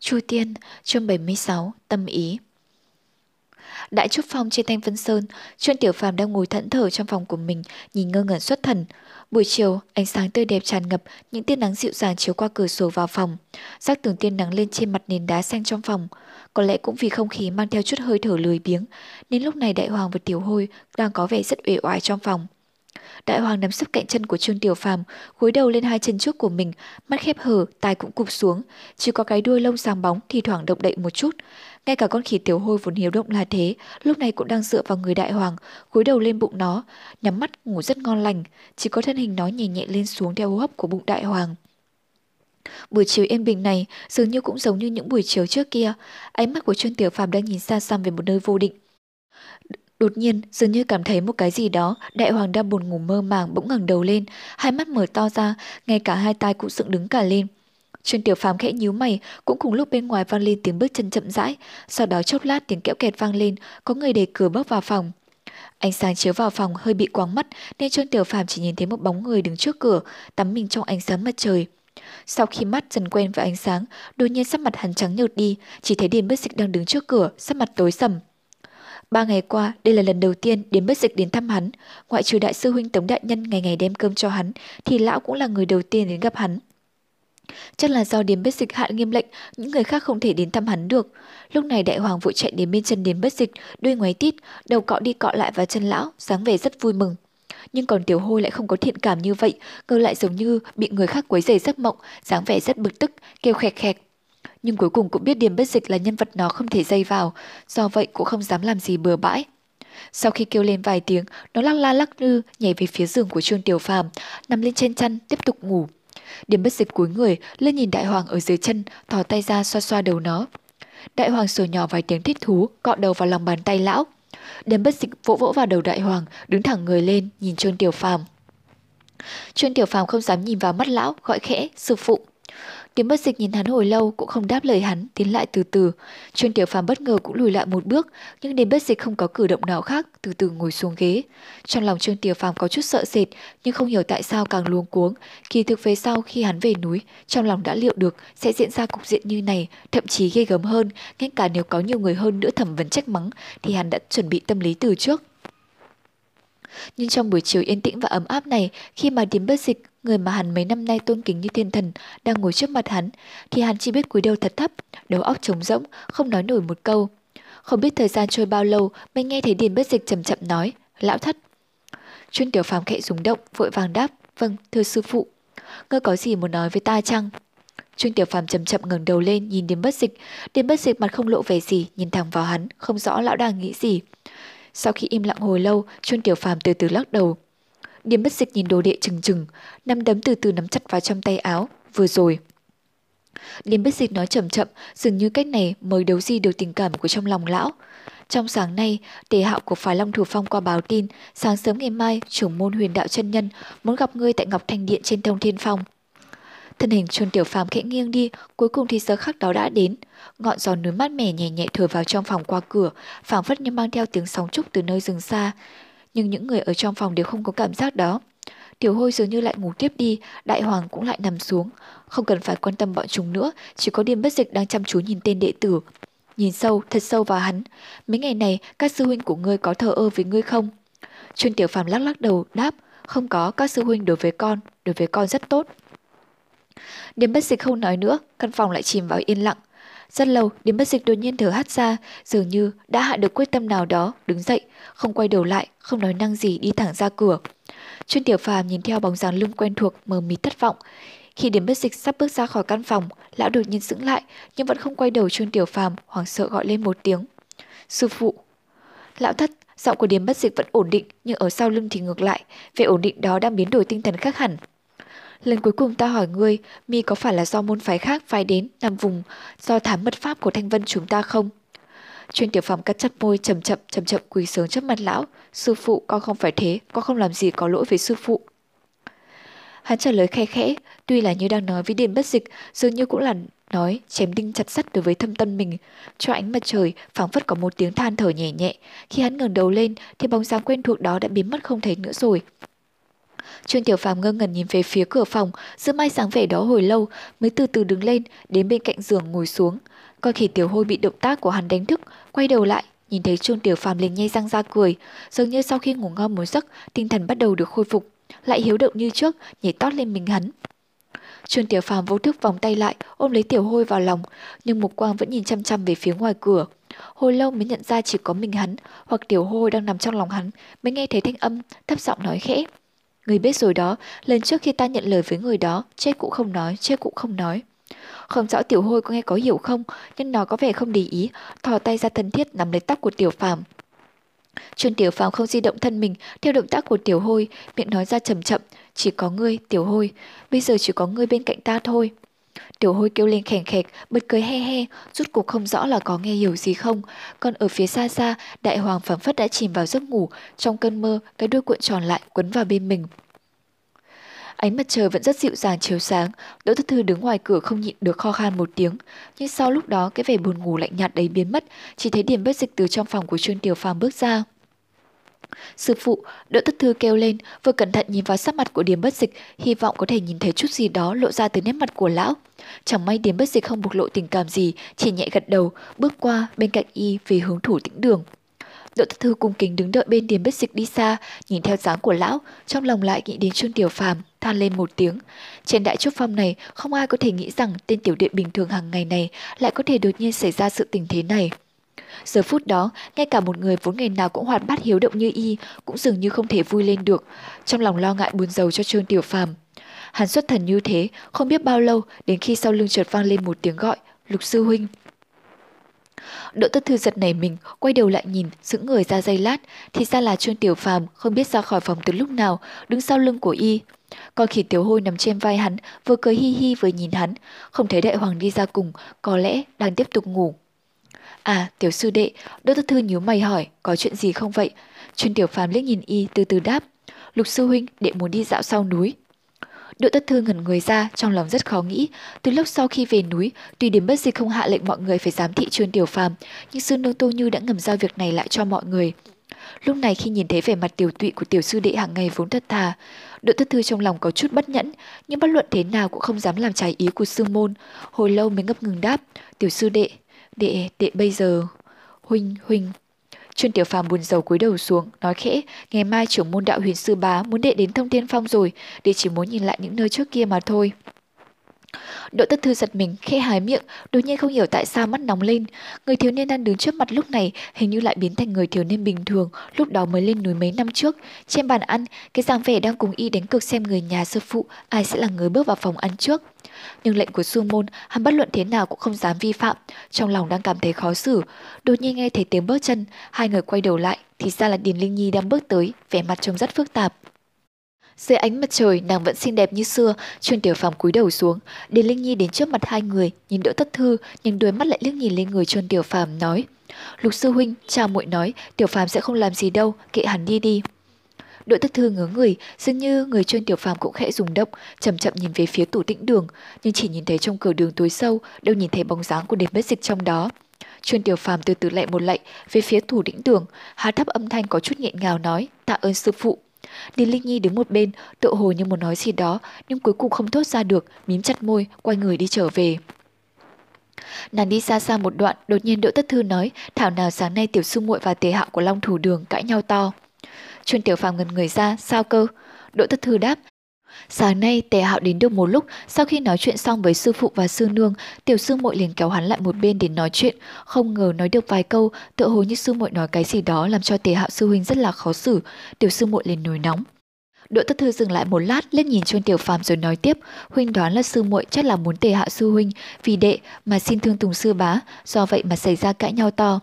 Chu Tiên, chương 76, tâm ý. Đại trúc phong trên thanh vân sơn, Trương Tiểu Phàm đang ngồi thẫn thờ trong phòng của mình, nhìn ngơ ngẩn xuất thần. Buổi chiều, ánh sáng tươi đẹp tràn ngập, những tia nắng dịu dàng chiếu qua cửa sổ vào phòng, rắc từng tia nắng lên trên mặt nền đá xanh trong phòng. Có lẽ cũng vì không khí mang theo chút hơi thở lười biếng, nên lúc này Đại Hoàng và Tiểu Hôi đang có vẻ rất uể oải trong phòng. Đại Hoàng nắm sấp cạnh chân của Trương Tiểu Phàm, cúi đầu lên hai chân trước của mình, mắt khép hờ, tai cũng cụp xuống, chỉ có cái đuôi lông sáng bóng thì thoảng động đậy một chút. Ngay cả con khỉ Tiểu Hôi vốn hiếu động là thế, lúc này cũng đang dựa vào người Đại Hoàng, cúi đầu lên bụng nó, nhắm mắt ngủ rất ngon lành, chỉ có thân hình nó nhẹ nhẹ lên xuống theo hô hấp của bụng Đại Hoàng. Buổi chiều yên bình này dường như cũng giống như những buổi chiều trước kia, ánh mắt của Trương Tiểu Phàm đang nhìn xa xăm về một nơi vô định. Đột nhiên, dường như cảm thấy một cái gì đó, đại hoàng đang buồn ngủ mơ màng bỗng ngẩng đầu lên, hai mắt mở to ra, ngay cả hai tai cũng dựng đứng cả lên. chuyên Tiểu Phàm khẽ nhíu mày, cũng cùng lúc bên ngoài vang lên tiếng bước chân chậm rãi, sau đó chốc lát tiếng kẽo kẹt vang lên, có người đẩy cửa bước vào phòng. Ánh sáng chiếu vào phòng hơi bị quáng mắt nên Trương Tiểu Phàm chỉ nhìn thấy một bóng người đứng trước cửa, tắm mình trong ánh sáng mặt trời. Sau khi mắt dần quen với ánh sáng, đột nhiên sắc mặt hắn trắng nhợt đi, chỉ thấy Điền Bất Dịch đang đứng trước cửa, sắc mặt tối sầm. Ba ngày qua, đây là lần đầu tiên Điền Bất Dịch đến thăm hắn, ngoại trừ đại sư huynh Tống Đại Nhân ngày ngày đem cơm cho hắn, thì lão cũng là người đầu tiên đến gặp hắn. Chắc là do Điền Bất Dịch hạ nghiêm lệnh, những người khác không thể đến thăm hắn được. Lúc này đại hoàng vội chạy đến bên chân Điền Bất Dịch, đuôi ngoáy tít, đầu cọ đi cọ lại vào chân lão, dáng vẻ rất vui mừng. Nhưng còn Tiểu Hôi lại không có thiện cảm như vậy, ngược lại giống như bị người khác quấy rầy giấc mộng, dáng vẻ rất bực tức, kêu khẹt khẹt. Nhưng cuối cùng cũng biết điểm Bất Dịch là nhân vật nó không thể dây vào, do vậy cũng không dám làm gì bừa bãi. Sau khi kêu lên vài tiếng, nó lắc la lắc lư nhảy về phía giường của Trương Tiểu Phàm, nằm lên trên chăn tiếp tục ngủ. Điềm bất dịch cúi người, lên nhìn đại hoàng ở dưới chân, thò tay ra xoa xoa đầu nó. Đại hoàng sủa nhỏ vài tiếng thích thú, cọ đầu vào lòng bàn tay lão. Điềm bất dịch vỗ vỗ vào đầu đại hoàng, đứng thẳng người lên, nhìn Trương Tiểu Phàm. Trương Tiểu Phàm không dám nhìn vào mắt lão, gọi khẽ, sư phụ. Điếm bất dịch nhìn hắn hồi lâu cũng không đáp lời hắn, tiến lại từ từ. Chuyên tiểu phàm bất ngờ cũng lùi lại một bước, nhưng điếm bất dịch không có cử động nào khác, từ từ ngồi xuống ghế. Trong lòng trương tiểu phàm có chút sợ sệt, nhưng không hiểu tại sao càng luống cuống. Kỳ thực về sau khi hắn về núi, trong lòng đã liệu được sẽ diễn ra cục diện như này, thậm chí ghê gớm hơn, ngay cả nếu có nhiều người hơn nữa thẩm vấn trách mắng, thì hắn đã chuẩn bị tâm lý từ trước. Nhưng trong buổi chiều yên tĩnh và ấm áp này, khi mà điếm bất dịch, người mà hắn mấy năm nay tôn kính như thiên thần, đang ngồi trước mặt hắn, thì hắn chỉ biết cúi đầu thật thấp, đầu óc trống rỗng, không nói nổi một câu. Không biết thời gian trôi bao lâu, mới nghe thấy điền bất dịch chậm chậm nói, lão thất. Chuyên tiểu phàm khẽ rúng động, vội vàng đáp, vâng, thưa sư phụ. Ngươi có gì muốn nói với ta chăng? Trương Tiểu Phàm chậm chậm ngẩng đầu lên nhìn Điềm Bất Dịch, Điềm Bất Dịch mặt không lộ vẻ gì, nhìn thẳng vào hắn, không rõ lão đang nghĩ gì. Sau khi im lặng hồi lâu, Trương Tiểu Phàm từ từ lắc đầu. Điềm bất dịch nhìn đồ đệ chừng chừng, nắm đấm từ từ nắm chặt vào trong tay áo, vừa rồi. Điềm bất dịch nói chậm chậm, dường như cách này mới đấu di được tình cảm của trong lòng lão. Trong sáng nay, tề hạo của phái Long Thủ Phong qua báo tin, sáng sớm ngày mai, trưởng môn huyền đạo chân nhân muốn gặp ngươi tại Ngọc Thanh Điện trên Thông Thiên Phong. Thân hình Trương Tiểu Phàm khẽ nghiêng đi, cuối cùng thì giờ khắc đó đã đến. Ngọn gió núi mát mẻ nhẹ nhẹ thổi vào trong phòng qua cửa, phảng phất như mang theo tiếng sóng trúc từ nơi rừng xa. Nhưng những người ở trong phòng đều không có cảm giác đó. Tiểu hôi dường như lại ngủ tiếp đi, đại hoàng cũng lại nằm xuống. Không cần phải quan tâm bọn chúng nữa, chỉ có điềm bất dịch đang chăm chú nhìn tên đệ tử. Nhìn sâu, thật sâu vào hắn. Mấy ngày này, các sư huynh của ngươi có thờ ơ với ngươi không? chuyên Tiểu Phàm lắc lắc đầu, đáp, không có, các sư huynh đối với con, đối với con rất tốt. Điềm bất dịch không nói nữa, căn phòng lại chìm vào yên lặng. Rất lâu, Điềm bất dịch đột nhiên thở hắt ra, dường như đã hạ được quyết tâm nào đó, đứng dậy, không quay đầu lại, không nói năng gì đi thẳng ra cửa. Chuyên tiểu phàm nhìn theo bóng dáng lưng quen thuộc mờ mịt thất vọng. Khi Điềm bất dịch sắp bước ra khỏi căn phòng, lão đột nhiên sững lại, nhưng vẫn không quay đầu chuyên Tiểu Phàm, hoảng sợ gọi lên một tiếng. Sư phụ. Lão thất, giọng của điểm bất dịch vẫn ổn định, nhưng ở sau lưng thì ngược lại, vẻ ổn định đó đang biến đổi tinh thần khác hẳn. Lần cuối cùng ta hỏi ngươi, mi có phải là do môn phái khác phái đến nằm vùng do thám mật pháp của Thanh Vân chúng ta không? Chuyên tiểu phẩm cắt chặt môi chậm chậm chậm chậm quỳ sướng trước mặt lão. Sư phụ, con không phải thế, con không làm gì có lỗi với sư phụ. Hắn trả lời khe khẽ, tuy là như đang nói với điền bất dịch, dường như cũng là nói chém đinh chặt sắt đối với thâm tân mình. Cho ánh mặt trời, phảng phất có một tiếng than thở nhẹ nhẹ. Khi hắn ngẩng đầu lên, thì bóng dáng quen thuộc đó đã biến mất không thấy nữa rồi. Trương Tiểu Phàm ngơ ngẩn nhìn về phía cửa phòng, giữ mai sáng vẻ đó hồi lâu, mới từ từ đứng lên, đến bên cạnh giường ngồi xuống. Coi khi Tiểu Hôi bị động tác của hắn đánh thức, quay đầu lại, nhìn thấy Trương Tiểu Phàm liền nhai răng ra cười, dường như sau khi ngủ ngon một giấc, tinh thần bắt đầu được khôi phục, lại hiếu động như trước, nhảy tót lên mình hắn. Trương Tiểu Phàm vô thức vòng tay lại, ôm lấy Tiểu Hôi vào lòng, nhưng mục quang vẫn nhìn chăm chăm về phía ngoài cửa. Hồi lâu mới nhận ra chỉ có mình hắn, hoặc Tiểu Hôi đang nằm trong lòng hắn, mới nghe thấy thanh âm, thấp giọng nói khẽ. Người biết rồi đó, lần trước khi ta nhận lời với người đó, chết cũng không nói, chết cũng không nói. Không rõ tiểu hôi có nghe có hiểu không, nhưng nó có vẻ không để ý, thò tay ra thân thiết nắm lấy tóc của tiểu phàm. Trương Tiểu Phàm không di động thân mình theo động tác của Tiểu Hôi, miệng nói ra chậm chậm, chỉ có ngươi, Tiểu Hôi, bây giờ chỉ có ngươi bên cạnh ta thôi. Tiểu Hôi kêu lên khèn khẹt, bật cười he he, rút cuộc không rõ là có nghe hiểu gì không. Còn ở phía xa xa, Đại Hoàng phảng phất đã chìm vào giấc ngủ, trong cơn mơ, cái đuôi cuộn tròn lại quấn vào bên mình. Ánh mặt trời vẫn rất dịu dàng chiếu sáng, Đỗ Thất Thư đứng ngoài cửa không nhịn được kho khan một tiếng. Nhưng sau lúc đó cái vẻ buồn ngủ lạnh nhạt đấy biến mất, chỉ thấy điểm bất dịch từ trong phòng của Trương Tiểu Phàm bước ra. Sư phụ, Đỗ Thất Thư kêu lên, vừa cẩn thận nhìn vào sắc mặt của Điềm Bất Dịch, hy vọng có thể nhìn thấy chút gì đó lộ ra từ nét mặt của lão. Chẳng may Điềm Bất Dịch không bộc lộ tình cảm gì, chỉ nhẹ gật đầu, bước qua bên cạnh y về hướng thủ tĩnh đường. Đỗ Thất Thư cung kính đứng đợi bên Điềm Bất Dịch đi xa, nhìn theo dáng của lão, trong lòng lại nghĩ đến Trương Tiểu Phàm, than lên một tiếng. Trên đại trúc phong này, không ai có thể nghĩ rằng tên tiểu đệ bình thường hàng ngày này lại có thể đột nhiên xảy ra sự tình thế này. Giờ phút đó, ngay cả một người vốn ngày nào cũng hoạt bát hiếu động như y cũng dường như không thể vui lên được, trong lòng lo ngại buồn rầu cho Trương Tiểu Phàm. Hắn xuất thần như thế, không biết bao lâu đến khi sau lưng chợt vang lên một tiếng gọi, "Lục sư huynh." Đỗ Tất Thư giật nảy mình, quay đầu lại nhìn, sững người ra giây lát, thì ra là Trương Tiểu Phàm không biết ra khỏi phòng từ lúc nào, đứng sau lưng của y. Còn khi Tiểu Hôi nằm trên vai hắn, vừa cười hi hi vừa nhìn hắn, không thấy đại hoàng đi ra cùng, có lẽ đang tiếp tục ngủ. À, tiểu sư đệ, Đỗ Tất Thư nhíu mày hỏi, có chuyện gì không vậy? Chuyên tiểu phàm liếc nhìn y từ từ đáp. Lục sư huynh, đệ muốn đi dạo sau núi. Đỗ Tất Thư ngẩn người ra, trong lòng rất khó nghĩ. Từ lúc sau khi về núi, tuy điểm bất dịch không hạ lệnh mọi người phải giám thị chuyên tiểu phàm, nhưng sư nương Tô Như đã ngầm giao việc này lại cho mọi người. Lúc này khi nhìn thấy vẻ mặt tiểu tụy của tiểu sư đệ hàng ngày vốn thật thà, Đỗ Tất Thư trong lòng có chút bất nhẫn, nhưng bất luận thế nào cũng không dám làm trái ý của sư môn. Hồi lâu mới ngập ngừng đáp, tiểu sư đệ, Đệ, đệ bây giờ... Huynh, huynh... Trương Tiểu Phàm buồn rầu cúi đầu xuống, nói khẽ, ngày mai trưởng môn đạo huyền sư bá muốn đệ đến thông tiên phong rồi, đệ chỉ muốn nhìn lại những nơi trước kia mà thôi. Đỗ Tất Thư giật mình, khẽ hái miệng, đột nhiên không hiểu tại sao mắt nóng lên. Người thiếu niên đang đứng trước mặt lúc này hình như lại biến thành người thiếu niên bình thường, lúc đó mới lên núi mấy năm trước. Trên bàn ăn, cái dáng vẻ đang cùng y đánh cược xem người nhà sư phụ, ai sẽ là người bước vào phòng ăn trước. Nhưng lệnh của sư môn, hắn bất luận thế nào cũng không dám vi phạm, trong lòng đang cảm thấy khó xử. Đột nhiên nghe thấy tiếng bước chân, hai người quay đầu lại, thì ra là Điền Linh Nhi đang bước tới, vẻ mặt trông rất phức tạp. Dưới ánh mặt trời, nàng vẫn xinh đẹp như xưa, Trương Tiểu Phàm cúi đầu xuống, Điền Linh Nhi đến trước mặt hai người, nhìn đỡ thất Thư, nhưng đôi mắt lại liếc nhìn lên người Trương Tiểu Phàm nói: "Lục sư huynh, chào muội nói, Tiểu Phàm sẽ không làm gì đâu, kệ hắn đi đi." Đội thất Thư ngớ người, dường như người Trương Tiểu Phàm cũng khẽ rung động, chậm chậm nhìn về phía tủ tĩnh đường, nhưng chỉ nhìn thấy trong cửa đường tối sâu, đâu nhìn thấy bóng dáng của đêm bất dịch trong đó. chuyên Tiểu Phàm từ từ lạy một lạy về phía thủ đỉnh đường, hạ thấp âm thanh có chút nghẹn ngào nói: "Tạ ơn sư phụ." Điền Linh Nhi đứng một bên, tự hồ như muốn nói gì đó, nhưng cuối cùng không thốt ra được, mím chặt môi, quay người đi trở về. Nàng đi xa xa một đoạn, đột nhiên Đỗ Tất Thư nói, thảo nào sáng nay tiểu sư muội và tế hạo của Long Thủ Đường cãi nhau to. Chuyên tiểu phàm ngần người ra, sao cơ? Đỗ Tất Thư đáp, Sáng nay Tề Hạo đến được một lúc, sau khi nói chuyện xong với sư phụ và sư nương, tiểu sư muội liền kéo hắn lại một bên để nói chuyện, không ngờ nói được vài câu, tựa hồ như sư muội nói cái gì đó làm cho Tề Hạo sư huynh rất là khó xử, tiểu sư muội liền nổi nóng. Đỗ Tất Thư dừng lại một lát, liếc nhìn trôn Tiểu Phàm rồi nói tiếp, huynh đoán là sư muội chắc là muốn Tề Hạo sư huynh vì đệ mà xin thương Tùng sư bá, do vậy mà xảy ra cãi nhau to.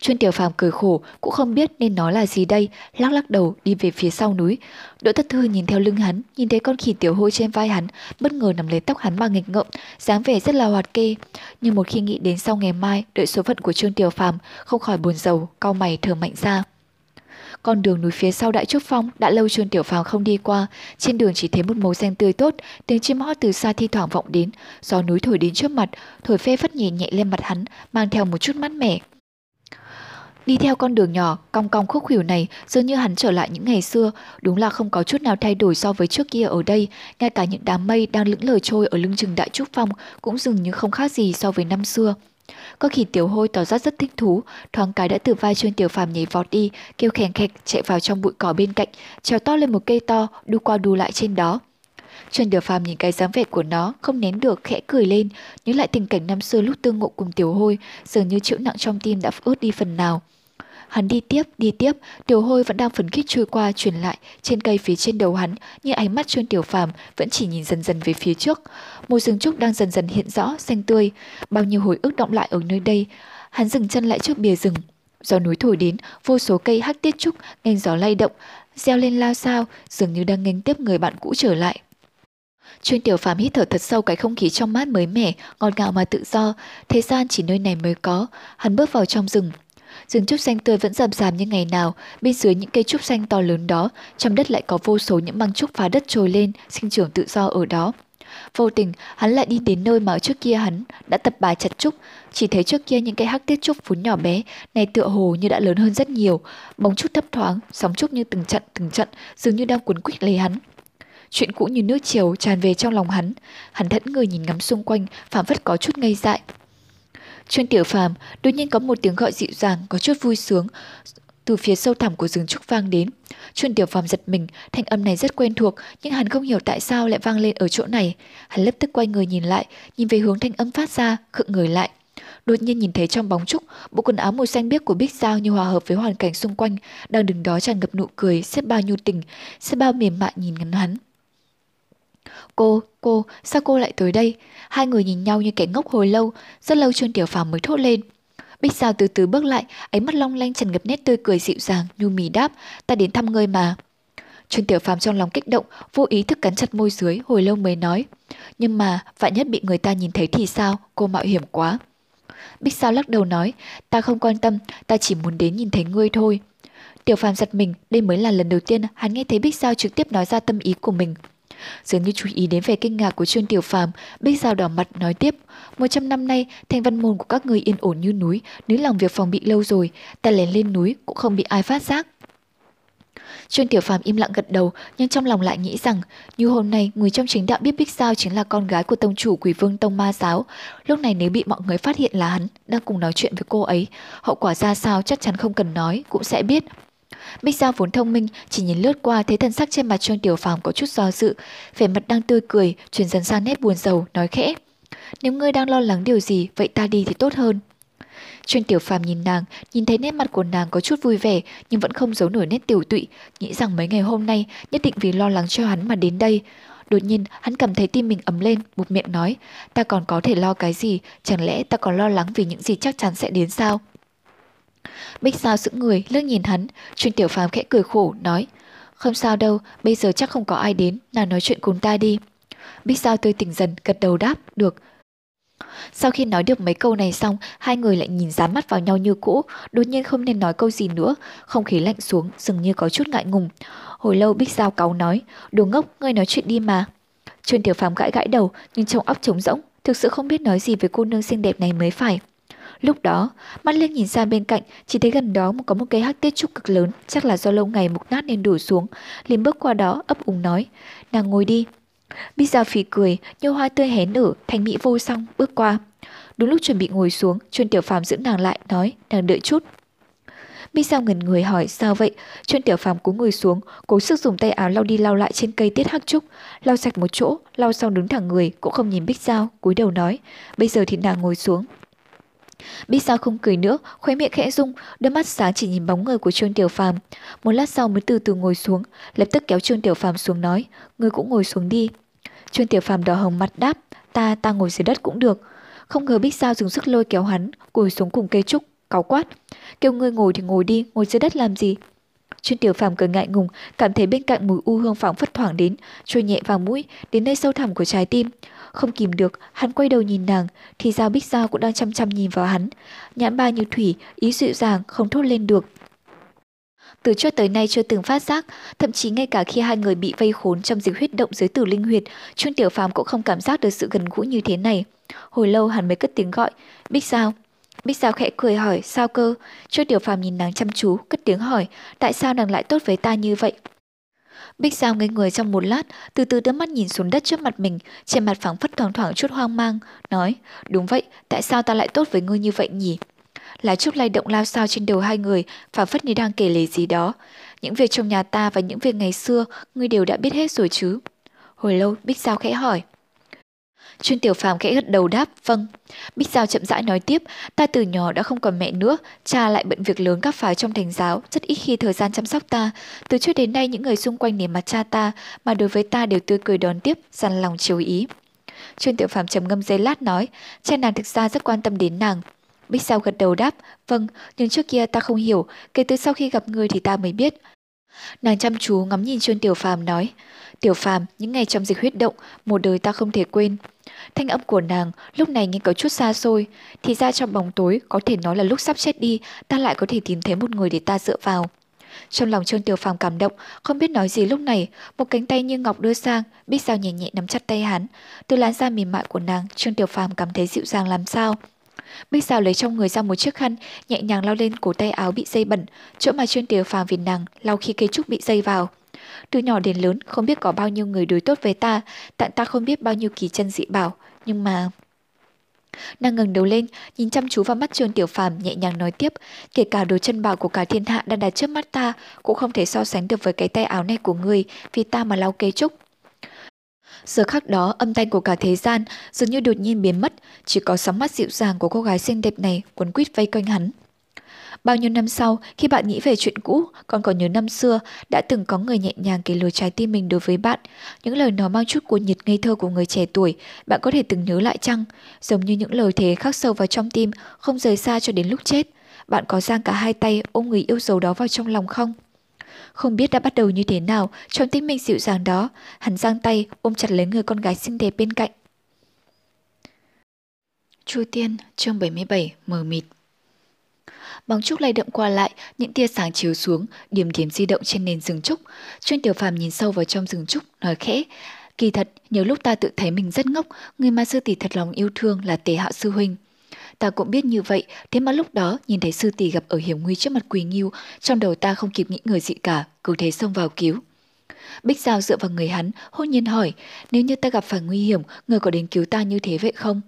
Chuyên tiểu phàm cười khổ, cũng không biết nên nói là gì đây, lắc lắc đầu đi về phía sau núi. Đỗ Tất Thư nhìn theo lưng hắn, nhìn thấy con khỉ tiểu hôi trên vai hắn, bất ngờ nằm lấy tóc hắn mà nghịch ngợm, dáng vẻ rất là hoạt kê. Nhưng một khi nghĩ đến sau ngày mai, đợi số phận của Trương Tiểu Phàm, không khỏi buồn rầu, cau mày thở mạnh ra. Con đường núi phía sau Đại Trúc Phong đã lâu Trương Tiểu Phàm không đi qua, trên đường chỉ thấy một màu xanh tươi tốt, tiếng chim hót từ xa thi thoảng vọng đến, gió núi thổi đến trước mặt, thổi phê phất nhẹ nhẹ lên mặt hắn, mang theo một chút mát mẻ. Đi theo con đường nhỏ, cong cong khúc khuỷu này, dường như hắn trở lại những ngày xưa, đúng là không có chút nào thay đổi so với trước kia ở đây, ngay cả những đám mây đang lững lờ trôi ở lưng chừng đại trúc phong cũng dường như không khác gì so với năm xưa. Có khi tiểu hôi tỏ ra rất thích thú, thoáng cái đã từ vai chuyên tiểu phàm nhảy vọt đi, kêu khèn khẹt chạy vào trong bụi cỏ bên cạnh, trèo to lên một cây to, đu qua đu lại trên đó. Trần tiểu phàm nhìn cái dáng vẻ của nó, không nén được, khẽ cười lên, nhớ lại tình cảnh năm xưa lúc tương ngộ cùng tiểu hôi, dường như chịu nặng trong tim đã ướt đi phần nào. Hắn đi tiếp, đi tiếp, tiểu hôi vẫn đang phấn khích trôi qua, truyền lại trên cây phía trên đầu hắn, nhưng ánh mắt Trần tiểu phàm vẫn chỉ nhìn dần dần về phía trước. Mùi rừng trúc đang dần dần hiện rõ, xanh tươi, bao nhiêu hồi ức động lại ở nơi đây. Hắn dừng chân lại trước bìa rừng. Gió núi thổi đến, vô số cây hắc tiết trúc, nghênh gió lay động, reo lên lao sao, dường như đang nghênh tiếp người bạn cũ trở lại. Chuyên tiểu phàm hít thở thật sâu cái không khí trong mát mới mẻ, ngọt ngào mà tự do, thế gian chỉ nơi này mới có. Hắn bước vào trong rừng, rừng trúc xanh tươi vẫn rậm rạp như ngày nào, bên dưới những cây trúc xanh to lớn đó, trong đất lại có vô số những măng trúc phá đất trồi lên, sinh trưởng tự do ở đó. Vô tình, hắn lại đi đến nơi mà trước kia hắn đã tập bài chặt trúc, chỉ thấy trước kia những cây hắc tiết trúc vốn nhỏ bé, này tựa hồ như đã lớn hơn rất nhiều, bóng trúc thấp thoáng, sóng trúc như từng trận từng trận, dường như đang cuốn quýt lấy hắn. Chuyện cũ như nước chiều tràn về trong lòng hắn, hắn thẫn người nhìn ngắm xung quanh, phảng phất có chút ngây dại, Chuyên tiểu phàm, đột nhiên có một tiếng gọi dịu dàng, có chút vui sướng, từ phía sâu thẳm của rừng trúc vang đến. Chuyên tiểu phàm giật mình, thanh âm này rất quen thuộc, nhưng hắn không hiểu tại sao lại vang lên ở chỗ này. Hắn lập tức quay người nhìn lại, nhìn về hướng thanh âm phát ra, khựng người lại. Đột nhiên nhìn thấy trong bóng trúc, bộ quần áo màu xanh biếc của Bích Giao như hòa hợp với hoàn cảnh xung quanh, đang đứng đó tràn ngập nụ cười, xếp bao nhu tình, xếp bao mềm mại nhìn ngắn hắn. Cô, cô, sao cô lại tới đây? Hai người nhìn nhau như kẻ ngốc hồi lâu, rất lâu Trương Tiểu Phàm mới thốt lên. Bích Giao từ từ bước lại, ánh mắt long lanh tràn ngập nét tươi cười dịu dàng, nhu mì đáp, ta đến thăm ngươi mà. Trương Tiểu Phàm trong lòng kích động, vô ý thức cắn chặt môi dưới, hồi lâu mới nói. Nhưng mà, vạn nhất bị người ta nhìn thấy thì sao, cô mạo hiểm quá. Bích Sao lắc đầu nói, ta không quan tâm, ta chỉ muốn đến nhìn thấy ngươi thôi. Tiểu Phàm giật mình, đây mới là lần đầu tiên hắn nghe thấy Bích Sao trực tiếp nói ra tâm ý của mình. Dường như chú ý đến vẻ kinh ngạc của Trương Tiểu Phàm, Bích Giao đỏ mặt nói tiếp, một trăm năm nay, thanh văn môn của các người yên ổn như núi, nếu lòng việc phòng bị lâu rồi, ta lén lên núi cũng không bị ai phát giác. Trương Tiểu Phàm im lặng gật đầu, nhưng trong lòng lại nghĩ rằng, như hôm nay, người trong chính đạo biết Bích Giao chính là con gái của tông chủ Quỷ Vương Tông Ma Giáo. Lúc này nếu bị mọi người phát hiện là hắn đang cùng nói chuyện với cô ấy, hậu quả ra sao chắc chắn không cần nói, cũng sẽ biết. Bích Giao vốn thông minh, chỉ nhìn lướt qua thấy thân sắc trên mặt Trương Tiểu Phàm có chút do dự, vẻ mặt đang tươi cười, chuyển dần sang nét buồn rầu, nói khẽ. Nếu ngươi đang lo lắng điều gì, vậy ta đi thì tốt hơn. Trương Tiểu Phàm nhìn nàng, nhìn thấy nét mặt của nàng có chút vui vẻ, nhưng vẫn không giấu nổi nét tiểu tụy, nghĩ rằng mấy ngày hôm nay nhất định vì lo lắng cho hắn mà đến đây. Đột nhiên, hắn cảm thấy tim mình ấm lên, bụt miệng nói, ta còn có thể lo cái gì, chẳng lẽ ta còn lo lắng vì những gì chắc chắn sẽ đến sao? Bích Giao sững người, lướt nhìn hắn, Trương Tiểu Phàm khẽ cười khổ, nói, không sao đâu, bây giờ chắc không có ai đến, nào nói chuyện cùng ta đi. Bích Giao tươi tỉnh dần, gật đầu đáp, được. Sau khi nói được mấy câu này xong, hai người lại nhìn dán mắt vào nhau như cũ, đột nhiên không nên nói câu gì nữa, không khí lạnh xuống, dường như có chút ngại ngùng. Hồi lâu Bích Giao cáu nói, đồ ngốc, ngươi nói chuyện đi mà. Trương Tiểu Phàm gãi gãi đầu, nhưng trong óc trống rỗng, thực sự không biết nói gì với cô nương xinh đẹp này mới phải. Lúc đó, mắt liếc nhìn sang bên cạnh, chỉ thấy gần đó có một cây hắc tiết trúc cực lớn, chắc là do lâu ngày mục nát nên đổ xuống. liền bước qua đó, ấp úng nói, nàng ngồi đi. Bích Giao phì cười, như hoa tươi hé nở, thành mỹ vô song, bước qua. Đúng lúc chuẩn bị ngồi xuống, Chuyên Tiểu Phàm giữ nàng lại, nói, nàng đợi chút. Bích Giao ngần người hỏi sao vậy? Chuyên Tiểu Phàm cúi người xuống, cố sức dùng tay áo lau đi lau lại trên cây tiết hắc trúc, lau sạch một chỗ, lau xong đứng thẳng người, cũng không nhìn Bích Giao, cúi đầu nói, bây giờ thì nàng ngồi xuống, Bích Sao không cười nữa, khóe miệng khẽ rung, đôi mắt sáng chỉ nhìn bóng người của Trương Tiểu Phàm. Một lát sau mới từ từ ngồi xuống, lập tức kéo Trương Tiểu Phàm xuống nói, ngươi cũng ngồi xuống đi. Trương Tiểu Phàm đỏ hồng mặt đáp, ta ta ngồi dưới đất cũng được. Không ngờ Bích Sao dùng sức lôi kéo hắn, ngồi xuống cùng cây trúc, cáu quát. Kêu ngươi ngồi thì ngồi đi, ngồi dưới đất làm gì? Trương Tiểu Phàm cười ngại ngùng, cảm thấy bên cạnh mùi u hương phảng phất thoảng đến, trôi nhẹ vào mũi, đến nơi sâu thẳm của trái tim. Không kìm được, hắn quay đầu nhìn nàng, thì Giao Bích Giao cũng đang chăm chăm nhìn vào hắn. Nhãn ba như thủy, ý dịu dàng, không thốt lên được. Từ trước tới nay chưa từng phát giác, thậm chí ngay cả khi hai người bị vây khốn trong dịch huyết động dưới tử linh huyệt, Trương Tiểu Phàm cũng không cảm giác được sự gần gũi như thế này. Hồi lâu hắn mới cất tiếng gọi, Bích Giao. Bích Giao khẽ cười hỏi, sao cơ? Trương Tiểu Phàm nhìn nàng chăm chú, cất tiếng hỏi, tại sao nàng lại tốt với ta như vậy? Bích Giao ngây người trong một lát, từ từ đưa mắt nhìn xuống đất trước mặt mình, trên mặt phẳng phất thoáng thoảng chút hoang mang, nói, đúng vậy, tại sao ta lại tốt với ngươi như vậy nhỉ? Lá trúc lay động lao sao trên đầu hai người, phảng phất như đang kể lể gì đó. Những việc trong nhà ta và những việc ngày xưa, ngươi đều đã biết hết rồi chứ? Hồi lâu, Bích Giao khẽ hỏi. Chuyên Tiểu Phàm khẽ gật đầu đáp, vâng. Bích Giao chậm rãi nói tiếp, ta từ nhỏ đã không còn mẹ nữa, cha lại bận việc lớn các phái trong thành giáo, rất ít khi thời gian chăm sóc ta. Từ trước đến nay những người xung quanh nể mặt cha ta, mà đối với ta đều tươi cười đón tiếp, dằn lòng chiều ý. Chuyên Tiểu Phàm trầm ngâm giây lát nói, cha nàng thực ra rất quan tâm đến nàng. Bích Giao gật đầu đáp, vâng, nhưng trước kia ta không hiểu, kể từ sau khi gặp người thì ta mới biết. Nàng chăm chú ngắm nhìn Chuyên Tiểu Phàm nói, Tiểu Phàm, những ngày trong dịch huyết động, một đời ta không thể quên. Thanh âm của nàng lúc này nghe có chút xa xôi, thì ra trong bóng tối có thể nói là lúc sắp chết đi, ta lại có thể tìm thấy một người để ta dựa vào. Trong lòng Trương Tiểu Phàm cảm động, không biết nói gì lúc này, một cánh tay như ngọc đưa sang, Bích sao nhẹ nhẹ nắm chặt tay hắn. Từ làn da mềm mại của nàng, Trương Tiểu Phàm cảm thấy dịu dàng làm sao. Bích Giao lấy trong người ra một chiếc khăn, nhẹ nhàng lau lên cổ tay áo bị dây bẩn, chỗ mà Trương Tiểu Phàm vì nàng lau khi cây trúc bị dây vào. Từ nhỏ đến lớn không biết có bao nhiêu người đối tốt với ta, tặng ta không biết bao nhiêu kỳ chân dị bảo, nhưng mà... Nàng ngẩng đầu lên, nhìn chăm chú vào mắt Trương Tiểu Phàm nhẹ nhàng nói tiếp, kể cả đồ chân bảo của cả thiên hạ đang đặt trước mắt ta, cũng không thể so sánh được với cái tay áo này của người, vì ta mà lau kế trúc. Giờ khắc đó âm thanh của cả thế gian dường như đột nhiên biến mất, chỉ có sóng mắt dịu dàng của cô gái xinh đẹp này quấn quýt vây quanh hắn. Bao nhiêu năm sau, khi bạn nghĩ về chuyện cũ, còn còn nhớ năm xưa, đã từng có người nhẹ nhàng kể lời trái tim mình đối với bạn. Những lời nói mang chút cuồng nhiệt ngây thơ của người trẻ tuổi, bạn có thể từng nhớ lại chăng? Giống như những lời thế khắc sâu vào trong tim, không rời xa cho đến lúc chết. Bạn có giang cả hai tay ôm người yêu dấu đó vào trong lòng không? Không biết đã bắt đầu như thế nào, trong tính mình dịu dàng đó, hắn giang tay ôm chặt lấy người con gái xinh đẹp bên cạnh. Chu Tiên, chương 77, mờ mịt. Bóng trúc lay động qua lại, những tia sáng chiếu xuống, điểm điểm di động trên nền rừng trúc. Chuyên tiểu phàm nhìn sâu vào trong rừng trúc, nói khẽ. Kỳ thật, nhiều lúc ta tự thấy mình rất ngốc, người mà sư tỷ thật lòng yêu thương là tế hạo sư huynh. Ta cũng biết như vậy, thế mà lúc đó nhìn thấy sư tỷ gặp ở hiểm nguy trước mặt Quỳ Nghiêu, trong đầu ta không kịp nghĩ người dị cả, cứ thế xông vào cứu. Bích Giao dựa vào người hắn, hôn nhiên hỏi, nếu như ta gặp phải nguy hiểm, người có đến cứu ta như thế vậy không?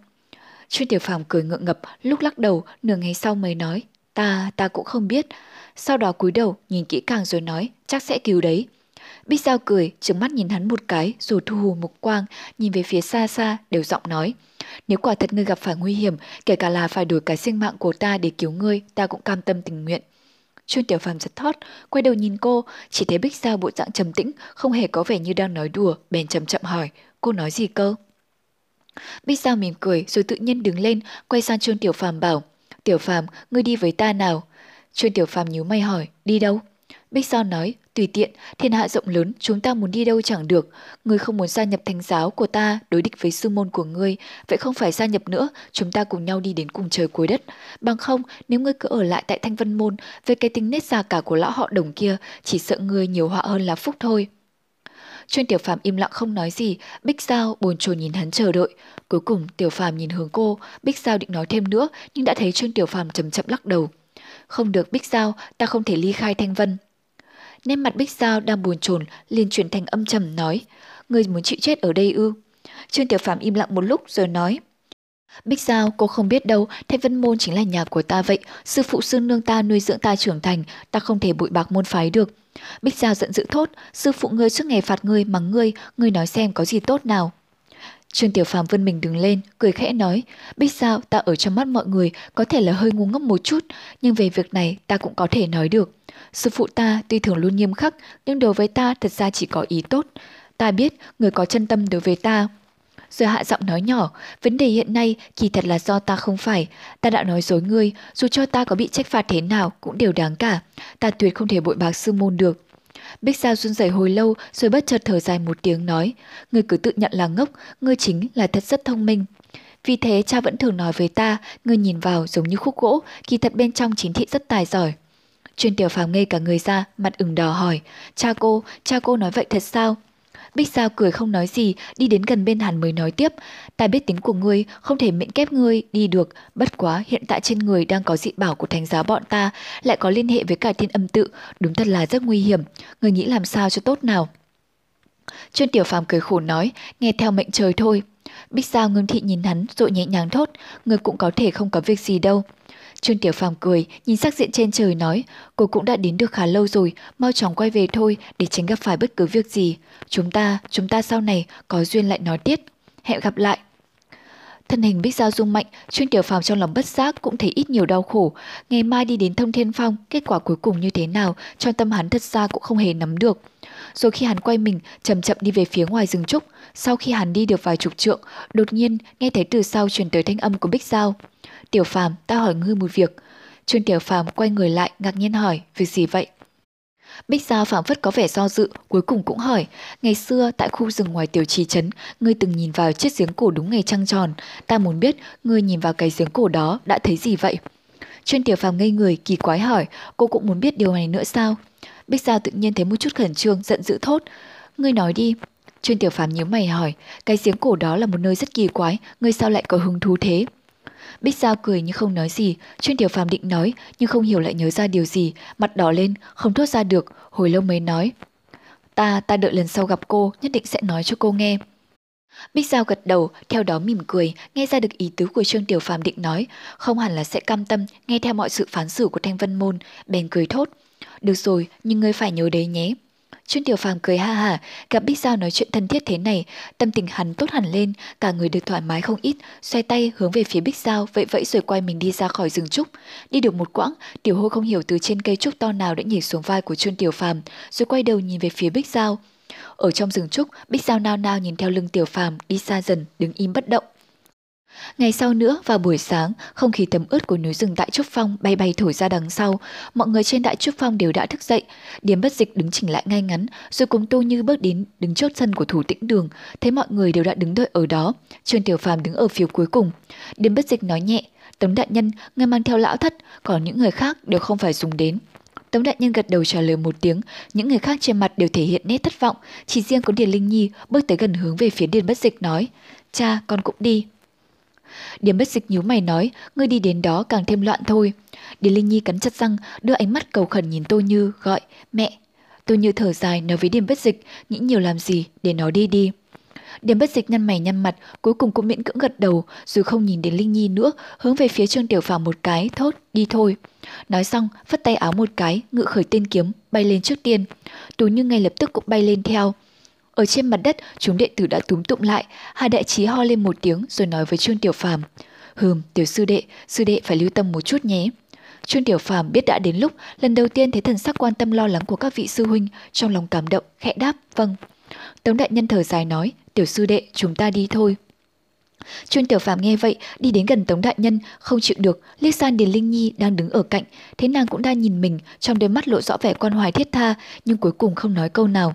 Chuyên tiểu phàm cười ngượng ngập, lúc lắc đầu, nửa ngày sau mới nói, Ta, ta cũng không biết. Sau đó cúi đầu, nhìn kỹ càng rồi nói, chắc sẽ cứu đấy. Bích Giao cười, trừng mắt nhìn hắn một cái, rồi thu hù mục quang, nhìn về phía xa xa, đều giọng nói. Nếu quả thật ngươi gặp phải nguy hiểm, kể cả là phải đổi cái sinh mạng của ta để cứu ngươi, ta cũng cam tâm tình nguyện. Chuyên tiểu phàm giật thót, quay đầu nhìn cô, chỉ thấy Bích Giao bộ dạng trầm tĩnh, không hề có vẻ như đang nói đùa, bèn chậm chậm hỏi, cô nói gì cơ? Bích Giao mỉm cười rồi tự nhiên đứng lên, quay sang chuông Tiểu Phàm bảo, Tiểu Phàm, ngươi đi với ta nào? Chuyên Tiểu Phàm nhíu mày hỏi, đi đâu? Bích Sao nói, tùy tiện, thiên hạ rộng lớn, chúng ta muốn đi đâu chẳng được. Ngươi không muốn gia nhập thánh giáo của ta, đối địch với sư môn của ngươi, vậy không phải gia nhập nữa, chúng ta cùng nhau đi đến cùng trời cuối đất. Bằng không, nếu ngươi cứ ở lại tại thanh vân môn, với cái tính nết già cả của lão họ đồng kia, chỉ sợ ngươi nhiều họa hơn là phúc thôi trương Tiểu Phàm im lặng không nói gì, Bích Giao buồn chồn nhìn hắn chờ đợi. Cuối cùng Tiểu Phàm nhìn hướng cô, Bích Giao định nói thêm nữa, nhưng đã thấy trương Tiểu Phàm chậm chậm lắc đầu. Không được Bích Giao, ta không thể ly khai Thanh Vân. Nên mặt Bích Giao đang buồn chồn, liền chuyển thành âm trầm nói, người muốn chịu chết ở đây ư? trương Tiểu Phàm im lặng một lúc rồi nói, Bích Giao, cô không biết đâu, Thanh Vân Môn chính là nhà của ta vậy, sư phụ sư nương ta nuôi dưỡng ta trưởng thành, ta không thể bụi bạc môn phái được. Bích Giao giận dữ thốt, sư phụ ngươi suốt ngày phạt ngươi mắng ngươi, ngươi nói xem có gì tốt nào. Trương Tiểu Phàm vươn mình đứng lên, cười khẽ nói, Bích Giao ta ở trong mắt mọi người có thể là hơi ngu ngốc một chút, nhưng về việc này ta cũng có thể nói được. Sư phụ ta tuy thường luôn nghiêm khắc, nhưng đối với ta thật ra chỉ có ý tốt. Ta biết người có chân tâm đối với ta, rồi hạ giọng nói nhỏ, vấn đề hiện nay kỳ thật là do ta không phải. Ta đã nói dối ngươi, dù cho ta có bị trách phạt thế nào cũng đều đáng cả. Ta tuyệt không thể bội bạc sư môn được. Bích Giao run rẩy hồi lâu rồi bất chợt thở dài một tiếng nói, ngươi cứ tự nhận là ngốc, ngươi chính là thật rất thông minh. Vì thế cha vẫn thường nói với ta, ngươi nhìn vào giống như khúc gỗ, kỳ thật bên trong chính thị rất tài giỏi. Chuyên tiểu phàm ngây cả người ra, mặt ửng đỏ hỏi, cha cô, cha cô nói vậy thật sao? Bích Giao cười không nói gì, đi đến gần bên hắn mới nói tiếp. Ta biết tính của ngươi, không thể miễn kép ngươi đi được. Bất quá, hiện tại trên người đang có dị bảo của thánh giáo bọn ta, lại có liên hệ với cả thiên âm tự. Đúng thật là rất nguy hiểm. Ngươi nghĩ làm sao cho tốt nào? Chuyên Tiểu Phàm cười khổ nói, nghe theo mệnh trời thôi. Bích Giao ngưng thị nhìn hắn rồi nhẹ nhàng thốt, ngươi cũng có thể không có việc gì đâu. Trương Tiểu Phàm cười, nhìn sắc diện trên trời nói, cô cũng đã đến được khá lâu rồi, mau chóng quay về thôi để tránh gặp phải bất cứ việc gì. Chúng ta, chúng ta sau này có duyên lại nói tiếp. Hẹn gặp lại. Thân hình Bích Giao rung mạnh, chuyên Tiểu Phàm trong lòng bất giác cũng thấy ít nhiều đau khổ. Ngày mai đi đến Thông Thiên Phong, kết quả cuối cùng như thế nào, trong tâm hắn thật ra cũng không hề nắm được. Rồi khi hắn quay mình, chậm chậm đi về phía ngoài rừng trúc, sau khi hắn đi được vài chục trượng, đột nhiên nghe thấy từ sau truyền tới thanh âm của Bích Giao. Tiểu Phàm, ta hỏi ngươi một việc. chuyên Tiểu Phàm quay người lại, ngạc nhiên hỏi, việc gì vậy? Bích Giao phảng phất có vẻ do dự, cuối cùng cũng hỏi, ngày xưa tại khu rừng ngoài tiểu trì trấn, ngươi từng nhìn vào chiếc giếng cổ đúng ngày trăng tròn, ta muốn biết ngươi nhìn vào cái giếng cổ đó đã thấy gì vậy? Chuyên Tiểu Phàm ngây người kỳ quái hỏi, cô cũng muốn biết điều này nữa sao? Bích Giao tự nhiên thấy một chút khẩn trương, giận dữ thốt, ngươi nói đi. Chuyên Tiểu Phàm nhíu mày hỏi, cái giếng cổ đó là một nơi rất kỳ quái, ngươi sao lại có hứng thú thế? Bích Giao cười nhưng không nói gì, Chuyên Tiểu Phàm định nói nhưng không hiểu lại nhớ ra điều gì, mặt đỏ lên, không thốt ra được, hồi lâu mới nói. Ta, ta đợi lần sau gặp cô, nhất định sẽ nói cho cô nghe. Bích Giao gật đầu, theo đó mỉm cười, nghe ra được ý tứ của Trương Tiểu Phàm định nói, không hẳn là sẽ cam tâm nghe theo mọi sự phán xử của Thanh Vân Môn, bèn cười thốt. Được rồi, nhưng ngươi phải nhớ đấy nhé, Chuyên Tiểu Phàm cười ha hả, gặp Bích Giao nói chuyện thân thiết thế này, tâm tình hắn tốt hẳn lên, cả người được thoải mái không ít, xoay tay hướng về phía Bích Giao, vẫy vẫy rồi quay mình đi ra khỏi rừng trúc. Đi được một quãng, Tiểu Hô không hiểu từ trên cây trúc to nào đã nhảy xuống vai của Chuyên Tiểu Phàm, rồi quay đầu nhìn về phía Bích Giao. Ở trong rừng trúc, Bích Giao nao nao nhìn theo lưng Tiểu Phàm đi xa dần, đứng im bất động. Ngày sau nữa, vào buổi sáng, không khí tấm ướt của núi rừng Đại Trúc Phong bay bay thổi ra đằng sau. Mọi người trên Đại Trúc Phong đều đã thức dậy. Điếm bất dịch đứng chỉnh lại ngay ngắn, rồi cùng tu như bước đến đứng chốt sân của thủ tĩnh đường. Thấy mọi người đều đã đứng đợi ở đó. Trương Tiểu Phàm đứng ở phía cuối cùng. Điếm bất dịch nói nhẹ, Tống Đại Nhân, người mang theo lão thất, còn những người khác đều không phải dùng đến. Tống Đại Nhân gật đầu trả lời một tiếng, những người khác trên mặt đều thể hiện nét thất vọng, chỉ riêng có Điền Linh Nhi bước tới gần hướng về phía Điền Bất Dịch nói, cha con cũng đi. Điềm bất dịch nhíu mày nói, ngươi đi đến đó càng thêm loạn thôi. Điền Linh Nhi cắn chặt răng, đưa ánh mắt cầu khẩn nhìn Tô Như, gọi, mẹ. Tô Như thở dài nói với Điềm bất dịch, nghĩ nhiều làm gì, để nó đi đi. Điềm bất dịch nhăn mày nhăn mặt, cuối cùng cũng miễn cưỡng gật đầu, rồi không nhìn đến Linh Nhi nữa, hướng về phía Trương Tiểu Phàm một cái, thốt, đi thôi. Nói xong, phất tay áo một cái, ngự khởi tên kiếm, bay lên trước tiên. Tú Như ngay lập tức cũng bay lên theo. Ở trên mặt đất, chúng đệ tử đã túm tụng lại, hai đại trí ho lên một tiếng rồi nói với Trương Tiểu Phàm Hừm, tiểu sư đệ, sư đệ phải lưu tâm một chút nhé. Trương Tiểu Phàm biết đã đến lúc, lần đầu tiên thấy thần sắc quan tâm lo lắng của các vị sư huynh, trong lòng cảm động, khẽ đáp, vâng. Tống đại nhân thở dài nói, tiểu sư đệ, chúng ta đi thôi. Trương Tiểu Phàm nghe vậy, đi đến gần Tống Đại Nhân, không chịu được, liếc sang Điền Linh Nhi đang đứng ở cạnh, thế nàng cũng đang nhìn mình, trong đôi mắt lộ rõ vẻ quan hoài thiết tha, nhưng cuối cùng không nói câu nào.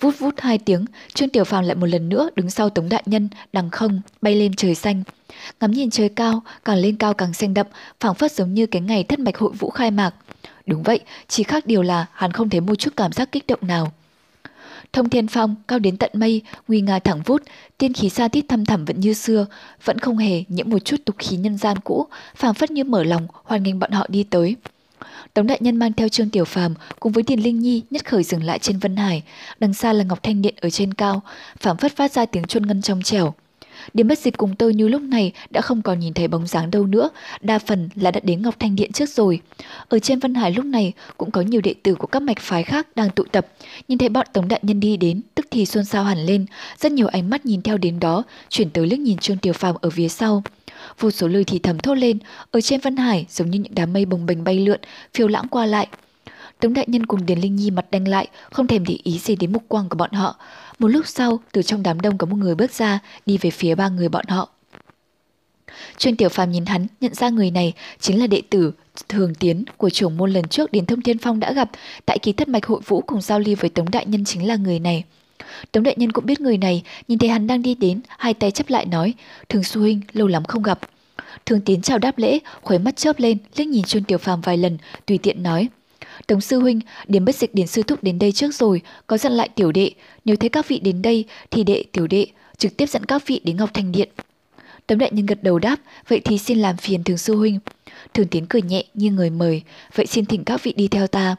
Vút vút hai tiếng, Trương Tiểu Phàm lại một lần nữa đứng sau Tống Đại Nhân, đằng không, bay lên trời xanh. Ngắm nhìn trời cao, càng lên cao càng xanh đậm, phảng phất giống như cái ngày thất mạch hội vũ khai mạc. Đúng vậy, chỉ khác điều là hắn không thấy một chút cảm giác kích động nào. Thông thiên phong cao đến tận mây, nguy nga thẳng vút, tiên khí xa tít thăm thẳm vẫn như xưa, vẫn không hề nhiễm một chút tục khí nhân gian cũ, phảng phất như mở lòng hoan nghênh bọn họ đi tới. Tống đại nhân mang theo Trương Tiểu Phàm cùng với Điền Linh Nhi nhất khởi dừng lại trên Vân Hải, đằng xa là Ngọc Thanh Điện ở trên cao, phảng phất phát ra tiếng chuông ngân trong trẻo. Điểm bất dịch cùng tôi như lúc này đã không còn nhìn thấy bóng dáng đâu nữa, đa phần là đã đến Ngọc Thanh Điện trước rồi. Ở trên Vân Hải lúc này cũng có nhiều đệ tử của các mạch phái khác đang tụ tập, nhìn thấy bọn Tống Đại Nhân đi đến, tức thì xôn xao hẳn lên, rất nhiều ánh mắt nhìn theo đến đó, chuyển tới liếc nhìn Trương Tiểu Phàm ở phía sau. Vô số lời thì thầm thốt lên, ở trên Vân Hải giống như những đám mây bồng bềnh bay lượn, phiêu lãng qua lại. Tống Đại Nhân cùng Điền Linh Nhi mặt đanh lại, không thèm để ý gì đến mục quang của bọn họ. Một lúc sau, từ trong đám đông có một người bước ra, đi về phía ba người bọn họ. Chuyên Tiểu Phàm nhìn hắn, nhận ra người này chính là đệ tử thường tiến của trưởng môn lần trước đến Thông Thiên Phong đã gặp, tại kỳ thất mạch hội vũ cùng giao lưu với Tống Đại Nhân chính là người này. Tống Đại Nhân cũng biết người này, nhìn thấy hắn đang đi đến, hai tay chấp lại nói, Thường Xu Huynh, lâu lắm không gặp. Thường Tiến chào đáp lễ, khuấy mắt chớp lên, liếc nhìn Chuyên Tiểu Phàm vài lần, tùy tiện nói, Tống sư huynh, điểm bất dịch điển sư thúc đến đây trước rồi, có dặn lại tiểu đệ, nếu thấy các vị đến đây thì đệ tiểu đệ trực tiếp dẫn các vị đến Ngọc Thành Điện. Tống đại nhân gật đầu đáp, vậy thì xin làm phiền thường sư huynh. Thường tiến cười nhẹ như người mời, vậy xin thỉnh các vị đi theo ta.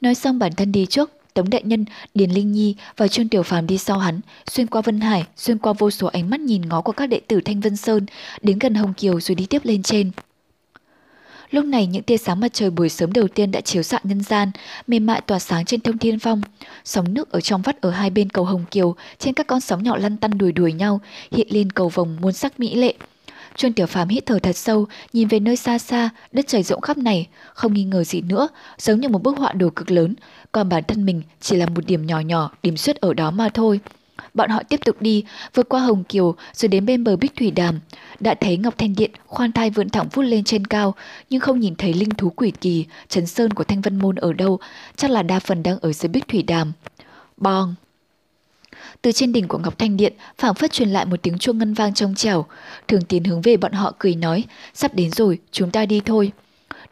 Nói xong bản thân đi trước, Tống Đại Nhân, Điền Linh Nhi và Trương Tiểu Phàm đi sau hắn, xuyên qua Vân Hải, xuyên qua vô số ánh mắt nhìn ngó của các đệ tử Thanh Vân Sơn, đến gần Hồng Kiều rồi đi tiếp lên trên. Lúc này những tia sáng mặt trời buổi sớm đầu tiên đã chiếu xạ nhân gian, mềm mại tỏa sáng trên thông thiên phong. Sóng nước ở trong vắt ở hai bên cầu Hồng Kiều, trên các con sóng nhỏ lăn tăn đuổi đuổi nhau, hiện lên cầu vồng muôn sắc mỹ lệ. Chuân Tiểu Phàm hít thở thật sâu, nhìn về nơi xa xa, đất trời rộng khắp này, không nghi ngờ gì nữa, giống như một bức họa đồ cực lớn, còn bản thân mình chỉ là một điểm nhỏ nhỏ, điểm xuất ở đó mà thôi. Bọn họ tiếp tục đi, vượt qua Hồng Kiều rồi đến bên bờ Bích Thủy Đàm. Đã thấy Ngọc Thanh Điện khoan thai vươn thẳng vút lên trên cao, nhưng không nhìn thấy linh thú quỷ kỳ, trấn sơn của Thanh Vân Môn ở đâu, chắc là đa phần đang ở dưới Bích Thủy Đàm. Bong! Từ trên đỉnh của Ngọc Thanh Điện, phảng phất truyền lại một tiếng chuông ngân vang trong trẻo. Thường tiến hướng về bọn họ cười nói, sắp đến rồi, chúng ta đi thôi.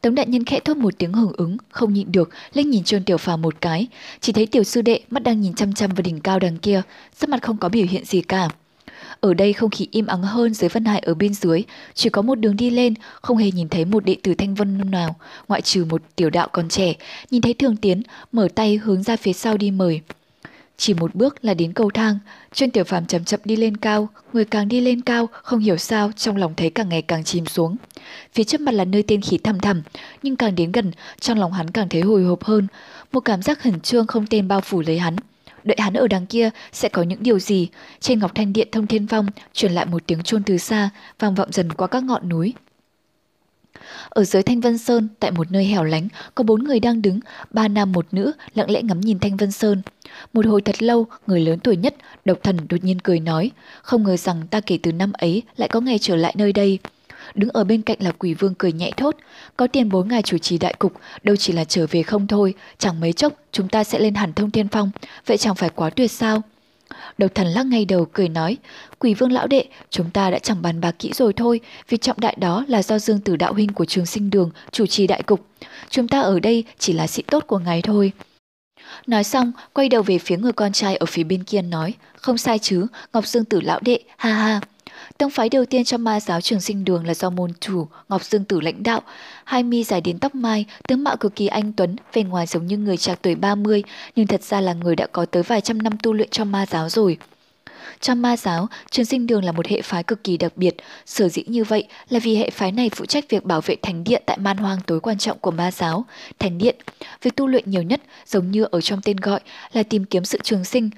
Tống đại nhân khẽ thốt một tiếng hưởng ứng, không nhịn được, lên nhìn Trương Tiểu Phàm một cái, chỉ thấy tiểu sư đệ mắt đang nhìn chăm chăm vào đỉnh cao đằng kia, sắc mặt không có biểu hiện gì cả. Ở đây không khí im ắng hơn dưới Vân Hải ở bên dưới, chỉ có một đường đi lên, không hề nhìn thấy một đệ tử Thanh Vân nào, ngoại trừ một tiểu đạo còn trẻ, nhìn thấy Thường Tiến, mở tay hướng ra phía sau đi mời. Chỉ một bước là đến cầu thang, chuyên Tiểu Phàm chậm chậm đi lên cao, người càng đi lên cao, không hiểu sao trong lòng thấy càng ngày càng chìm xuống. Phía trước mặt là nơi tiên khí thầm thầm, nhưng càng đến gần, trong lòng hắn càng thấy hồi hộp hơn, một cảm giác khẩn trương không tên bao phủ lấy hắn. Đợi hắn ở đằng kia sẽ có những điều gì? Trên Ngọc Thanh Điện thông thiên phong truyền lại một tiếng chuông từ xa, vang vọng dần qua các ngọn núi. Ở dưới Thanh Vân Sơn, tại một nơi hẻo lánh, có bốn người đang đứng, ba nam một nữ, lặng lẽ ngắm nhìn Thanh Vân Sơn. Một hồi thật lâu, người lớn tuổi nhất, độc thần đột nhiên cười nói, không ngờ rằng ta kể từ năm ấy lại có ngày trở lại nơi đây. Đứng ở bên cạnh là quỷ vương cười nhẹ thốt, có tiền bối ngài chủ trì đại cục, đâu chỉ là trở về không thôi, chẳng mấy chốc chúng ta sẽ lên hẳn thông thiên phong, vậy chẳng phải quá tuyệt sao? Độc thần lắc ngay đầu cười nói, quỷ vương lão đệ, chúng ta đã chẳng bàn bạc kỹ rồi thôi, việc trọng đại đó là do dương tử đạo huynh của trường sinh đường chủ trì đại cục. Chúng ta ở đây chỉ là sĩ tốt của ngài thôi. Nói xong, quay đầu về phía người con trai ở phía bên kia nói, không sai chứ, Ngọc Dương Tử lão đệ, ha ha. Tông phái đầu tiên trong ma giáo trường sinh đường là do môn chủ Ngọc Dương Tử lãnh đạo. Hai mi dài đến tóc mai, tướng mạo cực kỳ anh tuấn, vẻ ngoài giống như người trạc tuổi 30, nhưng thật ra là người đã có tới vài trăm năm tu luyện trong ma giáo rồi. Trong ma giáo, trường sinh đường là một hệ phái cực kỳ đặc biệt, sở dĩ như vậy là vì hệ phái này phụ trách việc bảo vệ thánh điện tại man hoang tối quan trọng của ma giáo. Thánh điện, việc tu luyện nhiều nhất giống như ở trong tên gọi là tìm kiếm sự trường sinh,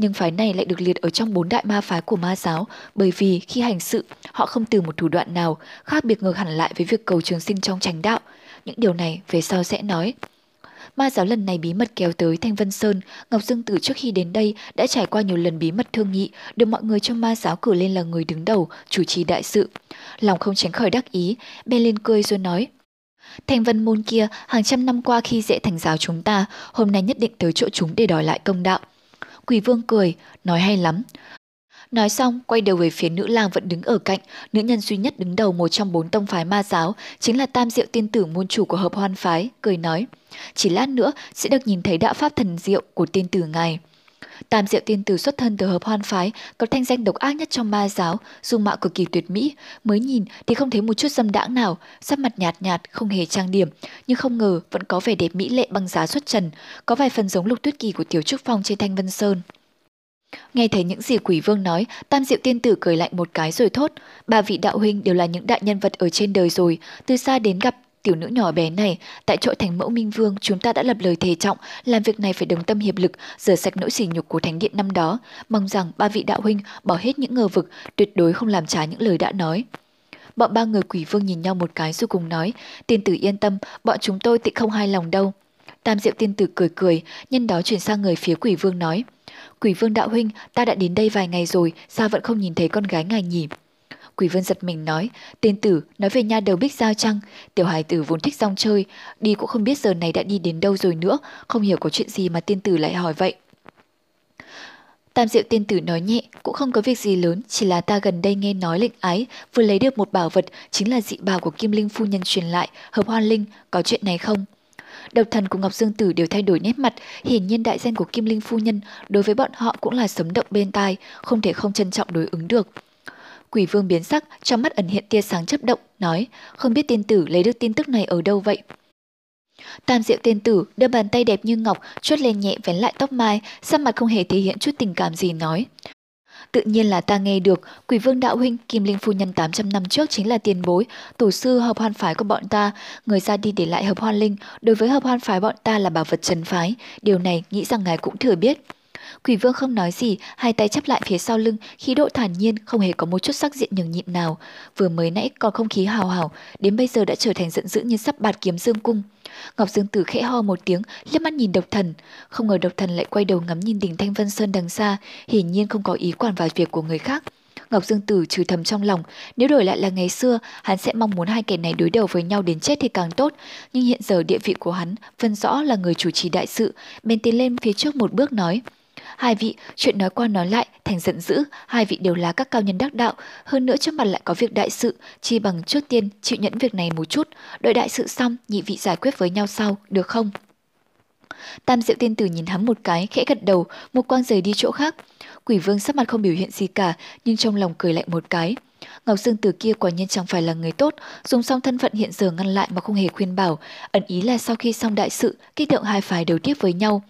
nhưng phái này lại được liệt ở trong bốn đại ma phái của ma giáo bởi vì khi hành sự, họ không từ một thủ đoạn nào khác biệt ngược hẳn lại với việc cầu trường sinh trong tránh đạo. Những điều này về sau sẽ nói. Ma giáo lần này bí mật kéo tới Thanh Vân Sơn, Ngọc Dương Tử trước khi đến đây đã trải qua nhiều lần bí mật thương nghị, được mọi người trong ma giáo cử lên là người đứng đầu, chủ trì đại sự. Lòng không tránh khỏi đắc ý, bên lên cười rồi nói. Thanh Vân Môn kia hàng trăm năm qua khi dễ thành giáo chúng ta, hôm nay nhất định tới chỗ chúng để đòi lại công đạo. Quỷ vương cười, nói hay lắm. Nói xong, quay đầu về phía nữ lang vẫn đứng ở cạnh, nữ nhân duy nhất đứng đầu một trong bốn tông phái ma giáo, chính là tam diệu tiên tử môn chủ của hợp hoan phái, cười nói. Chỉ lát nữa sẽ được nhìn thấy đạo pháp thần diệu của tiên tử ngài. Tam diệu tiên tử xuất thân từ hợp hoan phái, có thanh danh độc ác nhất trong ma giáo, dung mạo cực kỳ tuyệt mỹ, mới nhìn thì không thấy một chút dâm đãng nào, sắc mặt nhạt nhạt, không hề trang điểm, nhưng không ngờ vẫn có vẻ đẹp mỹ lệ băng giá xuất trần, có vài phần giống lục tuyết kỳ của tiểu trúc phong trên thanh vân sơn. Nghe thấy những gì quỷ vương nói, tam diệu tiên tử cười lạnh một cái rồi thốt, ba vị đạo huynh đều là những đại nhân vật ở trên đời rồi, từ xa đến gặp Tiểu nữ nhỏ bé này, tại chỗ thành mẫu minh vương, chúng ta đã lập lời thề trọng, làm việc này phải đồng tâm hiệp lực, rửa sạch nỗi sỉ nhục của thánh điện năm đó. Mong rằng ba vị đạo huynh bỏ hết những ngờ vực, tuyệt đối không làm trái những lời đã nói. Bọn ba người quỷ vương nhìn nhau một cái rồi cùng nói, tiên tử yên tâm, bọn chúng tôi tịnh không hai lòng đâu. Tam diệu tiên tử cười cười, nhân đó chuyển sang người phía quỷ vương nói, Quỷ vương đạo huynh, ta đã đến đây vài ngày rồi, sao vẫn không nhìn thấy con gái ngài nhỉ? Quỷ Vân giật mình nói, tên tử nói về nha đầu bích giao chăng, tiểu hài tử vốn thích rong chơi, đi cũng không biết giờ này đã đi đến đâu rồi nữa, không hiểu có chuyện gì mà tiên tử lại hỏi vậy. Tam diệu tiên tử nói nhẹ, cũng không có việc gì lớn, chỉ là ta gần đây nghe nói lệnh ái, vừa lấy được một bảo vật, chính là dị bảo của Kim Linh phu nhân truyền lại, hợp hoan linh, có chuyện này không? Độc thần của Ngọc Dương Tử đều thay đổi nét mặt, hiển nhiên đại danh của Kim Linh phu nhân đối với bọn họ cũng là sống động bên tai, không thể không trân trọng đối ứng được. Quỷ vương biến sắc, trong mắt ẩn hiện tia sáng chấp động, nói, không biết tiên tử lấy được tin tức này ở đâu vậy. Tam diệu tiên tử đưa bàn tay đẹp như ngọc, chuốt lên nhẹ vén lại tóc mai, sắc mặt không hề thể hiện chút tình cảm gì nói. Tự nhiên là ta nghe được, quỷ vương đạo huynh Kim Linh Phu Nhân 800 năm trước chính là tiền bối, tổ sư hợp hoan phái của bọn ta, người ra đi để lại hợp hoan linh, đối với hợp hoan phái bọn ta là bảo vật trần phái, điều này nghĩ rằng ngài cũng thừa biết. Quỷ vương không nói gì, hai tay chắp lại phía sau lưng, khí độ thản nhiên, không hề có một chút sắc diện nhường nhịn nào. Vừa mới nãy còn không khí hào hào, đến bây giờ đã trở thành giận dữ như sắp bạt kiếm dương cung. Ngọc Dương Tử khẽ ho một tiếng, liếc mắt nhìn độc thần. Không ngờ độc thần lại quay đầu ngắm nhìn đỉnh Thanh Vân Sơn đằng xa, hiển nhiên không có ý quản vào việc của người khác. Ngọc Dương Tử trừ thầm trong lòng, nếu đổi lại là ngày xưa, hắn sẽ mong muốn hai kẻ này đối đầu với nhau đến chết thì càng tốt, nhưng hiện giờ địa vị của hắn phân rõ là người chủ trì đại sự, bên tiến lên phía trước một bước nói – Hai vị, chuyện nói qua nói lại, thành giận dữ, hai vị đều là các cao nhân đắc đạo, hơn nữa trước mặt lại có việc đại sự, chi bằng trước tiên chịu nhẫn việc này một chút, đợi đại sự xong, nhị vị giải quyết với nhau sau, được không? Tam diệu tiên tử nhìn hắn một cái, khẽ gật đầu, một quang rời đi chỗ khác. Quỷ vương sắc mặt không biểu hiện gì cả, nhưng trong lòng cười lạnh một cái. Ngọc Dương Tử kia quả nhiên chẳng phải là người tốt, dùng xong thân phận hiện giờ ngăn lại mà không hề khuyên bảo, ẩn ý là sau khi xong đại sự, kích động hai phái đều tiếp với nhau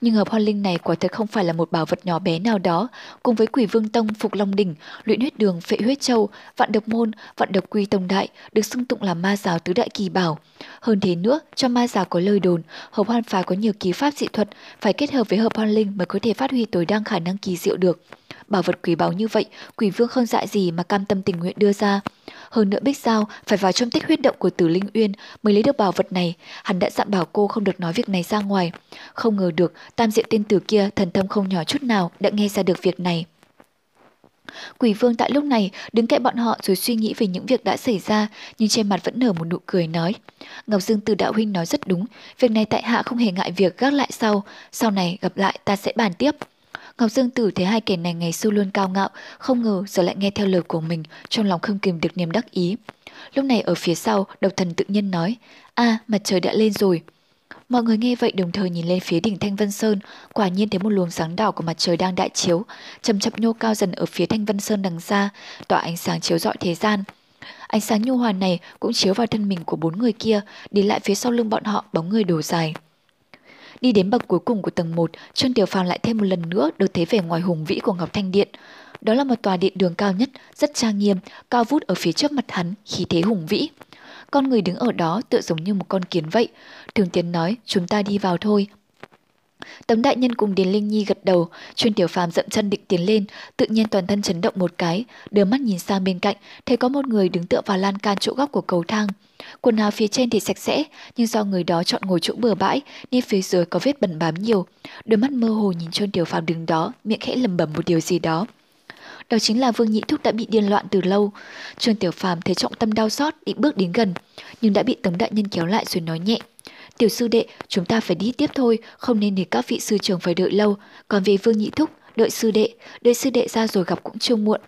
nhưng hợp hoan linh này quả thật không phải là một bảo vật nhỏ bé nào đó, cùng với quỷ vương tông, phục long đỉnh, luyện huyết đường, phệ huyết châu, vạn độc môn, vạn độc quy tông đại, được xưng tụng là ma giáo tứ đại kỳ bảo. Hơn thế nữa, cho ma giáo có lời đồn, hợp hoan phái có nhiều kỳ pháp dị thuật, phải kết hợp với hợp hoan linh mới có thể phát huy tối đa khả năng kỳ diệu được. Bảo vật quý báu như vậy, quỷ vương không dại gì mà cam tâm tình nguyện đưa ra. Hơn nữa Bích Giao phải vào trong tích huyết động của Tử Linh Uyên mới lấy được bảo vật này, hắn đã dặn bảo cô không được nói việc này ra ngoài. Không ngờ được, tam diện tiên tử kia thần tâm không nhỏ chút nào đã nghe ra được việc này. Quỷ vương tại lúc này đứng cạnh bọn họ rồi suy nghĩ về những việc đã xảy ra, nhưng trên mặt vẫn nở một nụ cười nói. Ngọc Dương Tử Đạo Huynh nói rất đúng, việc này tại hạ không hề ngại việc gác lại sau, sau này gặp lại ta sẽ bàn tiếp. Ngọc Dương Tử thấy hai kẻ này ngày xưa luôn cao ngạo, không ngờ giờ lại nghe theo lời của mình, trong lòng không kìm được niềm đắc ý. Lúc này ở phía sau, độc thần tự nhiên nói, a mặt trời đã lên rồi. Mọi người nghe vậy đồng thời nhìn lên phía đỉnh Thanh Vân Sơn, quả nhiên thấy một luồng sáng đỏ của mặt trời đang đại chiếu, chậm chậm nhô cao dần ở phía Thanh Vân Sơn đằng xa, tỏa ánh sáng chiếu rọi thế gian. Ánh sáng nhu hòa này cũng chiếu vào thân mình của bốn người kia, đi lại phía sau lưng bọn họ bóng người đổ dài. Đi đến bậc cuối cùng của tầng 1, Trương Tiểu Phàm lại thêm một lần nữa được thấy vẻ ngoài hùng vĩ của Ngọc Thanh Điện. Đó là một tòa điện đường cao nhất, rất trang nghiêm, cao vút ở phía trước mặt hắn, khí thế hùng vĩ. Con người đứng ở đó tựa giống như một con kiến vậy. Thường Tiến nói, chúng ta đi vào thôi. Tống đại nhân cùng Điền Linh Nhi gật đầu, chuyên tiểu phàm dậm chân định tiến lên, tự nhiên toàn thân chấn động một cái, đưa mắt nhìn sang bên cạnh, thấy có một người đứng tựa vào lan can chỗ góc của cầu thang. Quần áo phía trên thì sạch sẽ, nhưng do người đó chọn ngồi chỗ bừa bãi nên phía dưới có vết bẩn bám nhiều. Đôi mắt mơ hồ nhìn Trôn Tiểu Phàm đứng đó, miệng khẽ lầm bầm một điều gì đó. Đó chính là Vương Nhị Thúc đã bị điên loạn từ lâu. Trương Tiểu Phàm thấy trọng tâm đau xót, định bước đến gần, nhưng đã bị Tống đại nhân kéo lại rồi nói nhẹ. Tiểu sư đệ, chúng ta phải đi tiếp thôi, không nên để các vị sư trưởng phải đợi lâu. Còn về Vương Nhị Thúc, đợi sư đệ, đợi sư đệ ra rồi gặp cũng chưa muộn.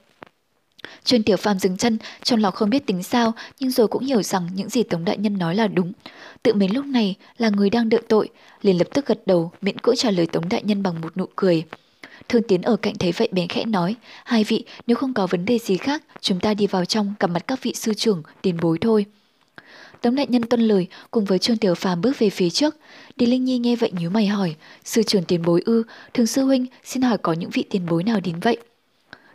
Trương Tiểu Phàm dừng chân, trong lòng không biết tính sao, nhưng rồi cũng hiểu rằng những gì Tống Đại Nhân nói là đúng. Tự mình lúc này là người đang đợi tội, liền lập tức gật đầu, miễn cưỡng trả lời Tống Đại Nhân bằng một nụ cười. Thương Tiến ở cạnh thấy vậy bèn khẽ nói, hai vị, nếu không có vấn đề gì khác, chúng ta đi vào trong gặp mặt các vị sư trưởng, tiền bối thôi. Tống đại nhân tuân lời, cùng với Trương Tiểu Phàm bước về phía trước. Đi Linh Nhi nghe vậy nhíu mày hỏi, sư trưởng tiền bối ư, thường sư huynh, xin hỏi có những vị tiền bối nào đến vậy?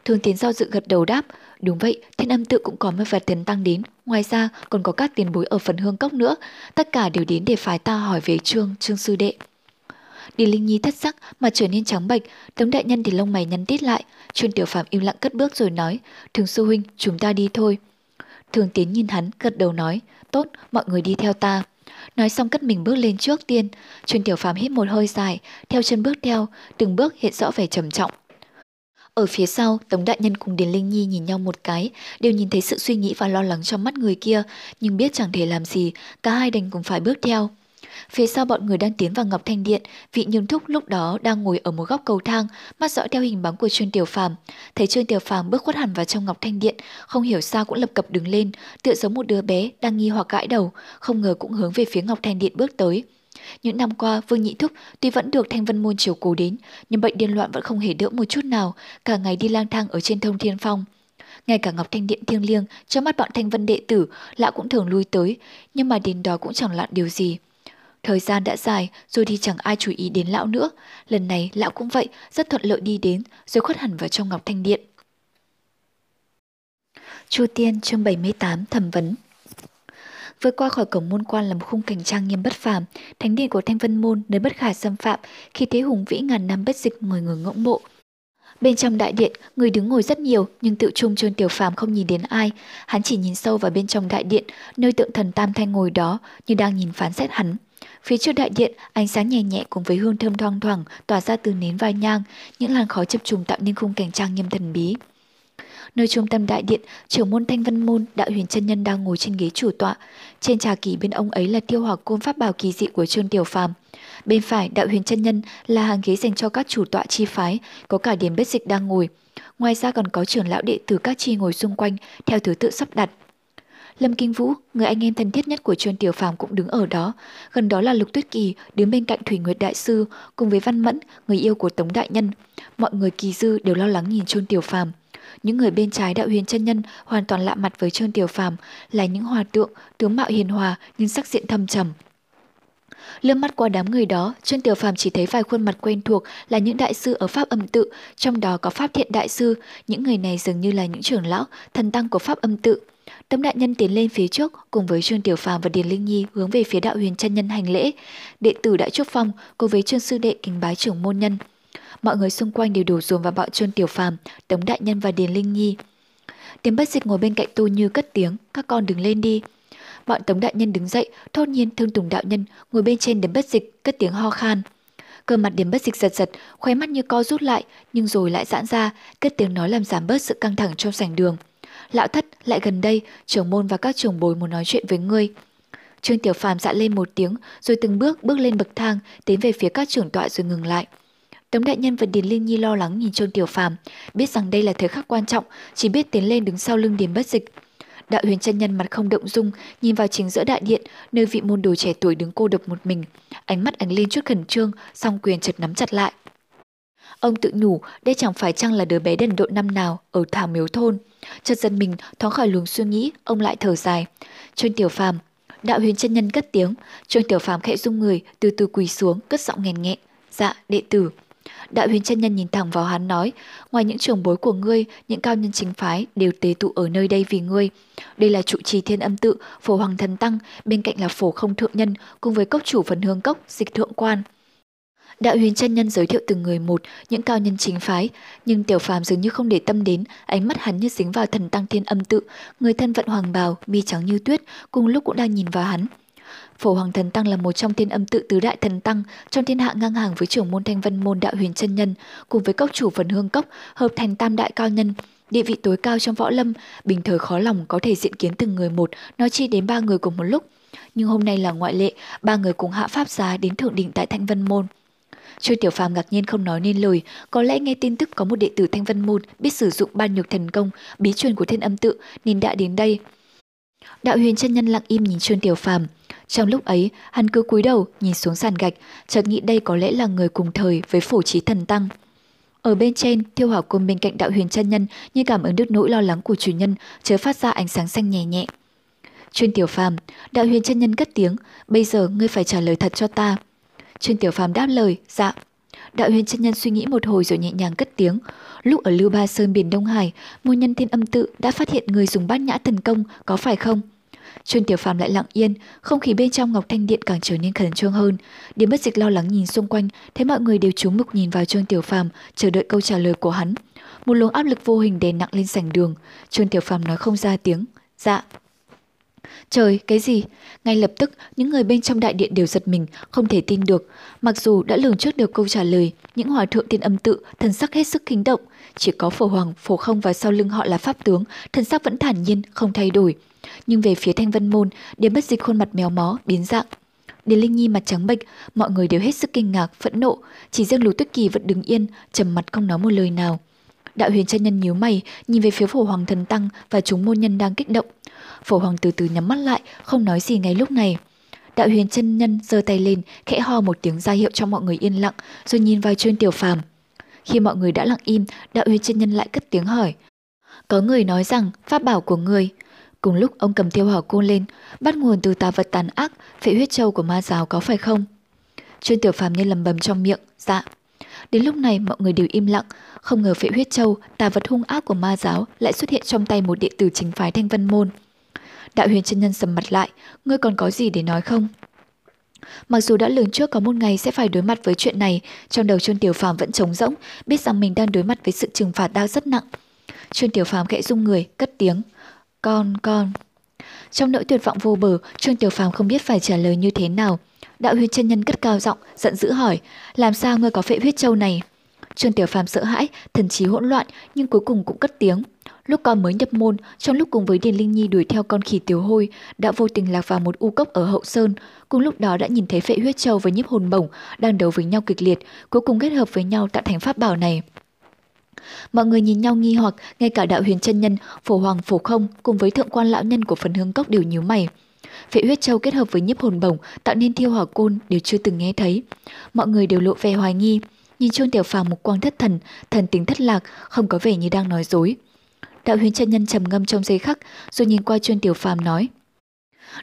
Thường Tiến do dự gật đầu đáp, đúng vậy, thiên âm tự cũng có một vài tiến tăng đến, ngoài ra còn có các tiền bối ở phần hương cốc nữa, tất cả đều đến để phái ta hỏi về Trương, Trương sư đệ. Đi Linh Nhi thất sắc mà trở nên trắng bệch, Tống đại nhân thì lông mày nhăn tít lại, Chuyên Tiểu Phạm im lặng cất bước rồi nói, Thường sư huynh, chúng ta đi thôi. Thường Tiến nhìn hắn, gật đầu nói, tốt, mọi người đi theo ta. Nói xong cất mình bước lên trước tiên, Chuyên Tiểu Phạm hít một hơi dài, theo chân bước theo, từng bước hiện rõ vẻ trầm trọng. Ở phía sau, Tống Đại Nhân cùng Điền Linh Nhi nhìn nhau một cái, đều nhìn thấy sự suy nghĩ và lo lắng trong mắt người kia, nhưng biết chẳng thể làm gì, cả hai đành cùng phải bước theo. Phía sau bọn người đang tiến vào Ngọc Thanh Điện, vị nhường thúc lúc đó đang ngồi ở một góc cầu thang, mắt dõi theo hình bóng của Trương Tiểu Phàm. Thấy Trương Tiểu Phàm bước khuất hẳn vào trong Ngọc Thanh Điện, không hiểu sao cũng lập cập đứng lên, tựa giống một đứa bé đang nghi hoặc gãi đầu, không ngờ cũng hướng về phía Ngọc Thanh Điện bước tới. Những năm qua, Vương Nhị Thúc tuy vẫn được Thanh Vân Môn chiều cố đến, nhưng bệnh điên loạn vẫn không hề đỡ một chút nào, cả ngày đi lang thang ở trên thông thiên phong. Ngay cả Ngọc Thanh Điện thiêng liêng, cho mắt bọn Thanh Vân đệ tử, lão cũng thường lui tới, nhưng mà đến đó cũng chẳng lặn điều gì. Thời gian đã dài, rồi thì chẳng ai chú ý đến lão nữa. Lần này lão cũng vậy, rất thuận lợi đi đến, rồi khuất hẳn vào trong Ngọc Thanh Điện. Chu Tiên chương 78 thẩm vấn Vượt qua khỏi cổng môn quan là một khung cảnh trang nghiêm bất phàm, thánh điện của Thanh Vân Môn nơi bất khả xâm phạm, khi thế hùng vĩ ngàn năm bất dịch mọi người ngưỡng mộ. Bên trong đại điện, người đứng ngồi rất nhiều, nhưng tự trung trôn Tiểu Phàm không nhìn đến ai, hắn chỉ nhìn sâu vào bên trong đại điện, nơi tượng thần Tam Thanh ngồi đó, như đang nhìn phán xét hắn. Phía trước đại điện, ánh sáng nhẹ nhẹ cùng với hương thơm thoang thoảng tỏa ra từ nến vai nhang, những làn khói chập trùng tạo nên khung cảnh trang nghiêm thần bí. Nơi trung tâm đại điện, trưởng môn Thanh Vân Môn, đạo huyền chân nhân đang ngồi trên ghế chủ tọa. Trên trà kỳ bên ông ấy là tiêu hỏa côn pháp bảo kỳ dị của Trương Tiểu Phàm. Bên phải, đạo huyền chân nhân là hàng ghế dành cho các chủ tọa chi phái, có cả điểm bết dịch đang ngồi. Ngoài ra còn có trưởng lão đệ tử các chi ngồi xung quanh, theo thứ tự sắp đặt. Lâm Kinh Vũ, người anh em thân thiết nhất của Trương Tiểu Phàm cũng đứng ở đó. Gần đó là Lục Tuyết Kỳ, đứng bên cạnh Thủy Nguyệt Đại Sư, cùng với Văn Mẫn, người yêu của Tống Đại Nhân. Mọi người kỳ dư đều lo lắng nhìn Trương Tiểu Phàm. Những người bên trái đạo huyền chân nhân hoàn toàn lạ mặt với Trương Tiểu Phàm, là những hòa tượng, tướng mạo hiền hòa nhưng sắc diện thâm trầm. Lướt mắt qua đám người đó, Trương Tiểu Phàm chỉ thấy vài khuôn mặt quen thuộc là những đại sư ở Pháp âm tự, trong đó có Pháp Thiện Đại Sư, những người này dường như là những trưởng lão, thần tăng của Pháp âm tự. tấm đại nhân tiến lên phía trước cùng với Trương Tiểu Phàm và Điền Linh Nhi hướng về phía đạo huyền chân nhân hành lễ. Đệ tử Đại Trúc Phong cùng với Trương sư đệ kính bái trưởng môn nhân. Mọi người xung quanh đều đổ dồn vào bọn Trương Tiểu Phàm, Tống đại nhân và Điền Linh Nhi. Tiếng bất dịch ngồi bên cạnh tu như cất tiếng, các con đứng lên đi. Bọn Tống đại nhân đứng dậy, thốt nhiên thương tùng đạo nhân ngồi bên trên điểm bất dịch, cất tiếng ho khan. Cơ mặt điểm bất dịch giật giật, khóe mắt như co rút lại, nhưng rồi lại giãn ra, cất tiếng nói làm giảm bớt sự căng thẳng trong sảnh đường. Lão thất lại gần đây, trưởng môn và các trưởng bối muốn nói chuyện với ngươi. Trương Tiểu Phàm dạ lên một tiếng, rồi từng bước bước lên bậc thang, tiến về phía các trưởng tọa rồi ngừng lại. Tống đại nhân và Điền Linh Nhi lo lắng nhìn Trương Tiểu Phàm, biết rằng đây là thời khắc quan trọng, chỉ biết tiến lên đứng sau lưng Điền Bất Dịch. Đạo huyền chân nhân mặt không động dung, nhìn vào chính giữa đại điện, nơi vị môn đồ trẻ tuổi đứng cô độc một mình. Ánh mắt ánh lên chút khẩn trương, song quyền chợt nắm chặt lại. Ông tự nhủ, đây chẳng phải chăng là đứa bé đần độn năm nào ở thảo miếu thôn. Chợt giật mình, thoáng khỏi luồng suy nghĩ, ông lại thở dài. Trương Tiểu Phàm, đạo huyền chân nhân cất tiếng, Trương Tiểu Phàm khẽ rung người, từ từ quỳ xuống, cất giọng nghèn nghẹn. Dạ, đệ tử. Đạo huyền chân nhân nhìn thẳng vào hắn nói, ngoài những trường bối của ngươi, những cao nhân chính phái đều tế tụ ở nơi đây vì ngươi. Đây là trụ trì thiên âm tự, phổ hoàng thần tăng, bên cạnh là phổ không thượng nhân, cùng với cốc chủ phần hương cốc, dịch thượng quan. Đạo huyền chân nhân giới thiệu từng người một, những cao nhân chính phái, nhưng tiểu phàm dường như không để tâm đến, ánh mắt hắn như dính vào thần tăng thiên âm tự, người thân vận hoàng bào, mi trắng như tuyết, cùng lúc cũng đang nhìn vào hắn. Phổ Hoàng Thần Tăng là một trong thiên âm tự tứ đại thần tăng trong thiên hạ ngang hàng với trưởng môn thanh vân môn đạo huyền chân nhân, cùng với cốc chủ phần hương cốc, hợp thành tam đại cao nhân, địa vị tối cao trong võ lâm, bình thời khó lòng có thể diện kiến từng người một, nói chi đến ba người cùng một lúc. Nhưng hôm nay là ngoại lệ, ba người cùng hạ pháp giá đến thượng đỉnh tại Thanh Vân Môn. Chu Tiểu Phàm ngạc nhiên không nói nên lời, có lẽ nghe tin tức có một đệ tử Thanh Vân Môn biết sử dụng ban nhược thần công, bí truyền của thiên âm tự nên đã đến đây. Đạo huyền chân nhân lặng im nhìn Trương Tiểu Phàm, trong lúc ấy, hắn cứ cúi đầu nhìn xuống sàn gạch, chợt nghĩ đây có lẽ là người cùng thời với phổ trí thần tăng. Ở bên trên, thiêu hỏa côn bên cạnh đạo huyền chân nhân như cảm ứng được nỗi lo lắng của chủ nhân, chớ phát ra ánh sáng xanh nhẹ nhẹ. Chuyên tiểu phàm, đạo huyền chân nhân cất tiếng, bây giờ ngươi phải trả lời thật cho ta. Chuyên tiểu phàm đáp lời, dạ. Đạo huyền chân nhân suy nghĩ một hồi rồi nhẹ nhàng cất tiếng. Lúc ở Lưu Ba Sơn biển Đông Hải, môn nhân thiên âm tự đã phát hiện người dùng bát nhã thần công, có phải không? Trương Tiểu Phàm lại lặng yên, không khí bên trong Ngọc Thanh Điện càng trở nên khẩn trương hơn. Điềm bất dịch lo lắng nhìn xung quanh, thấy mọi người đều chú mục nhìn vào Trương Tiểu Phàm, chờ đợi câu trả lời của hắn. Một luồng áp lực vô hình đè nặng lên sảnh đường. Trương Tiểu Phàm nói không ra tiếng. Dạ. Trời, cái gì? Ngay lập tức, những người bên trong đại điện đều giật mình, không thể tin được. Mặc dù đã lường trước được câu trả lời, những hòa thượng tiên âm tự, thần sắc hết sức kinh động. Chỉ có phổ hoàng, phổ không và sau lưng họ là pháp tướng, thần sắc vẫn thản nhiên, không thay đổi. Nhưng về phía thanh vân môn, điểm bất dịch khuôn mặt méo mó, biến dạng. Điền Linh Nhi mặt trắng bệch, mọi người đều hết sức kinh ngạc, phẫn nộ. Chỉ riêng Lục Tuyết Kỳ vẫn đứng yên, trầm mặt không nói một lời nào. Đạo huyền chân nhân nhíu mày, nhìn về phía phổ hoàng thần tăng và chúng môn nhân đang kích động. Phổ hoàng từ từ nhắm mắt lại, không nói gì ngay lúc này. Đạo huyền chân nhân giơ tay lên, khẽ ho một tiếng ra hiệu cho mọi người yên lặng, rồi nhìn vào chuyên Tiểu Phàm. Khi mọi người đã lặng im, đạo huyền chân nhân lại cất tiếng hỏi. Có người nói rằng pháp bảo của người. Cùng lúc ông cầm thiêu hỏa côn lên, bắt nguồn từ tà vật tàn ác, phệ huyết châu của ma giáo có phải không? chuyên Tiểu Phàm nhân lầm bầm trong miệng, dạ. Đến lúc này mọi người đều im lặng, không ngờ phệ huyết châu, tà vật hung ác của ma giáo lại xuất hiện trong tay một đệ tử chính phái Thanh Vân Môn. Đạo huyền chân nhân sầm mặt lại, ngươi còn có gì để nói không? Mặc dù đã lường trước có một ngày sẽ phải đối mặt với chuyện này, trong đầu Trương Tiểu Phàm vẫn trống rỗng, biết rằng mình đang đối mặt với sự trừng phạt đau rất nặng. Trương Tiểu Phàm khẽ rung người, cất tiếng. Con, con. Trong nỗi tuyệt vọng vô bờ, Trương Tiểu Phàm không biết phải trả lời như thế nào. Đạo huyền chân nhân cất cao giọng, giận dữ hỏi, làm sao ngươi có phệ huyết châu này? Trương Tiểu Phàm sợ hãi, thần trí hỗn loạn, nhưng cuối cùng cũng cất tiếng. Lúc con mới nhập môn, trong lúc cùng với Điền Linh Nhi đuổi theo con khỉ tiểu hôi, đã vô tình lạc vào một u cốc ở hậu sơn. Cùng lúc đó đã nhìn thấy phệ huyết châu với nhiếp hồn bổng đang đấu với nhau kịch liệt, cuối cùng kết hợp với nhau tạo thành pháp bảo này. Mọi người nhìn nhau nghi hoặc, ngay cả đạo huyền chân nhân, phổ hoàng phổ không cùng với thượng quan lão nhân của phần hướng cốc đều nhíu mày. Phệ huyết châu kết hợp với nhiếp hồn bổng tạo nên thiêu hỏa côn đều chưa từng nghe thấy. Mọi người đều lộ vẻ hoài nghi, nhìn Trương Tiểu Phàm một quang thất thần, thần tính thất lạc, không có vẻ như đang nói dối. Đạo huyền chân nhân trầm ngâm trong giây khắc, rồi nhìn qua Trương Tiểu Phàm nói: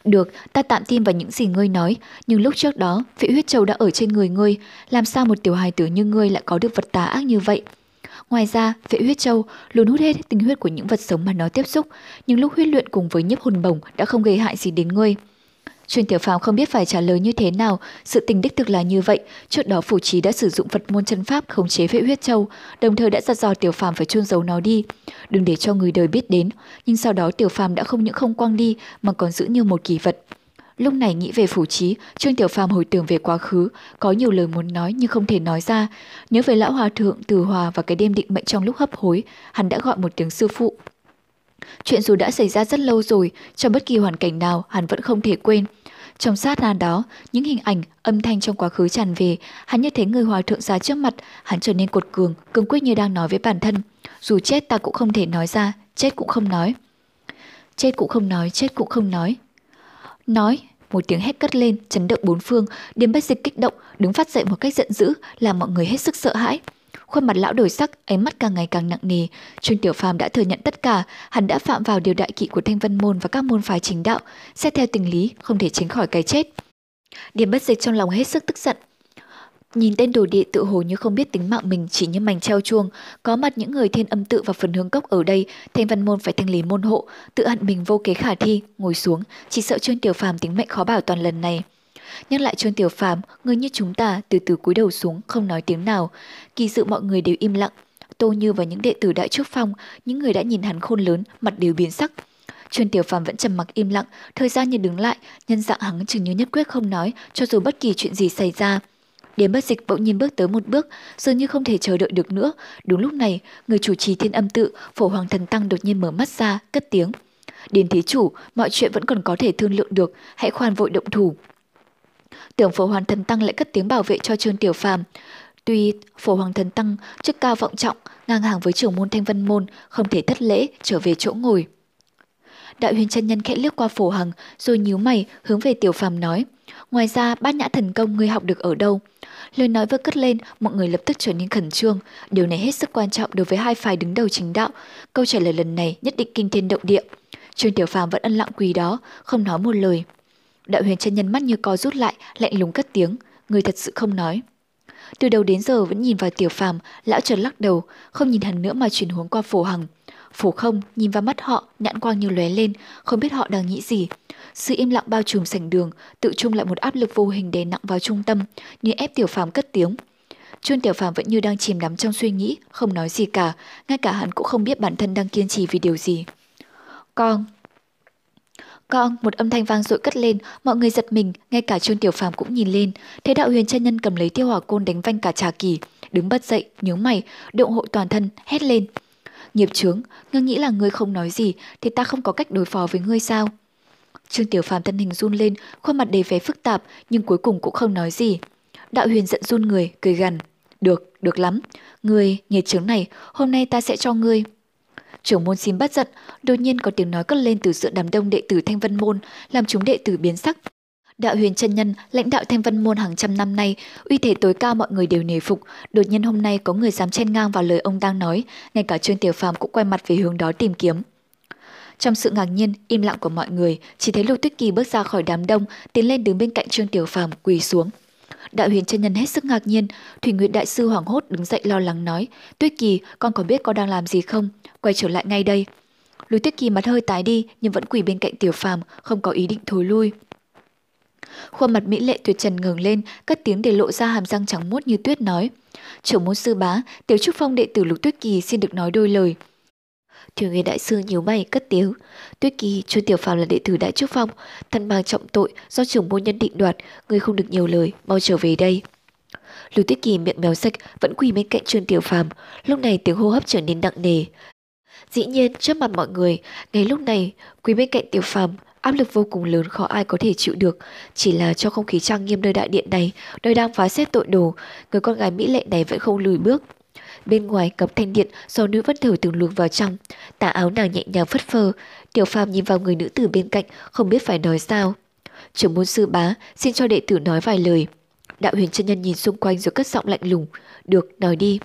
được, ta tạm tin vào những gì ngươi nói, nhưng lúc trước đó, vị huyết châu đã ở trên người ngươi, làm sao một tiểu hài tử như ngươi lại có được vật tà ác như vậy? Ngoài ra, vệ huyết châu luôn hút hết tinh huyết của những vật sống mà nó tiếp xúc, nhưng lúc huyết luyện cùng với nhiếp hồn bổng đã không gây hại gì đến ngươi. Truyền Tiểu Phàm không biết phải trả lời như thế nào, sự tình đích thực là như vậy, trước đó phủ trí đã sử dụng Phật môn chân pháp khống chế vệ huyết châu, đồng thời đã dặn dò Tiểu Phàm phải chôn giấu nó đi, đừng để cho người đời biết đến, nhưng sau đó Tiểu Phàm đã không những không quang đi mà còn giữ như một kỳ vật. Lúc này nghĩ về phủ trí, Trương Tiểu Phàm hồi tưởng về quá khứ, có nhiều lời muốn nói nhưng không thể nói ra. Nhớ về lão hòa thượng Từ Hòa và cái đêm định mệnh trong lúc hấp hối, hắn đã gọi một tiếng sư phụ. Chuyện dù đã xảy ra rất lâu rồi, trong bất kỳ hoàn cảnh nào hắn vẫn không thể quên. Trong sát na đó, những hình ảnh, âm thanh trong quá khứ tràn về, hắn như thấy người hòa thượng ra trước mặt, hắn trở nên cột cường, cứng quyết như đang nói với bản thân. Dù chết ta cũng không thể nói ra, chết cũng không nói. Chết cũng không nói, chết cũng không nói. Nói, một tiếng hét cất lên, chấn động bốn phương, điềm bách dịch kích động, đứng phát dậy một cách giận dữ, làm mọi người hết sức sợ hãi. Khuôn mặt lão đổi sắc, ánh mắt càng ngày càng nặng nề. Trương Tiểu Phàm đã thừa nhận tất cả, hắn đã phạm vào điều đại kỵ của Thanh Vân môn và các môn phái chính đạo, xét theo tình lý, không thể tránh khỏi cái chết. Điềm bất dịch trong lòng hết sức tức giận, Nhìn tên đồ địa tự hồ như không biết tính mạng mình chỉ như mảnh treo chuông, có mặt những người thiên âm tự và phần hướng cốc ở đây, thanh văn môn phải thanh lý môn hộ, tự hận mình vô kế khả thi, ngồi xuống, chỉ sợ Trương Tiểu Phàm tính mệnh khó bảo toàn lần này. Nhắc lại Trương Tiểu Phàm, người như chúng ta từ từ cúi đầu xuống, không nói tiếng nào. Kỳ sự mọi người đều im lặng. Tô Như và những đệ tử đại trúc phong, những người đã nhìn hắn khôn lớn, mặt đều biến sắc. Trương Tiểu Phàm vẫn trầm mặc im lặng, thời gian như đứng lại, nhân dạng hắn chừng như nhất quyết không nói, cho dù bất kỳ chuyện gì xảy ra điểm bất dịch bỗng nhiên bước tới một bước, dường như không thể chờ đợi được nữa. Đúng lúc này, người chủ trì thiên âm tự, phổ hoàng thần tăng đột nhiên mở mắt ra, cất tiếng. Điền thí chủ, mọi chuyện vẫn còn có thể thương lượng được, hãy khoan vội động thủ. Tưởng phổ hoàng thần tăng lại cất tiếng bảo vệ cho trương tiểu phàm. Tuy phổ hoàng thần tăng chức cao vọng trọng, ngang hàng với trưởng môn thanh vân môn, không thể thất lễ, trở về chỗ ngồi. Đại huyền chân nhân khẽ liếc qua phổ hằng, rồi nhíu mày, hướng về tiểu phàm nói. Ngoài ra, bát nhã thần công ngươi học được ở đâu? Lời nói vừa cất lên, mọi người lập tức trở nên khẩn trương. Điều này hết sức quan trọng đối với hai phái đứng đầu chính đạo. Câu trả lời lần này nhất định kinh thiên động địa. Trương Tiểu Phàm vẫn ân lặng quỳ đó, không nói một lời. Đạo huyền chân nhân mắt như co rút lại, lạnh lùng cất tiếng. Người thật sự không nói. Từ đầu đến giờ vẫn nhìn vào Tiểu Phàm, lão trần lắc đầu, không nhìn hắn nữa mà chuyển hướng qua phổ hằng. Phổ không nhìn vào mắt họ, nhãn quang như lóe lên, không biết họ đang nghĩ gì. Sự im lặng bao trùm sảnh đường, tự chung lại một áp lực vô hình đè nặng vào trung tâm, như ép Tiểu Phàm cất tiếng. Chuân Tiểu Phàm vẫn như đang chìm đắm trong suy nghĩ, không nói gì cả, ngay cả hắn cũng không biết bản thân đang kiên trì vì điều gì. Con, con, một âm thanh vang dội cất lên, mọi người giật mình, ngay cả Trương Tiểu Phàm cũng nhìn lên, thế đạo huyền chân nhân cầm lấy tiêu hỏa côn đánh vanh cả trà kỳ, đứng bật dậy, nhướng mày, động hộ toàn thân, hét lên. Nghiệp chướng, ngươi nghĩ là ngươi không nói gì thì ta không có cách đối phó với ngươi sao? Trương Tiểu Phàm thân hình run lên, khuôn mặt đầy vẻ phức tạp nhưng cuối cùng cũng không nói gì. Đạo huyền giận run người, cười gằn. Được, được lắm. Ngươi, nghiệt chướng này, hôm nay ta sẽ cho ngươi. Trưởng môn xin bất giận, đột nhiên có tiếng nói cất lên từ giữa đám đông đệ tử Thanh Vân Môn, làm chúng đệ tử biến sắc. Đạo huyền chân nhân, lãnh đạo thanh vân môn hàng trăm năm nay, uy thế tối cao mọi người đều nể phục. Đột nhiên hôm nay có người dám chen ngang vào lời ông đang nói, ngay cả Trương Tiểu Phàm cũng quay mặt về hướng đó tìm kiếm. Trong sự ngạc nhiên, im lặng của mọi người, chỉ thấy Lục Tuyết Kỳ bước ra khỏi đám đông, tiến lên đứng bên cạnh Trương Tiểu Phàm quỳ xuống. Đạo huyền chân nhân hết sức ngạc nhiên, Thủy Nguyệt Đại Sư hoảng hốt đứng dậy lo lắng nói, Tuyết Kỳ, con có biết con đang làm gì không? Quay trở lại ngay đây. Lục Tuyết Kỳ mặt hơi tái đi nhưng vẫn quỳ bên cạnh Tiểu Phàm, không có ý định thối lui. Khuôn mặt mỹ lệ tuyệt trần ngừng lên, cất tiếng để lộ ra hàm răng trắng muốt như tuyết nói. Trưởng môn sư bá, tiểu trúc phong đệ tử Lục Tuyết Kỳ xin được nói đôi lời. Thiếu người đại sư nhiều mày cất tiếng. Tuyết Kỳ, chu Tiểu Phàm là đệ tử Đại Trúc Phong, thân mang trọng tội do trưởng môn nhân định đoạt, người không được nhiều lời, mau trở về đây. lưu Tuyết Kỳ miệng méo sạch vẫn quỳ bên cạnh Trương Tiểu Phàm, lúc này tiếng hô hấp trở nên nặng nề. Dĩ nhiên, trước mặt mọi người, ngay lúc này, quỳ bên cạnh Tiểu Phàm, áp lực vô cùng lớn khó ai có thể chịu được, chỉ là cho không khí trang nghiêm nơi đại điện này, nơi đang phá xét tội đồ, người con gái mỹ lệ này vẫn không lùi bước. Bên ngoài cặp thanh điện do nữ vất thử từng luồng vào trong, tà áo nàng nhẹ nhàng phất phơ, tiểu phàm nhìn vào người nữ tử bên cạnh, không biết phải nói sao. Trưởng môn sư bá, xin cho đệ tử nói vài lời. Đạo huyền chân nhân nhìn xung quanh rồi cất giọng lạnh lùng. Được, nói đi.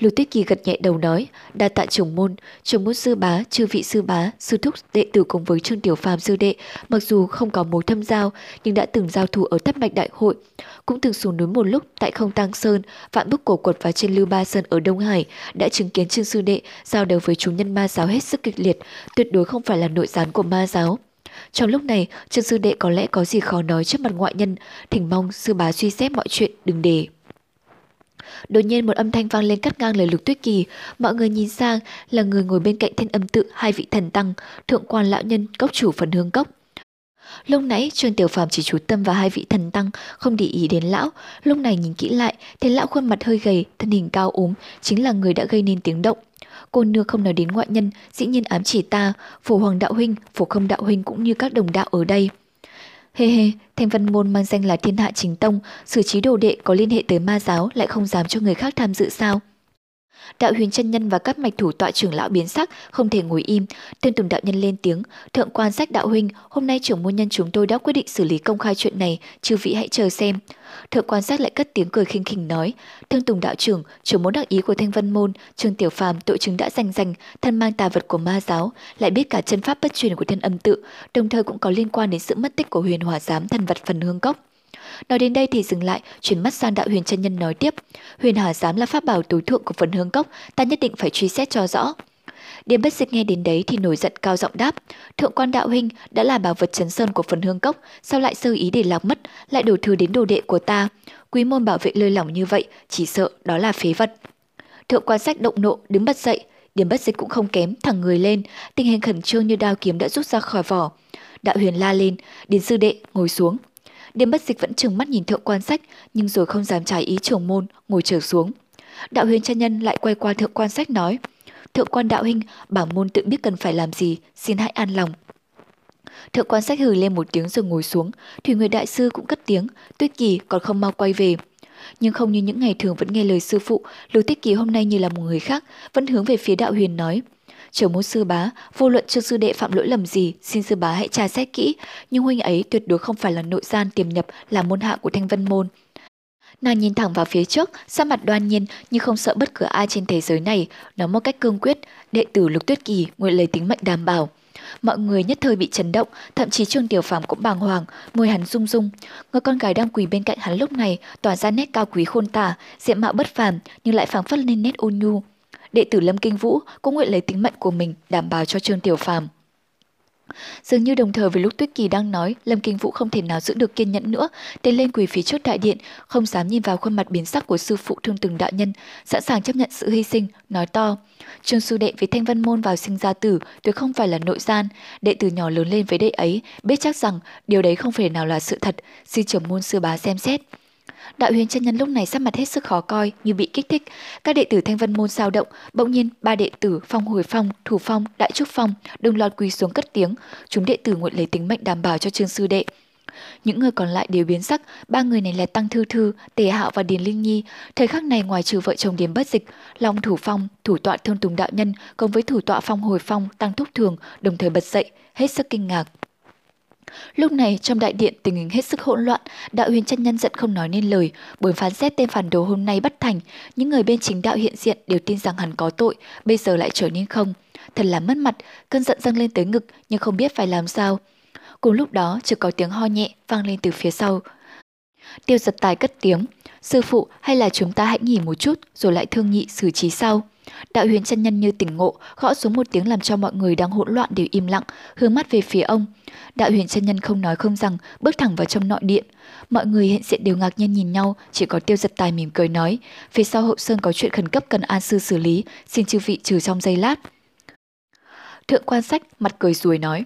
Lưu Tuyết Kỳ gật nhẹ đầu nói, đa tạ trưởng môn, trưởng môn sư bá, chư vị sư bá, sư thúc đệ tử cùng với Trương Tiểu Phàm sư đệ, mặc dù không có mối thâm giao, nhưng đã từng giao thủ ở thất mạch đại hội, cũng từng xuống núi một lúc tại không tăng sơn, vạn bức cổ quật và trên lưu ba sơn ở Đông Hải, đã chứng kiến Trương sư đệ giao đấu với chúng nhân ma giáo hết sức kịch liệt, tuyệt đối không phải là nội gián của ma giáo. Trong lúc này, Trương sư đệ có lẽ có gì khó nói trước mặt ngoại nhân, thỉnh mong sư bá suy xét mọi chuyện đừng để. Đột nhiên một âm thanh vang lên cắt ngang lời Lục Tuyết Kỳ, mọi người nhìn sang là người ngồi bên cạnh thiên âm tự hai vị thần tăng, thượng quan lão nhân, cốc chủ phần hương cốc. Lúc nãy Trương Tiểu Phàm chỉ chú tâm vào hai vị thần tăng, không để ý đến lão. Lúc này nhìn kỹ lại, thấy lão khuôn mặt hơi gầy, thân hình cao ốm, chính là người đã gây nên tiếng động. Cô nương không nói đến ngoại nhân, dĩ nhiên ám chỉ ta, phổ hoàng đạo huynh, phổ không đạo huynh cũng như các đồng đạo ở đây. Hê hê, Thanh Văn Môn mang danh là thiên hạ chính tông, xử trí đồ đệ có liên hệ tới ma giáo lại không dám cho người khác tham dự sao? Đạo huyền chân nhân và các mạch thủ tọa trưởng lão biến sắc, không thể ngồi im. Tên tùng đạo nhân lên tiếng, thượng quan sách đạo huynh, hôm nay trưởng môn nhân chúng tôi đã quyết định xử lý công khai chuyện này, chư vị hãy chờ xem. Thượng quan sát lại cất tiếng cười khinh khỉnh nói, thương tùng đạo trưởng, trưởng môn đặc ý của thanh văn môn, trương tiểu phàm tội chứng đã danh danh, thân mang tà vật của ma giáo, lại biết cả chân pháp bất truyền của thiên âm tự, đồng thời cũng có liên quan đến sự mất tích của huyền hỏa giám thần vật phần hương cốc. Nói đến đây thì dừng lại, chuyển mắt sang đạo huyền chân nhân nói tiếp. Huyền Hà giám là pháp bảo tối thượng của phần hướng cốc, ta nhất định phải truy xét cho rõ. Điềm bất dịch nghe đến đấy thì nổi giận cao giọng đáp. Thượng quan đạo huynh đã là bảo vật chấn sơn của phần hương cốc, sao lại sơ ý để lạc mất, lại đổ thừa đến đồ đệ của ta. Quý môn bảo vệ lơi lỏng như vậy, chỉ sợ đó là phế vật. Thượng quan sách động nộ, đứng bật dậy. Điềm bất dịch cũng không kém, thẳng người lên, tình hình khẩn trương như đao kiếm đã rút ra khỏi vỏ. Đạo huyền la lên, điền sư đệ, ngồi xuống. Điềm bất dịch vẫn trừng mắt nhìn thượng quan sách, nhưng rồi không dám trái ý trưởng môn, ngồi trở xuống. Đạo huyền chân nhân lại quay qua thượng quan sách nói, Thượng quan đạo huynh, bảng môn tự biết cần phải làm gì, xin hãy an lòng. Thượng quan sách hừ lên một tiếng rồi ngồi xuống, Thủy Nguyệt Đại Sư cũng cất tiếng, Tuyết Kỳ còn không mau quay về. Nhưng không như những ngày thường vẫn nghe lời sư phụ, Lưu Tuyết Kỳ hôm nay như là một người khác, vẫn hướng về phía đạo huyền nói – Trưởng môn sư bá, vô luận trương sư đệ phạm lỗi lầm gì, xin sư bá hãy tra xét kỹ, nhưng huynh ấy tuyệt đối không phải là nội gian tiềm nhập là môn hạ của thanh vân môn. Nàng nhìn thẳng vào phía trước, sắc mặt đoan nhiên nhưng không sợ bất cứ ai trên thế giới này, nói một cách cương quyết, đệ tử Lục Tuyết Kỳ nguyện lấy tính mệnh đảm bảo. Mọi người nhất thời bị chấn động, thậm chí Trương Tiểu Phàm cũng bàng hoàng, môi hắn rung rung. Người con gái đang quỳ bên cạnh hắn lúc này tỏa ra nét cao quý khôn tả, diện mạo bất phàm nhưng lại phảng phất lên nét ôn nhu đệ tử Lâm Kinh Vũ cũng nguyện lấy tính mệnh của mình đảm bảo cho Trương Tiểu Phàm. Dường như đồng thời với lúc Tuyết Kỳ đang nói, Lâm Kinh Vũ không thể nào giữ được kiên nhẫn nữa, tiến lên quỳ phía trước đại điện, không dám nhìn vào khuôn mặt biến sắc của sư phụ thương từng đạo nhân, sẵn sàng chấp nhận sự hy sinh, nói to. Trương sư đệ với Thanh Văn Môn vào sinh ra tử, tuyệt không phải là nội gian, đệ tử nhỏ lớn lên với đệ ấy, biết chắc rằng điều đấy không thể nào là sự thật, xin trưởng môn sư bá xem xét. Đạo huyền chân nhân lúc này sắc mặt hết sức khó coi như bị kích thích. Các đệ tử thanh vân môn sao động, bỗng nhiên ba đệ tử phong hồi phong, thủ phong, đại trúc phong đồng loạt quỳ xuống cất tiếng. Chúng đệ tử nguyện lấy tính mệnh đảm bảo cho trương sư đệ. Những người còn lại đều biến sắc, ba người này là Tăng Thư Thư, Tề Hạo và Điền Linh Nhi. Thời khắc này ngoài trừ vợ chồng điền Bất Dịch, Long Thủ Phong, Thủ tọa Thương Tùng Đạo Nhân cùng với Thủ tọa Phong Hồi Phong, Tăng Thúc Thường đồng thời bật dậy, hết sức kinh ngạc. Lúc này trong đại điện tình hình hết sức hỗn loạn, đạo huyền chân nhân giận không nói nên lời, buổi phán xét tên phản đồ hôm nay bất thành, những người bên chính đạo hiện diện đều tin rằng hắn có tội, bây giờ lại trở nên không. Thật là mất mặt, cơn giận dâng lên tới ngực nhưng không biết phải làm sao. Cùng lúc đó chỉ có tiếng ho nhẹ vang lên từ phía sau. Tiêu giật tài cất tiếng, sư phụ hay là chúng ta hãy nghỉ một chút rồi lại thương nghị xử trí sau. Đạo huyền chân nhân như tỉnh ngộ, gõ xuống một tiếng làm cho mọi người đang hỗn loạn đều im lặng, hướng mắt về phía ông. Đạo huyền chân nhân không nói không rằng, bước thẳng vào trong nội điện. Mọi người hiện diện đều ngạc nhiên nhìn nhau, chỉ có tiêu giật tài mỉm cười nói, phía sau hậu sơn có chuyện khẩn cấp cần an sư xử lý, xin chư vị trừ trong giây lát. Thượng quan sách mặt cười ruồi nói,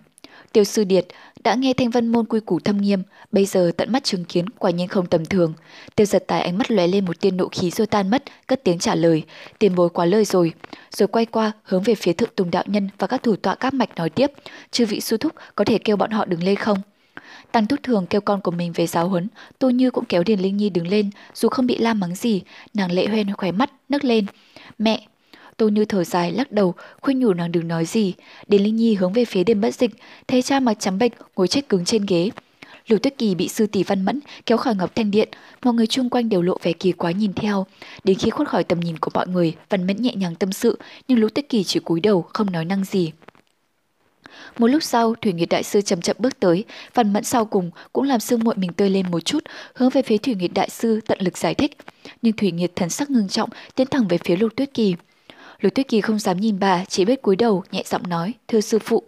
Tiêu sư điệt, đã nghe thanh vân môn quy củ thâm nghiêm, bây giờ tận mắt chứng kiến quả nhiên không tầm thường. Tiêu giật tài ánh mắt lóe lên một tiên nộ khí rồi tan mất, cất tiếng trả lời, tiền bối quá lời rồi. Rồi quay qua, hướng về phía thượng tùng đạo nhân và các thủ tọa các mạch nói tiếp, chư vị su thúc có thể kêu bọn họ đứng lên không? Tăng Thúc Thường kêu con của mình về giáo huấn, Tô Như cũng kéo Điền Linh Nhi đứng lên, dù không bị la mắng gì, nàng lệ hoen khóe mắt, nấc lên. Mẹ, Tô Như thở dài lắc đầu, khuyên nhủ nàng đừng nói gì. Đến Linh Nhi hướng về phía đêm bất dịch, thấy cha mặt trắng bệch ngồi chết cứng trên ghế. Lục Tuyết Kỳ bị sư tỷ Văn Mẫn kéo khỏi Ngọc Thanh Điện, mọi người chung quanh đều lộ vẻ kỳ quái nhìn theo. Đến khi khuất khỏi tầm nhìn của mọi người, Văn Mẫn nhẹ nhàng tâm sự, nhưng Lục Tuyết Kỳ chỉ cúi đầu, không nói năng gì. Một lúc sau, Thủy Nguyệt Đại Sư chậm chậm bước tới, Văn Mẫn sau cùng cũng làm sương muội mình tươi lên một chút, hướng về phía Thủy Nguyệt Đại Sư tận lực giải thích. Nhưng Thủy Nguyệt thần sắc ngưng trọng, tiến thẳng về phía Lục Tuyết Kỳ. Lục Tuyết Kỳ không dám nhìn bà, chỉ biết cúi đầu, nhẹ giọng nói, thưa sư phụ.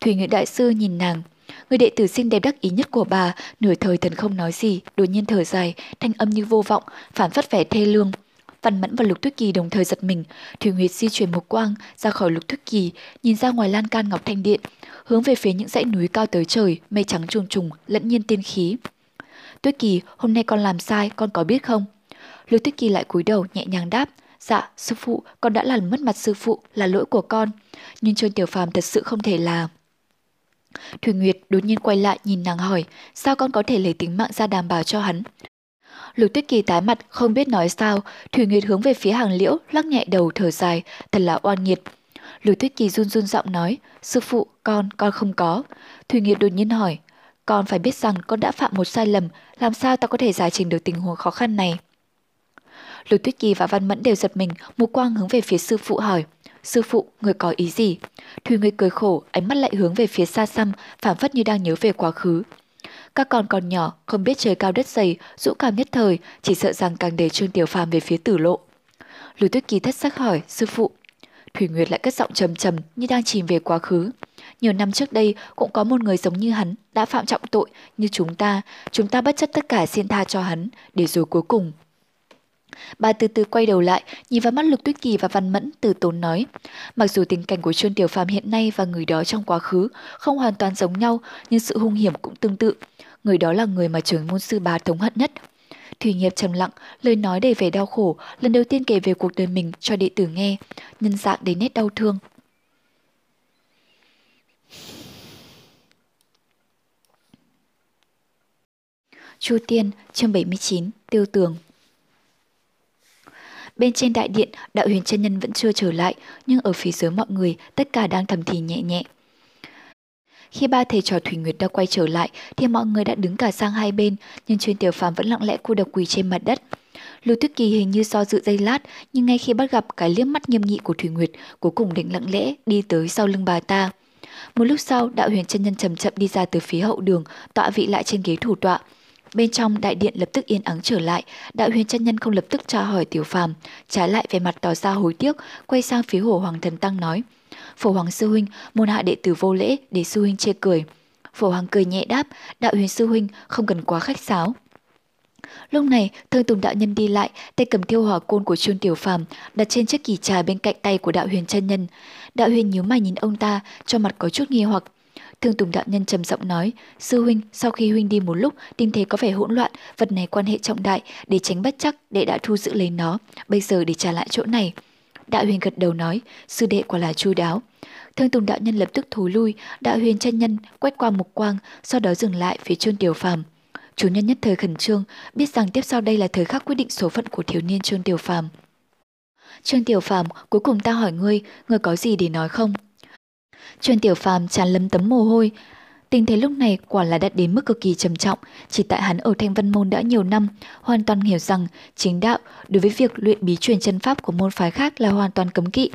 Thủy Nguyệt Đại Sư nhìn nàng, người đệ tử xinh đẹp đắc ý nhất của bà, nửa thời thần không nói gì, đột nhiên thở dài, thanh âm như vô vọng, phản phất vẻ thê lương. Văn Mẫn và Lục Tuyết Kỳ đồng thời giật mình, Thủy Nguyệt di chuyển một quang ra khỏi Lục Tuyết Kỳ, nhìn ra ngoài lan can Ngọc Thanh Điện, hướng về phía những dãy núi cao tới trời, mây trắng trùng trùng, lẫn nhiên tiên khí. Tuyết Kỳ, hôm nay con làm sai, con có biết không? Lục Tuyết Kỳ lại cúi đầu nhẹ nhàng đáp, Dạ, sư phụ, con đã làm mất mặt sư phụ, là lỗi của con. Nhưng Trương Tiểu Phàm thật sự không thể làm. Thủy Nguyệt đột nhiên quay lại nhìn nàng hỏi, sao con có thể lấy tính mạng ra đảm bảo cho hắn? Lục Tuyết Kỳ tái mặt không biết nói sao, Thủy Nguyệt hướng về phía hàng liễu, lắc nhẹ đầu thở dài, thật là oan nghiệt. Lục Tuyết Kỳ run run giọng nói, sư phụ, con, con không có. Thủy Nguyệt đột nhiên hỏi, con phải biết rằng con đã phạm một sai lầm, làm sao ta có thể giải trình được tình huống khó khăn này? Lục Tuyết Kỳ và Văn Mẫn đều giật mình, mục quang hướng về phía sư phụ hỏi. Sư phụ, người có ý gì? Thùy Nguyệt cười khổ, ánh mắt lại hướng về phía xa xăm, phản phất như đang nhớ về quá khứ. Các con còn nhỏ, không biết trời cao đất dày, dũng cảm nhất thời, chỉ sợ rằng càng để Trương Tiểu Phàm về phía tử lộ. Lục Tuyết Kỳ thất sắc hỏi, sư phụ. Thủy Nguyệt lại cất giọng trầm trầm như đang chìm về quá khứ. Nhiều năm trước đây cũng có một người giống như hắn đã phạm trọng tội như chúng ta, chúng ta bất chấp tất cả xin tha cho hắn, để rồi cuối cùng Bà từ từ quay đầu lại, nhìn vào mắt Lục Tuyết Kỳ và Văn Mẫn từ tốn nói. Mặc dù tình cảnh của Trương Tiểu Phàm hiện nay và người đó trong quá khứ không hoàn toàn giống nhau, nhưng sự hung hiểm cũng tương tự. Người đó là người mà trưởng môn sư bà thống hận nhất. Thủy nghiệp trầm lặng, lời nói đầy vẻ đau khổ, lần đầu tiên kể về cuộc đời mình cho đệ tử nghe, nhân dạng đến nét đau thương. Chu Tiên, chương 79, Tiêu Tường Bên trên đại điện, đạo huyền chân nhân vẫn chưa trở lại, nhưng ở phía dưới mọi người, tất cả đang thầm thì nhẹ nhẹ. Khi ba thầy trò Thủy Nguyệt đã quay trở lại, thì mọi người đã đứng cả sang hai bên, nhưng chuyên tiểu phàm vẫn lặng lẽ cô độc quỳ trên mặt đất. Lưu Tuyết Kỳ hình như do dự dây lát, nhưng ngay khi bắt gặp cái liếc mắt nghiêm nghị của Thủy Nguyệt, cuối cùng định lặng lẽ đi tới sau lưng bà ta. Một lúc sau, đạo huyền chân nhân chậm chậm đi ra từ phía hậu đường, tọa vị lại trên ghế thủ tọa. Bên trong đại điện lập tức yên ắng trở lại, đạo huyền chân nhân không lập tức tra hỏi tiểu phàm, trái lại về mặt tỏ ra hối tiếc, quay sang phía hồ hoàng thần tăng nói. Phổ hoàng sư huynh, môn hạ đệ tử vô lễ để sư huynh chê cười. Phổ hoàng cười nhẹ đáp, đạo huyền sư huynh không cần quá khách sáo. Lúc này, Thương Tùng đạo nhân đi lại, tay cầm thiêu hỏa côn của Trương Tiểu Phàm đặt trên chiếc kỳ trà bên cạnh tay của đạo huyền chân nhân. Đạo huyền nhíu mày nhìn ông ta, cho mặt có chút nghi hoặc. Thương Tùng đạo nhân trầm giọng nói, sư huynh, sau khi huynh đi một lúc, tình thế có vẻ hỗn loạn, vật này quan hệ trọng đại, để tránh bất chắc, đệ đã thu giữ lấy nó, bây giờ để trả lại chỗ này. Đạo huyền gật đầu nói, sư đệ quả là chu đáo. Thương Tùng đạo nhân lập tức thối lui, đạo huyền chân nhân quét qua mục quang, sau đó dừng lại phía Trương Tiểu Phàm. Chủ nhân nhất thời khẩn trương, biết rằng tiếp sau đây là thời khắc quyết định số phận của thiếu niên Trương Tiểu Phàm. Trương Tiểu Phàm, cuối cùng ta hỏi ngươi, ngươi có gì để nói không? Trần Tiểu Phàm tràn lấm tấm mồ hôi, Tình thế lúc này quả là đã đến mức cực kỳ trầm trọng, chỉ tại hắn ở Thanh Văn Môn đã nhiều năm, hoàn toàn hiểu rằng chính đạo đối với việc luyện bí truyền chân pháp của môn phái khác là hoàn toàn cấm kỵ.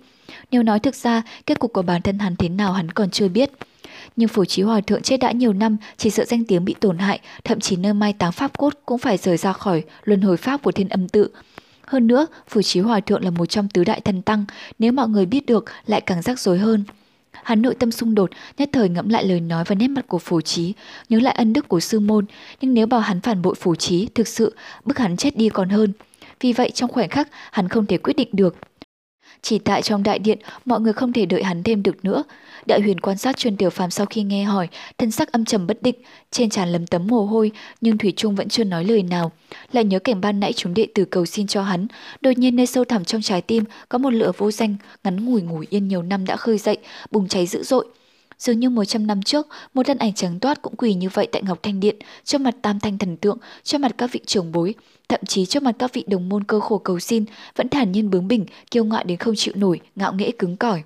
Nếu nói thực ra, kết cục của bản thân hắn thế nào hắn còn chưa biết. Nhưng phủ trí hòa thượng chết đã nhiều năm, chỉ sợ danh tiếng bị tổn hại, thậm chí nơi mai táng pháp cốt cũng phải rời ra khỏi luân hồi pháp của thiên âm tự. Hơn nữa, phủ trí hòa thượng là một trong tứ đại thần tăng, nếu mọi người biết được lại càng rắc rối hơn. Hắn nội tâm xung đột, nhất thời ngẫm lại lời nói và nét mặt của phù trí, nhớ lại ân đức của sư môn, nhưng nếu bảo hắn phản bội phù trí, thực sự bức hắn chết đi còn hơn. Vì vậy trong khoảnh khắc, hắn không thể quyết định được. Chỉ tại trong đại điện, mọi người không thể đợi hắn thêm được nữa. Đại huyền quan sát truyền tiểu phàm sau khi nghe hỏi, thân sắc âm trầm bất định, trên tràn lấm tấm mồ hôi, nhưng Thủy Trung vẫn chưa nói lời nào. Lại nhớ cảnh ban nãy chúng đệ tử cầu xin cho hắn, đột nhiên nơi sâu thẳm trong trái tim có một lửa vô danh, ngắn ngủi ngủ yên nhiều năm đã khơi dậy, bùng cháy dữ dội. Dường như 100 năm trước, một thân ảnh trắng toát cũng quỳ như vậy tại Ngọc Thanh Điện, trước mặt tam thanh thần tượng, trước mặt các vị trưởng bối, thậm chí trước mặt các vị đồng môn cơ khổ cầu xin, vẫn thản nhiên bướng bỉnh, kiêu ngạo đến không chịu nổi, ngạo nghễ cứng cỏi.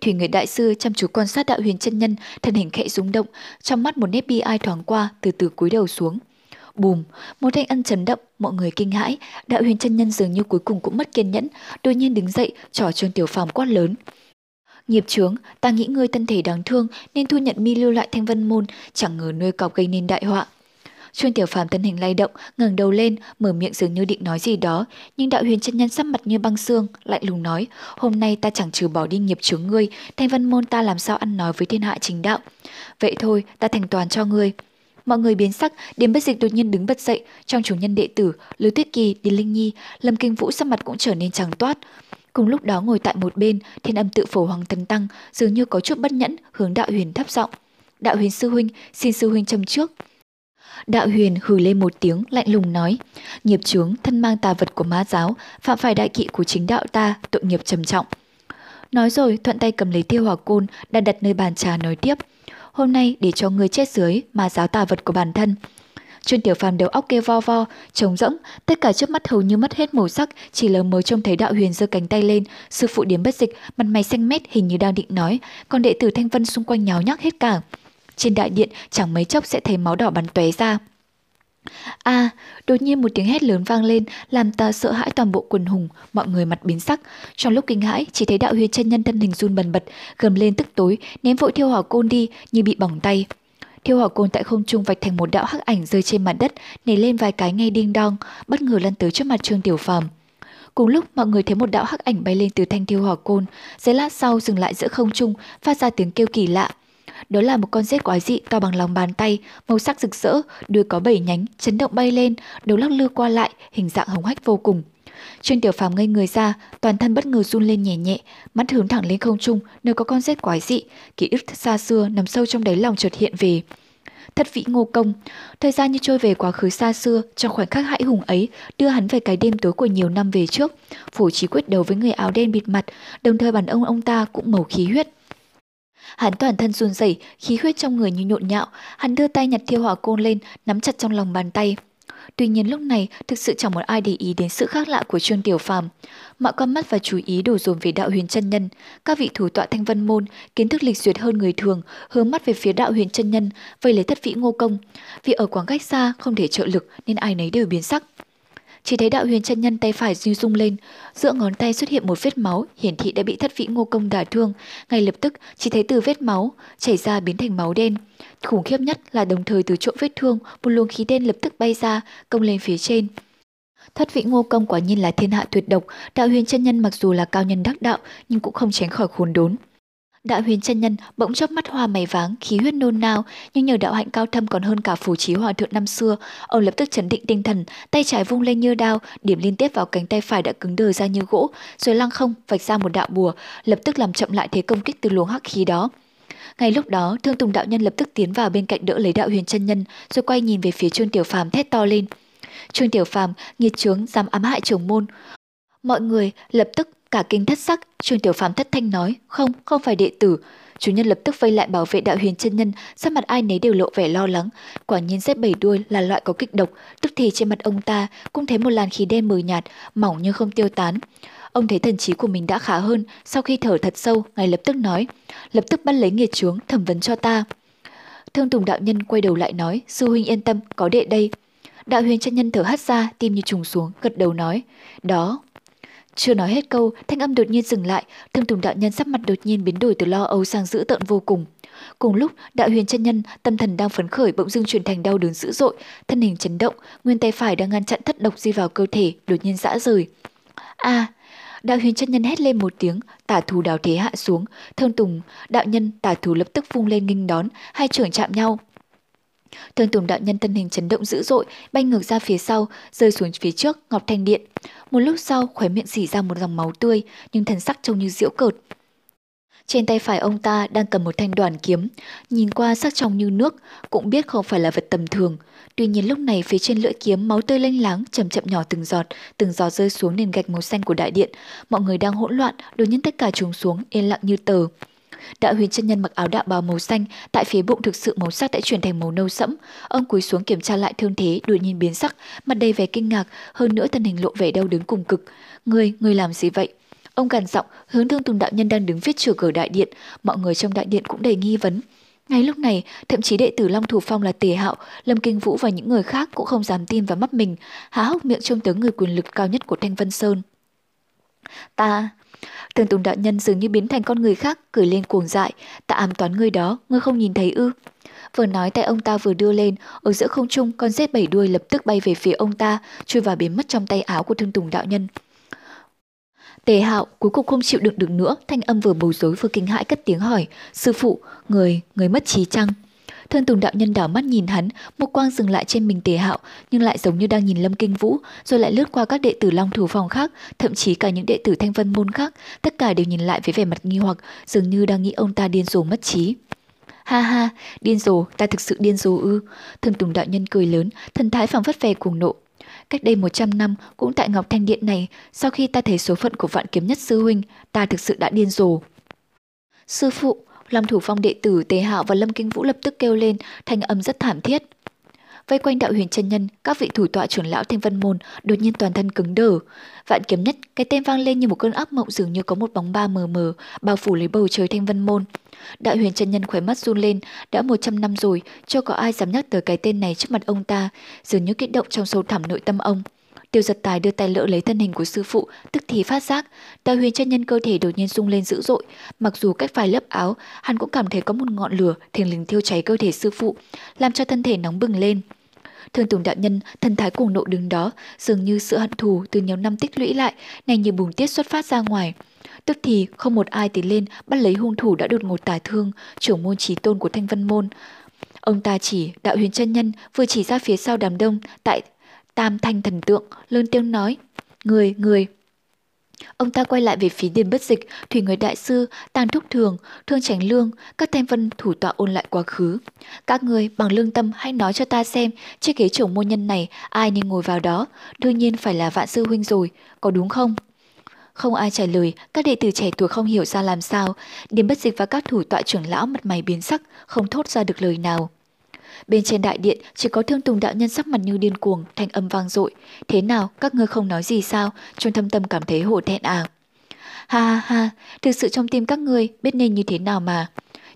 Thủy người đại sư chăm chú quan sát đạo huyền chân nhân, thân hình khẽ rung động, trong mắt một nét bi ai thoáng qua, từ từ cúi đầu xuống. Bùm, một thanh âm chấn động, mọi người kinh hãi, đạo huyền chân nhân dường như cuối cùng cũng mất kiên nhẫn, đột nhiên đứng dậy, trỏ trường tiểu phàm quát lớn. Nghiệp chướng, ta nghĩ ngươi thân thể đáng thương nên thu nhận mi lưu lại thanh vân môn, chẳng ngờ nuôi cọp gây nên đại họa. Trương Tiểu Phàm thân hình lay động, ngẩng đầu lên, mở miệng dường như định nói gì đó, nhưng đạo huyền chân nhân sắc mặt như băng xương, lại lùng nói, hôm nay ta chẳng trừ bỏ đi nghiệp chướng ngươi, thanh văn môn ta làm sao ăn nói với thiên hạ chính đạo. Vậy thôi, ta thành toàn cho ngươi. Mọi người biến sắc, Điềm Bất Dịch đột nhiên đứng bật dậy, trong chủ nhân đệ tử, Lưu Tuyết Kỳ, Điền Linh Nhi, Lâm Kinh Vũ sắc mặt cũng trở nên trắng toát. Cùng lúc đó ngồi tại một bên, thiên âm tự phổ hoàng thần tăng, dường như có chút bất nhẫn, hướng đạo huyền thấp giọng. Đạo huyền sư huynh, xin sư huynh châm trước. Đạo huyền hừ lên một tiếng, lạnh lùng nói, nghiệp chướng thân mang tà vật của ma giáo, phạm phải đại kỵ của chính đạo ta, tội nghiệp trầm trọng. Nói rồi, thuận tay cầm lấy tiêu hỏa côn, đặt đặt nơi bàn trà nói tiếp. Hôm nay để cho người chết dưới mà giáo tà vật của bản thân. Chuyên tiểu phàm đầu óc kêu vo vo, trống rỗng, tất cả trước mắt hầu như mất hết màu sắc, chỉ lờ mờ trông thấy đạo huyền giơ cánh tay lên, sư phụ điểm bất dịch, mặt mày xanh mét hình như đang định nói, còn đệ tử thanh vân xung quanh nháo nhác hết cả. Trên đại điện chẳng mấy chốc sẽ thấy máu đỏ bắn tóe ra. À, đột nhiên một tiếng hét lớn vang lên, làm ta sợ hãi toàn bộ quần hùng, mọi người mặt biến sắc. Trong lúc kinh hãi, chỉ thấy đạo huyền chân nhân thân hình run bần bật, gầm lên tức tối, ném vội thiêu hỏa côn đi như bị bỏng tay. Thiêu hỏa côn tại không trung vạch thành một đạo hắc ảnh rơi trên mặt đất, nảy lên vài cái ngay đinh đong, bất ngờ lăn tới trước mặt Trương Tiểu Phàm. Cùng lúc mọi người thấy một đạo hắc ảnh bay lên từ thanh thiêu hỏa côn, giây lát sau dừng lại giữa không trung, phát ra tiếng kêu kỳ lạ. Đó là một con rết quái dị to bằng lòng bàn tay, màu sắc rực rỡ, đuôi có bảy nhánh, chấn động bay lên, đầu lắc lư qua lại, hình dạng hồng hách vô cùng. Trương Tiểu Phàm ngây người ra, toàn thân bất ngờ run lên nhẹ nhẹ, mắt hướng thẳng lên không trung, nơi có con rết quái dị, ký ức xa xưa nằm sâu trong đáy lòng chợt hiện về. Thất vĩ ngô công, thời gian như trôi về quá khứ xa xưa, trong khoảnh khắc hãi hùng ấy, đưa hắn về cái đêm tối của nhiều năm về trước. Phổ trí quyết đấu với người áo đen bịt mặt, đồng thời bản ông ông ta cũng màu khí huyết. Hắn toàn thân run rẩy, khí huyết trong người như nhộn nhạo, hắn đưa tay nhặt thiêu hỏa côn lên, nắm chặt trong lòng bàn tay. Tuy nhiên lúc này thực sự chẳng một ai để ý đến sự khác lạ của Trương Tiểu Phàm. Mọi con mắt và chú ý đổ dồn về đạo huyền chân nhân. Các vị thủ tọa thanh vân môn, kiến thức lịch duyệt hơn người thường, hướng mắt về phía đạo huyền chân nhân, vây lấy thất vị ngô công. Vì ở khoảng cách xa không thể trợ lực nên ai nấy đều biến sắc. Chỉ thấy đạo huyền chân nhân tay phải duy rung lên, giữa ngón tay xuất hiện một vết máu, hiển thị đã bị thất vĩ ngô công đả thương. Ngay lập tức, chỉ thấy từ vết máu chảy ra biến thành máu đen. Khủng khiếp nhất là đồng thời từ chỗ vết thương, một luồng khí đen lập tức bay ra, công lên phía trên. Thất vị ngô công quả nhiên là thiên hạ tuyệt độc, đạo huyền chân nhân mặc dù là cao nhân đắc đạo nhưng cũng không tránh khỏi khốn đốn. Đạo huyền chân nhân bỗng chớp mắt hoa mày váng, khí huyết nôn nao, nhưng nhờ đạo hạnh cao thâm còn hơn cả phù trí hòa thượng năm xưa, ông lập tức chấn định tinh thần, tay trái vung lên như đao, điểm liên tiếp vào cánh tay phải đã cứng đờ ra như gỗ, rồi lăng không vạch ra một đạo bùa, lập tức làm chậm lại thế công kích từ luồng hắc khí đó. Ngay lúc đó, Thương Tùng đạo nhân lập tức tiến vào bên cạnh đỡ lấy đạo huyền chân nhân, rồi quay nhìn về phía Trương Tiểu Phàm thét to lên. Trương Tiểu Phàm nghiệt chướng dám ám hại trưởng môn. Mọi người lập tức Cả kinh thất sắc, Trương Tiểu Phàm thất thanh nói, không, không phải đệ tử. Chủ nhân lập tức vây lại bảo vệ đạo huyền chân nhân, sắc mặt ai nấy đều lộ vẻ lo lắng. Quả nhiên xếp bảy đuôi là loại có kịch độc, tức thì trên mặt ông ta cũng thấy một làn khí đen mờ nhạt, mỏng nhưng không tiêu tán. Ông thấy thần trí của mình đã khá hơn, sau khi thở thật sâu, ngài lập tức nói, lập tức bắt lấy nghiệt chướng, thẩm vấn cho ta. Thương Tùng đạo nhân quay đầu lại nói, sư huynh yên tâm, có đệ đây. Đạo huyền chân nhân thở hắt ra, tim như trùng xuống, gật đầu nói, đó. Chưa nói hết câu, thanh âm đột nhiên dừng lại, Thương Tùng đạo nhân sắc mặt đột nhiên biến đổi từ lo âu sang dữ tợn vô cùng. Cùng lúc, đạo huyền chân nhân, tâm thần đang phấn khởi bỗng dưng chuyển thành đau đớn dữ dội, thân hình chấn động, nguyên tay phải đang ngăn chặn thất độc di vào cơ thể, đột nhiên dã rời. A, đạo huyền chân nhân hét lên một tiếng, tả thù đào thế hạ xuống, thương tùng, đạo nhân, tả thù lập tức vung lên nghinh đón, hai trưởng chạm nhau. Thương tùng đạo nhân thân hình chấn động dữ dội, bay ngược ra phía sau, rơi xuống phía trước ngọc thanh điện. Một lúc sau, khóe miệng xỉ ra một dòng máu tươi, nhưng thần sắc trông như diễu cợt. Trên tay phải ông ta đang cầm một thanh đoàn kiếm, nhìn qua sắc trong như nước, cũng biết không phải là vật tầm thường. Tuy nhiên lúc này phía trên lưỡi kiếm máu tươi lênh láng, chậm chậm nhỏ từng giọt, từng giọt rơi xuống nền gạch màu xanh của đại điện. Mọi người đang hỗn loạn, đột nhiên tất cả trùng xuống, yên lặng như tờ. Đạo huyền chân nhân mặc áo đạo bào màu xanh, tại phía bụng thực sự màu sắc đã chuyển thành màu nâu sẫm. Ông cúi xuống kiểm tra lại thương thế, đột nhiên biến sắc, mặt đầy vẻ kinh ngạc, hơn nữa thân hình lộ vẻ đau đớn cùng cực. Người, người làm gì vậy? Ông gằn giọng hướng thương tùng đạo nhân đang đứng viết trước cửa đại điện, mọi người trong đại điện cũng đầy nghi vấn. Ngay lúc này, thậm chí đệ tử Long Thủ Phong là Tề Hạo, Lâm Kinh Vũ và những người khác cũng không dám tin vào mắt mình, há hốc miệng trông tới người quyền lực cao nhất của Thanh Vân Sơn. Ta, Thường Tùng đạo nhân dường như biến thành con người khác, cười lên cuồng dại, ta ám toán người đó, ngươi không nhìn thấy ư? Vừa nói tay ông ta vừa đưa lên, ở giữa không trung con rết bảy đuôi lập tức bay về phía ông ta, chui vào biến mất trong tay áo của Thương Tùng đạo nhân. Tề hạo cuối cùng không chịu đựng được nữa, thanh âm vừa bối rối vừa kinh hãi cất tiếng hỏi, sư phụ, người, người mất trí chăng? Thân Tùng đạo nhân đảo mắt nhìn hắn, một quang dừng lại trên mình Tề Hạo, nhưng lại giống như đang nhìn Lâm Kinh Vũ, rồi lại lướt qua các đệ tử Long Thủ phòng khác, thậm chí cả những đệ tử Thanh Vân môn khác, tất cả đều nhìn lại với vẻ mặt nghi hoặc, dường như đang nghĩ ông ta điên rồ mất trí. Ha ha, điên rồ, ta thực sự điên rồ ư. Thân Tùng đạo nhân cười lớn, thần thái phảng phất vẻ cuồng nộ, Cách đây 100 năm, cũng tại Ngọc Thanh Điện này, sau khi ta thấy số phận của vạn kiếm nhất sư huynh, ta thực sự đã điên rồ. Sư phụ, Long thủ phong đệ tử tề Hạo và Lâm Kinh Vũ lập tức kêu lên, thanh âm rất thảm thiết. Vây quanh đạo huyền chân nhân, các vị thủ tọa trưởng lão Thanh Vân Môn đột nhiên toàn thân cứng đờ. Vạn kiếm nhất, cái tên vang lên như một cơn ác mộng dường như có một bóng ba mờ mờ, bao phủ lấy bầu trời Thanh Vân Môn. đạo huyền chân nhân khóe mắt run lên, đã 100 năm rồi, chưa có ai dám nhắc tới cái tên này trước mặt ông ta, dường như kích động trong sâu thẳm nội tâm ông. Tiêu giật tài đưa tay lỡ lấy thân hình của sư phụ, tức thì phát giác, đại huyền chân nhân cơ thể đột nhiên rung lên dữ dội. Mặc dù cách vài lớp áo, hắn cũng cảm thấy có một ngọn lửa thiền lình thiêu cháy cơ thể sư phụ, làm cho thân thể nóng bừng lên. Thương Tùng đạo nhân, thần thái cuồng nộ đứng đó, dường như sự hận thù từ nhiều năm tích lũy lại, này như bùng tiết xuất phát ra ngoài. Tức thì không một ai tiến lên bắt lấy hung thủ đã đột ngột tả thương, trưởng môn trí tôn của Thanh Vân Môn. Ông ta chỉ, đạo huyền chân nhân vừa chỉ ra phía sau đám đông tại tam thanh thần tượng, lớn tiếng nói, người, người. Ông ta quay lại về phía điền bất dịch, thủy người đại sư, tàn thúc thường, thương tránh lương, các thanh vân thủ tọa ôn lại quá khứ. Các người bằng lương tâm hãy nói cho ta xem, chiếc ghế trưởng môn nhân này ai nên ngồi vào đó, đương nhiên phải là vạn sư huynh rồi, có đúng không? Không ai trả lời, các đệ tử trẻ tuổi không hiểu ra làm sao. Điền bất dịch và các thủ tọa trưởng lão mặt mày biến sắc, không thốt ra được lời nào. Bên trên đại điện chỉ có thương tùng đạo nhân sắc mặt như điên cuồng, thanh âm vang dội. Thế nào, các ngươi không nói gì sao? Trong thâm tâm cảm thấy hổ thẹn à? Ha ha ha, thực sự trong tim các ngươi biết nên như thế nào mà.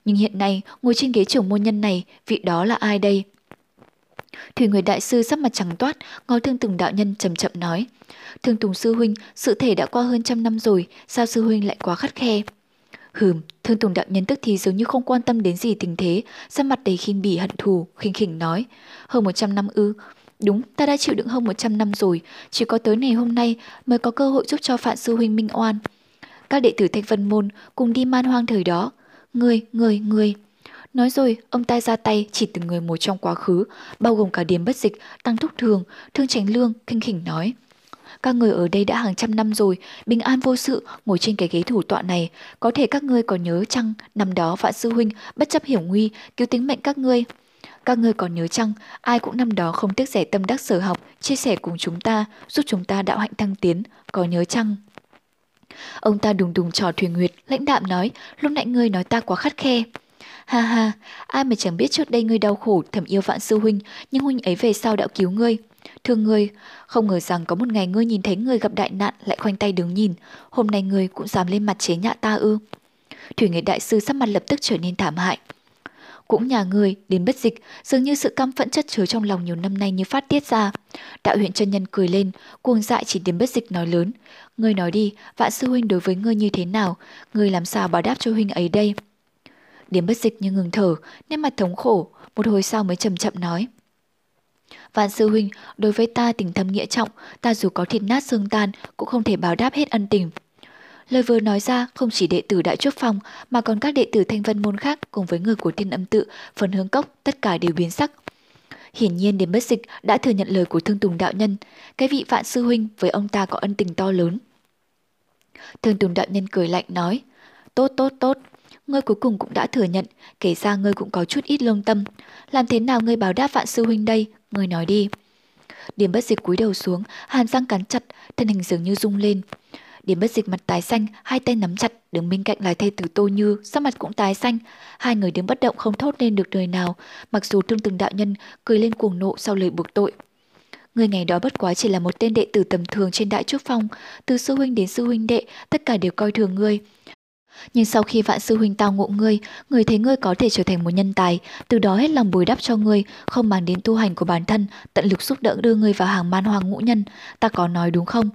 Nhưng hiện nay, ngồi trên ghế trưởng môn nhân này, vị đó là ai đây? Thủy người đại sư sắc mặt trắng toát, ngó thương tùng đạo nhân chậm chậm nói. Thương Tùng Sư Huynh, sự thể đã qua hơn trăm năm rồi, sao Sư Huynh lại quá khắt khe? Hừm, Thương Tùng đạo nhân tức thì giống như không quan tâm đến gì tình thế, ra mặt đầy khinh bỉ hận thù, khinh khỉnh nói. Hơn một trăm năm ư, Đúng, ta đã chịu đựng hơn 100 năm rồi, chỉ có tới ngày hôm nay mới có cơ hội giúp cho Phạn Sư Huynh minh oan. Các đệ tử Thanh Vân Môn cùng đi man hoang thời đó. Người, người, người. Nói rồi, ông ta ra tay chỉ từng người một trong quá khứ, bao gồm cả điểm bất dịch, tăng thúc thường, thương tránh lương, kinh khỉnh nói. Các người ở đây đã hàng trăm năm rồi, bình an vô sự, ngồi trên cái ghế thủ tọa này. Có thể các ngươi còn nhớ chăng, năm đó vạn sư huynh bất chấp hiểm nguy, cứu tính mệnh các ngươi. Các ngươi còn nhớ chăng, ai cũng năm đó không tiếc rẻ tâm đắc sở học, chia sẻ cùng chúng ta, giúp chúng ta đạo hạnh thăng tiến, có nhớ chăng? Ông ta đùng đùng trò thuyền nguyệt, lãnh đạm nói, lúc nãy ngươi nói ta quá khắt khe. Ha ha, ai mà chẳng biết trước đây ngươi đau khổ thầm yêu vạn sư huynh, nhưng huynh ấy về sau đã cứu ngươi. Thương ngươi, không ngờ rằng có một ngày ngươi nhìn thấy người gặp đại nạn lại khoanh tay đứng nhìn, hôm nay ngươi cũng dám lên mặt chế nhạ ta ư. Thủy Nghệ Đại Sư sắc mặt lập tức trở nên thảm hại. Cũng nhà người, đến bất dịch, dường như sự căm phẫn chất chứa trong lòng nhiều năm nay như phát tiết ra. Đạo huyện chân nhân cười lên, cuồng dại chỉ đến bất dịch nói lớn. Ngươi nói đi, vạn sư huynh đối với ngươi như thế nào? Ngươi làm sao báo đáp cho huynh ấy đây? Điểm bất dịch như ngừng thở, nét mặt thống khổ, một hồi sau mới chậm chậm nói. Vạn sư huynh, đối với ta tình thâm nghĩa trọng, ta dù có thịt nát xương tan cũng không thể báo đáp hết ân tình. Lời vừa nói ra không chỉ đệ tử Đại Trúc Phong mà còn các đệ tử Thanh Vân Môn khác cùng với người của Thiên Âm Tự, Phần Hướng Cốc tất cả đều biến sắc. Hiển nhiên đến bất dịch đã thừa nhận lời của Thương Tùng Đạo Nhân, cái vị vạn sư huynh với ông ta có ân tình to lớn. Thương Tùng Đạo Nhân cười lạnh nói, tốt tốt tốt, ngươi cuối cùng cũng đã thừa nhận, kể ra ngươi cũng có chút ít lương tâm. Làm thế nào ngươi báo đáp vạn sư huynh đây, ngươi nói đi. Điểm bất dịch cúi đầu xuống, hàm răng cắn chặt, thân hình dường như rung lên. Điểm bất dịch mặt tái xanh, hai tay nắm chặt, đứng bên cạnh là thê tử Tô Như, sắc mặt cũng tái xanh. Hai người đứng bất động không thốt lên được lời nào, mặc dù thương từng đạo nhân cười lên cuồng nộ sau lời buộc tội. Người ngày đó bất quá chỉ là một tên đệ tử tầm thường trên đại trúc phong, từ sư huynh đến sư huynh đệ, tất cả đều coi thường ngươi. Nhưng sau khi vạn sư huynh tao ngộ ngươi, người thấy ngươi có thể trở thành một nhân tài, từ đó hết lòng bồi đắp cho ngươi, không mang đến tu hành của bản thân, tận lực giúp đỡ đưa ngươi vào hàng man hoàng ngũ nhân, ta có nói đúng không?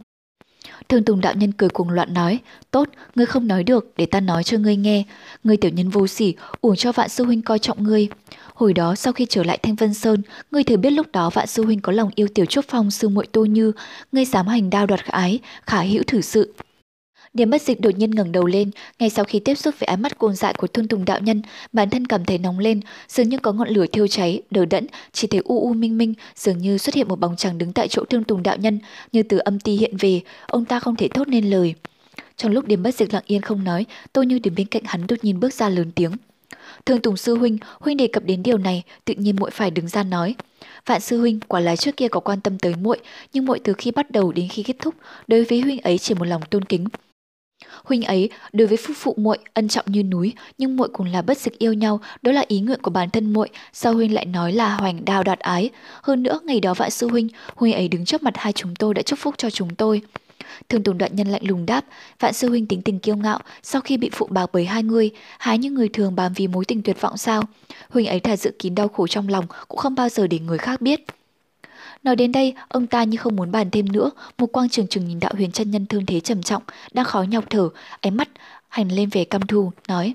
Thương Tùng đạo nhân cười cuồng loạn nói, tốt, ngươi không nói được, để ta nói cho ngươi nghe. Ngươi tiểu nhân vô sỉ, uổng cho vạn sư huynh coi trọng ngươi. Hồi đó sau khi trở lại Thanh Vân Sơn, ngươi thừa biết lúc đó vạn sư huynh có lòng yêu tiểu trúc phong sư muội tô như, ngươi dám hành đao đoạt ái, khả hữu thử sự. Điểm bất dịch đột nhiên ngẩng đầu lên, ngay sau khi tiếp xúc với ánh mắt côn dại của thương tùng đạo nhân, bản thân cảm thấy nóng lên, dường như có ngọn lửa thiêu cháy, đờ đẫn, chỉ thấy u u minh minh, dường như xuất hiện một bóng chàng đứng tại chỗ thương tùng đạo nhân, như từ âm ti hiện về, ông ta không thể thốt nên lời. Trong lúc điểm bất dịch lặng yên không nói, tôi như đến bên cạnh hắn đột nhiên bước ra lớn tiếng. Thương Tùng sư huynh, huynh đề cập đến điều này, tự nhiên muội phải đứng ra nói. Vạn sư huynh quả là trước kia có quan tâm tới muội, nhưng muội từ khi bắt đầu đến khi kết thúc, đối với huynh ấy chỉ một lòng tôn kính, Huynh ấy đối với phu phụ muội ân trọng như núi, nhưng muội cũng là bất dịch yêu nhau, đó là ý nguyện của bản thân muội. Sao huynh lại nói là hoành đào đoạt ái? Hơn nữa ngày đó vạn sư huynh, huynh ấy đứng trước mặt hai chúng tôi đã chúc phúc cho chúng tôi. Thường Tùng đoạn nhân lạnh lùng đáp, vạn sư huynh tính tình kiêu ngạo, sau khi bị phụ bạc bởi hai người, hái như người thường bám vì mối tình tuyệt vọng sao? Huynh ấy thà giữ kín đau khổ trong lòng, cũng không bao giờ để người khác biết. Nói đến đây, ông ta như không muốn bàn thêm nữa, một quang trường trừng nhìn đạo huyền chân nhân thương thế trầm trọng, đang khó nhọc thở, ánh mắt hành lên về căm thù, nói.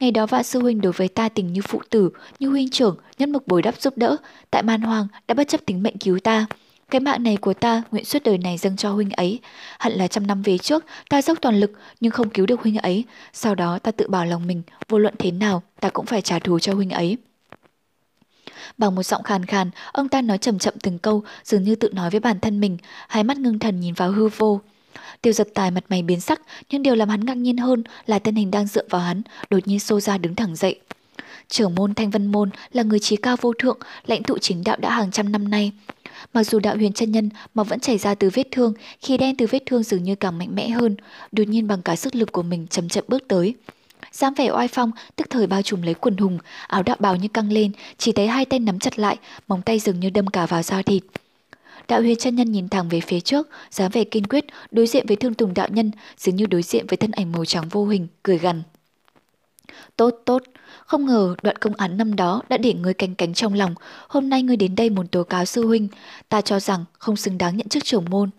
Ngày đó vạn sư huynh đối với ta tình như phụ tử, như huynh trưởng, nhất mực bồi đắp giúp đỡ, tại man hoàng đã bất chấp tính mệnh cứu ta. Cái mạng này của ta nguyện suốt đời này dâng cho huynh ấy. Hẳn là trăm năm về trước, ta dốc toàn lực nhưng không cứu được huynh ấy. Sau đó ta tự bảo lòng mình, vô luận thế nào, ta cũng phải trả thù cho huynh ấy. Bằng một giọng khàn khàn, ông ta nói chậm chậm từng câu, dường như tự nói với bản thân mình, hai mắt ngưng thần nhìn vào hư vô. Tiêu giật tài mặt mày biến sắc, nhưng điều làm hắn ngạc nhiên hơn là thân hình đang dựa vào hắn, đột nhiên xô ra đứng thẳng dậy. Trưởng môn Thanh Vân Môn là người trí cao vô thượng, lãnh tụ chính đạo đã hàng trăm năm nay. Mặc dù đạo huyền chân nhân mà vẫn chảy ra từ vết thương, khi đen từ vết thương dường như càng mạnh mẽ hơn, đột nhiên bằng cả sức lực của mình chậm chậm bước tới dám vẻ oai phong tức thời bao trùm lấy quần hùng, áo đạo bào như căng lên, chỉ thấy hai tay nắm chặt lại, móng tay dường như đâm cả vào da thịt. Đạo huyền chân nhân nhìn thẳng về phía trước, dám vẻ kiên quyết, đối diện với thương tùng đạo nhân, dường như đối diện với thân ảnh màu trắng vô hình, cười gằn. Tốt, tốt, không ngờ đoạn công án năm đó đã để ngươi canh cánh trong lòng, hôm nay ngươi đến đây muốn tố cáo sư huynh, ta cho rằng không xứng đáng nhận chức trưởng môn.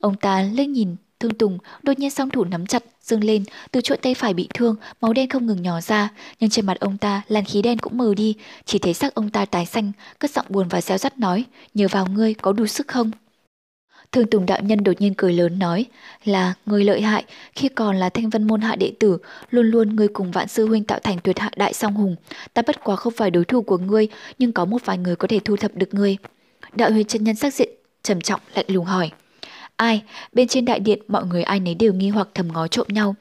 Ông ta lên nhìn Thương Tùng đột nhiên song thủ nắm chặt, dương lên, từ chỗ tay phải bị thương, máu đen không ngừng nhỏ ra, nhưng trên mặt ông ta làn khí đen cũng mờ đi, chỉ thấy sắc ông ta tái xanh, cất giọng buồn và reo rắt nói, nhờ vào ngươi có đủ sức không? Thương Tùng đạo nhân đột nhiên cười lớn nói là người lợi hại, khi còn là thanh vân môn hạ đệ tử, luôn luôn ngươi cùng vạn sư huynh tạo thành tuyệt hạ đại song hùng. Ta bất quá không phải đối thủ của ngươi, nhưng có một vài người có thể thu thập được ngươi. Đạo huyền chân nhân sắc diện trầm trọng lạnh lùng hỏi. Ai? Bên trên đại điện mọi người ai nấy đều nghi hoặc thầm ngó trộm nhau.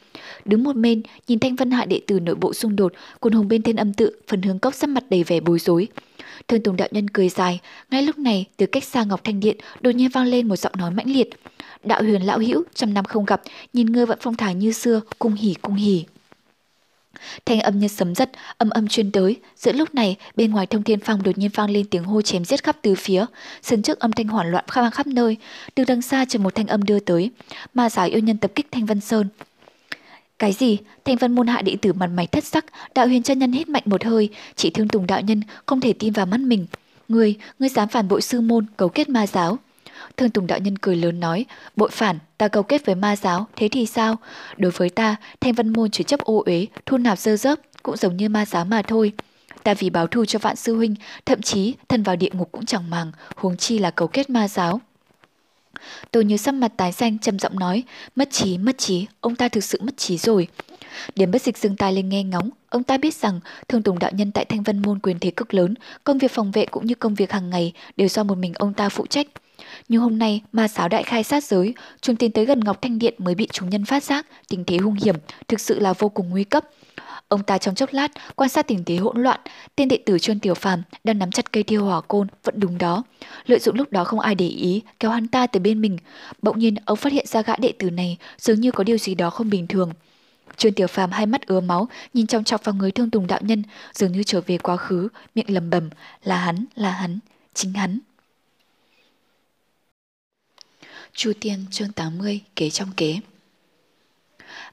Đứng một bên, nhìn thanh vân hạ đệ tử nội bộ xung đột, quần hùng bên thiên âm tự, phần hướng cốc sắc mặt đầy vẻ bối rối. Thương Tùng đạo nhân cười dài, ngay lúc này từ cách xa Ngọc Thanh Điện đột nhiên vang lên một giọng nói mãnh liệt. Đạo huyền lão hữu trăm năm không gặp, nhìn ngươi vẫn phong thái như xưa, cung hỉ cung hỉ. Thanh âm như sấm giật, âm âm chuyên tới. Giữa lúc này, bên ngoài thông thiên phong đột nhiên vang lên tiếng hô chém giết khắp từ phía. Sân trước âm thanh hoảng loạn khắp khắp nơi. Từ đằng xa chờ một thanh âm đưa tới. Ma giáo yêu nhân tập kích Thanh Vân Sơn. Cái gì? Thanh văn môn hạ đệ tử mặt mày thất sắc, đạo huyền chân nhân hít mạnh một hơi, chỉ thương tùng đạo nhân không thể tin vào mắt mình. Ngươi, ngươi dám phản bội sư môn, cấu kết ma giáo. Thương Tùng đạo nhân cười lớn nói, bội phản, ta cầu kết với ma giáo, thế thì sao? Đối với ta, thanh văn môn chỉ chấp ô uế, thu nạp dơ dớp cũng giống như ma giáo mà thôi. Ta vì báo thù cho vạn sư huynh, thậm chí thân vào địa ngục cũng chẳng màng, huống chi là cấu kết ma giáo. Tôi như sắc mặt tái xanh trầm giọng nói, mất trí, mất trí, ông ta thực sự mất trí rồi. Điểm bất dịch dừng tai lên nghe ngóng, ông ta biết rằng Thương Tùng đạo nhân tại Thanh Vân Môn quyền thế cực lớn, công việc phòng vệ cũng như công việc hàng ngày đều do một mình ông ta phụ trách. Nhưng hôm nay ma sáo đại khai sát giới, chúng tiến tới gần Ngọc Thanh Điện mới bị chúng nhân phát giác, tình thế hung hiểm, thực sự là vô cùng nguy cấp. Ông ta trong chốc lát quan sát tình thế hỗn loạn, tên đệ tử Trương Tiểu Phàm đang nắm chặt cây thiêu hỏa côn vẫn đúng đó. Lợi dụng lúc đó không ai để ý, kéo hắn ta từ bên mình. Bỗng nhiên ông phát hiện ra gã đệ tử này dường như có điều gì đó không bình thường. Trương Tiểu Phàm hai mắt ứa máu, nhìn trong chọc vào người thương tùng đạo nhân, dường như trở về quá khứ, miệng lầm bầm, là hắn, là hắn, chính hắn. Chu Tiên chương 80 kế trong kế.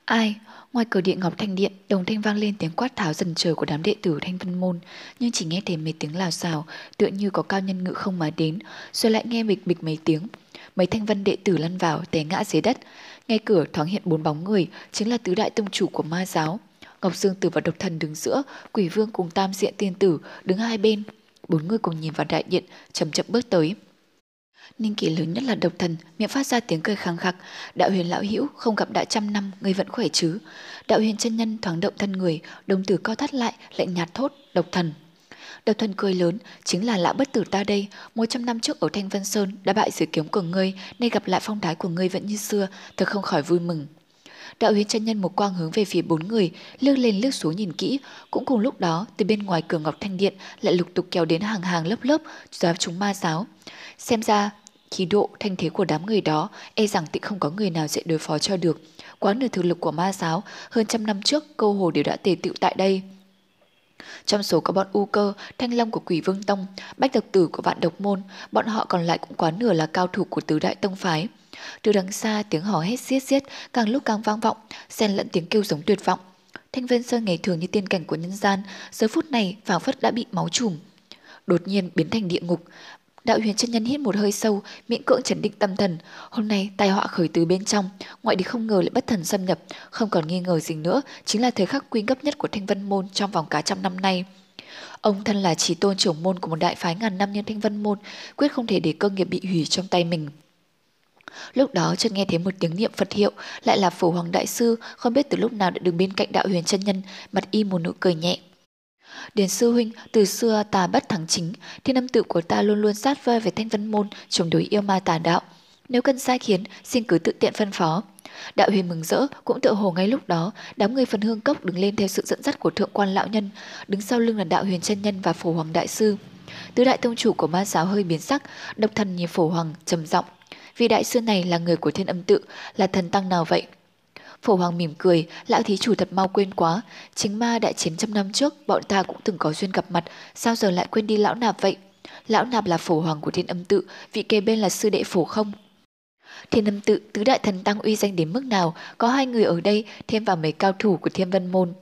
Ai, Ngoài cửa điện Ngọc Thanh Điện, đồng thanh vang lên tiếng quát tháo dần trời của đám đệ tử Thanh Vân Môn, nhưng chỉ nghe thấy mấy tiếng lào xào, tựa như có cao nhân ngự không mà đến, rồi lại nghe bịch bịch mấy tiếng. Mấy thanh vân đệ tử lăn vào, té ngã dưới đất. Ngay cửa thoáng hiện bốn bóng người, chính là tứ đại tông chủ của ma giáo. Ngọc Dương Tử và Độc Thần đứng giữa, Quỷ Vương cùng Tam Diện Tiên Tử đứng hai bên. Bốn người cùng nhìn vào đại điện, chậm chậm bước tới. Ninh kỳ lớn nhất là độc thần, miệng phát ra tiếng cười khang khắc. Đạo huyền lão hữu không gặp đã trăm năm, người vẫn khỏe chứ. Đạo huyền chân nhân thoáng động thân người, đồng tử co thắt lại, lạnh nhạt thốt, độc thần. Độc thần cười lớn, chính là lão bất tử ta đây, một trăm năm trước ở Thanh Vân Sơn đã bại dưới kiếm của ngươi, nay gặp lại phong thái của ngươi vẫn như xưa, thật không khỏi vui mừng. Đạo huyền chân nhân một quang hướng về phía bốn người, lướt lên lướt xuống nhìn kỹ. Cũng cùng lúc đó, từ bên ngoài cửa ngọc thanh điện lại lục tục kéo đến hàng hàng lớp lớp, giáo chúng ma giáo. Xem ra, khí độ, thanh thế của đám người đó, e rằng tịnh không có người nào dễ đối phó cho được. Quá nửa thực lực của ma giáo, hơn trăm năm trước, câu hồ đều đã tề tựu tại đây. Trong số có bọn U cơ, Thanh Long của Quỷ Vương Tông, Bách Độc Tử của Vạn Độc Môn, bọn họ còn lại cũng quá nửa là cao thủ của tứ đại tông phái. Từ đằng xa tiếng hò hét xiết xiết càng lúc càng vang vọng, xen lẫn tiếng kêu giống tuyệt vọng. Thanh Vân Sơn ngày thường như tiên cảnh của nhân gian, giờ phút này phảng phất đã bị máu trùm. Đột nhiên biến thành địa ngục, Đạo huyền chân nhân hít một hơi sâu, miễn cưỡng chấn định tâm thần. Hôm nay tai họa khởi từ bên trong, ngoại địch không ngờ lại bất thần xâm nhập, không còn nghi ngờ gì nữa, chính là thời khắc quy gấp nhất của Thanh Vân Môn trong vòng cả trăm năm nay. Ông thân là chỉ tôn trưởng môn của một đại phái ngàn năm như Thanh Vân Môn, quyết không thể để cơ nghiệp bị hủy trong tay mình. Lúc đó chợt nghe thấy một tiếng niệm Phật hiệu, lại là Phổ Hoàng Đại Sư, không biết từ lúc nào đã đứng bên cạnh đạo huyền chân nhân, mặt y một nụ cười nhẹ. Điền sư huynh, từ xưa ta bất thắng chính, thiên âm tự của ta luôn luôn sát vơi về thanh vân môn, chống đối yêu ma tà đạo. Nếu cần sai khiến, xin cứ tự tiện phân phó. Đạo huyền mừng rỡ, cũng tự hồ ngay lúc đó, đám người phần hương cốc đứng lên theo sự dẫn dắt của thượng quan lão nhân, đứng sau lưng là đạo huyền chân nhân và phổ hoàng đại sư. Tứ đại tông chủ của ma giáo hơi biến sắc, độc thần nhìn phổ hoàng, trầm giọng Vì đại sư này là người của thiên âm tự, là thần tăng nào vậy? Phổ Hoàng mỉm cười, lão thí chủ thật mau quên quá. Chính ma đại chiến trăm năm trước, bọn ta cũng từng có duyên gặp mặt, sao giờ lại quên đi lão nạp vậy? Lão nạp là phổ hoàng của thiên âm tự, vị kề bên là sư đệ phổ không? Thiên âm tự, tứ đại thần tăng uy danh đến mức nào, có hai người ở đây, thêm vào mấy cao thủ của thiên vân môn.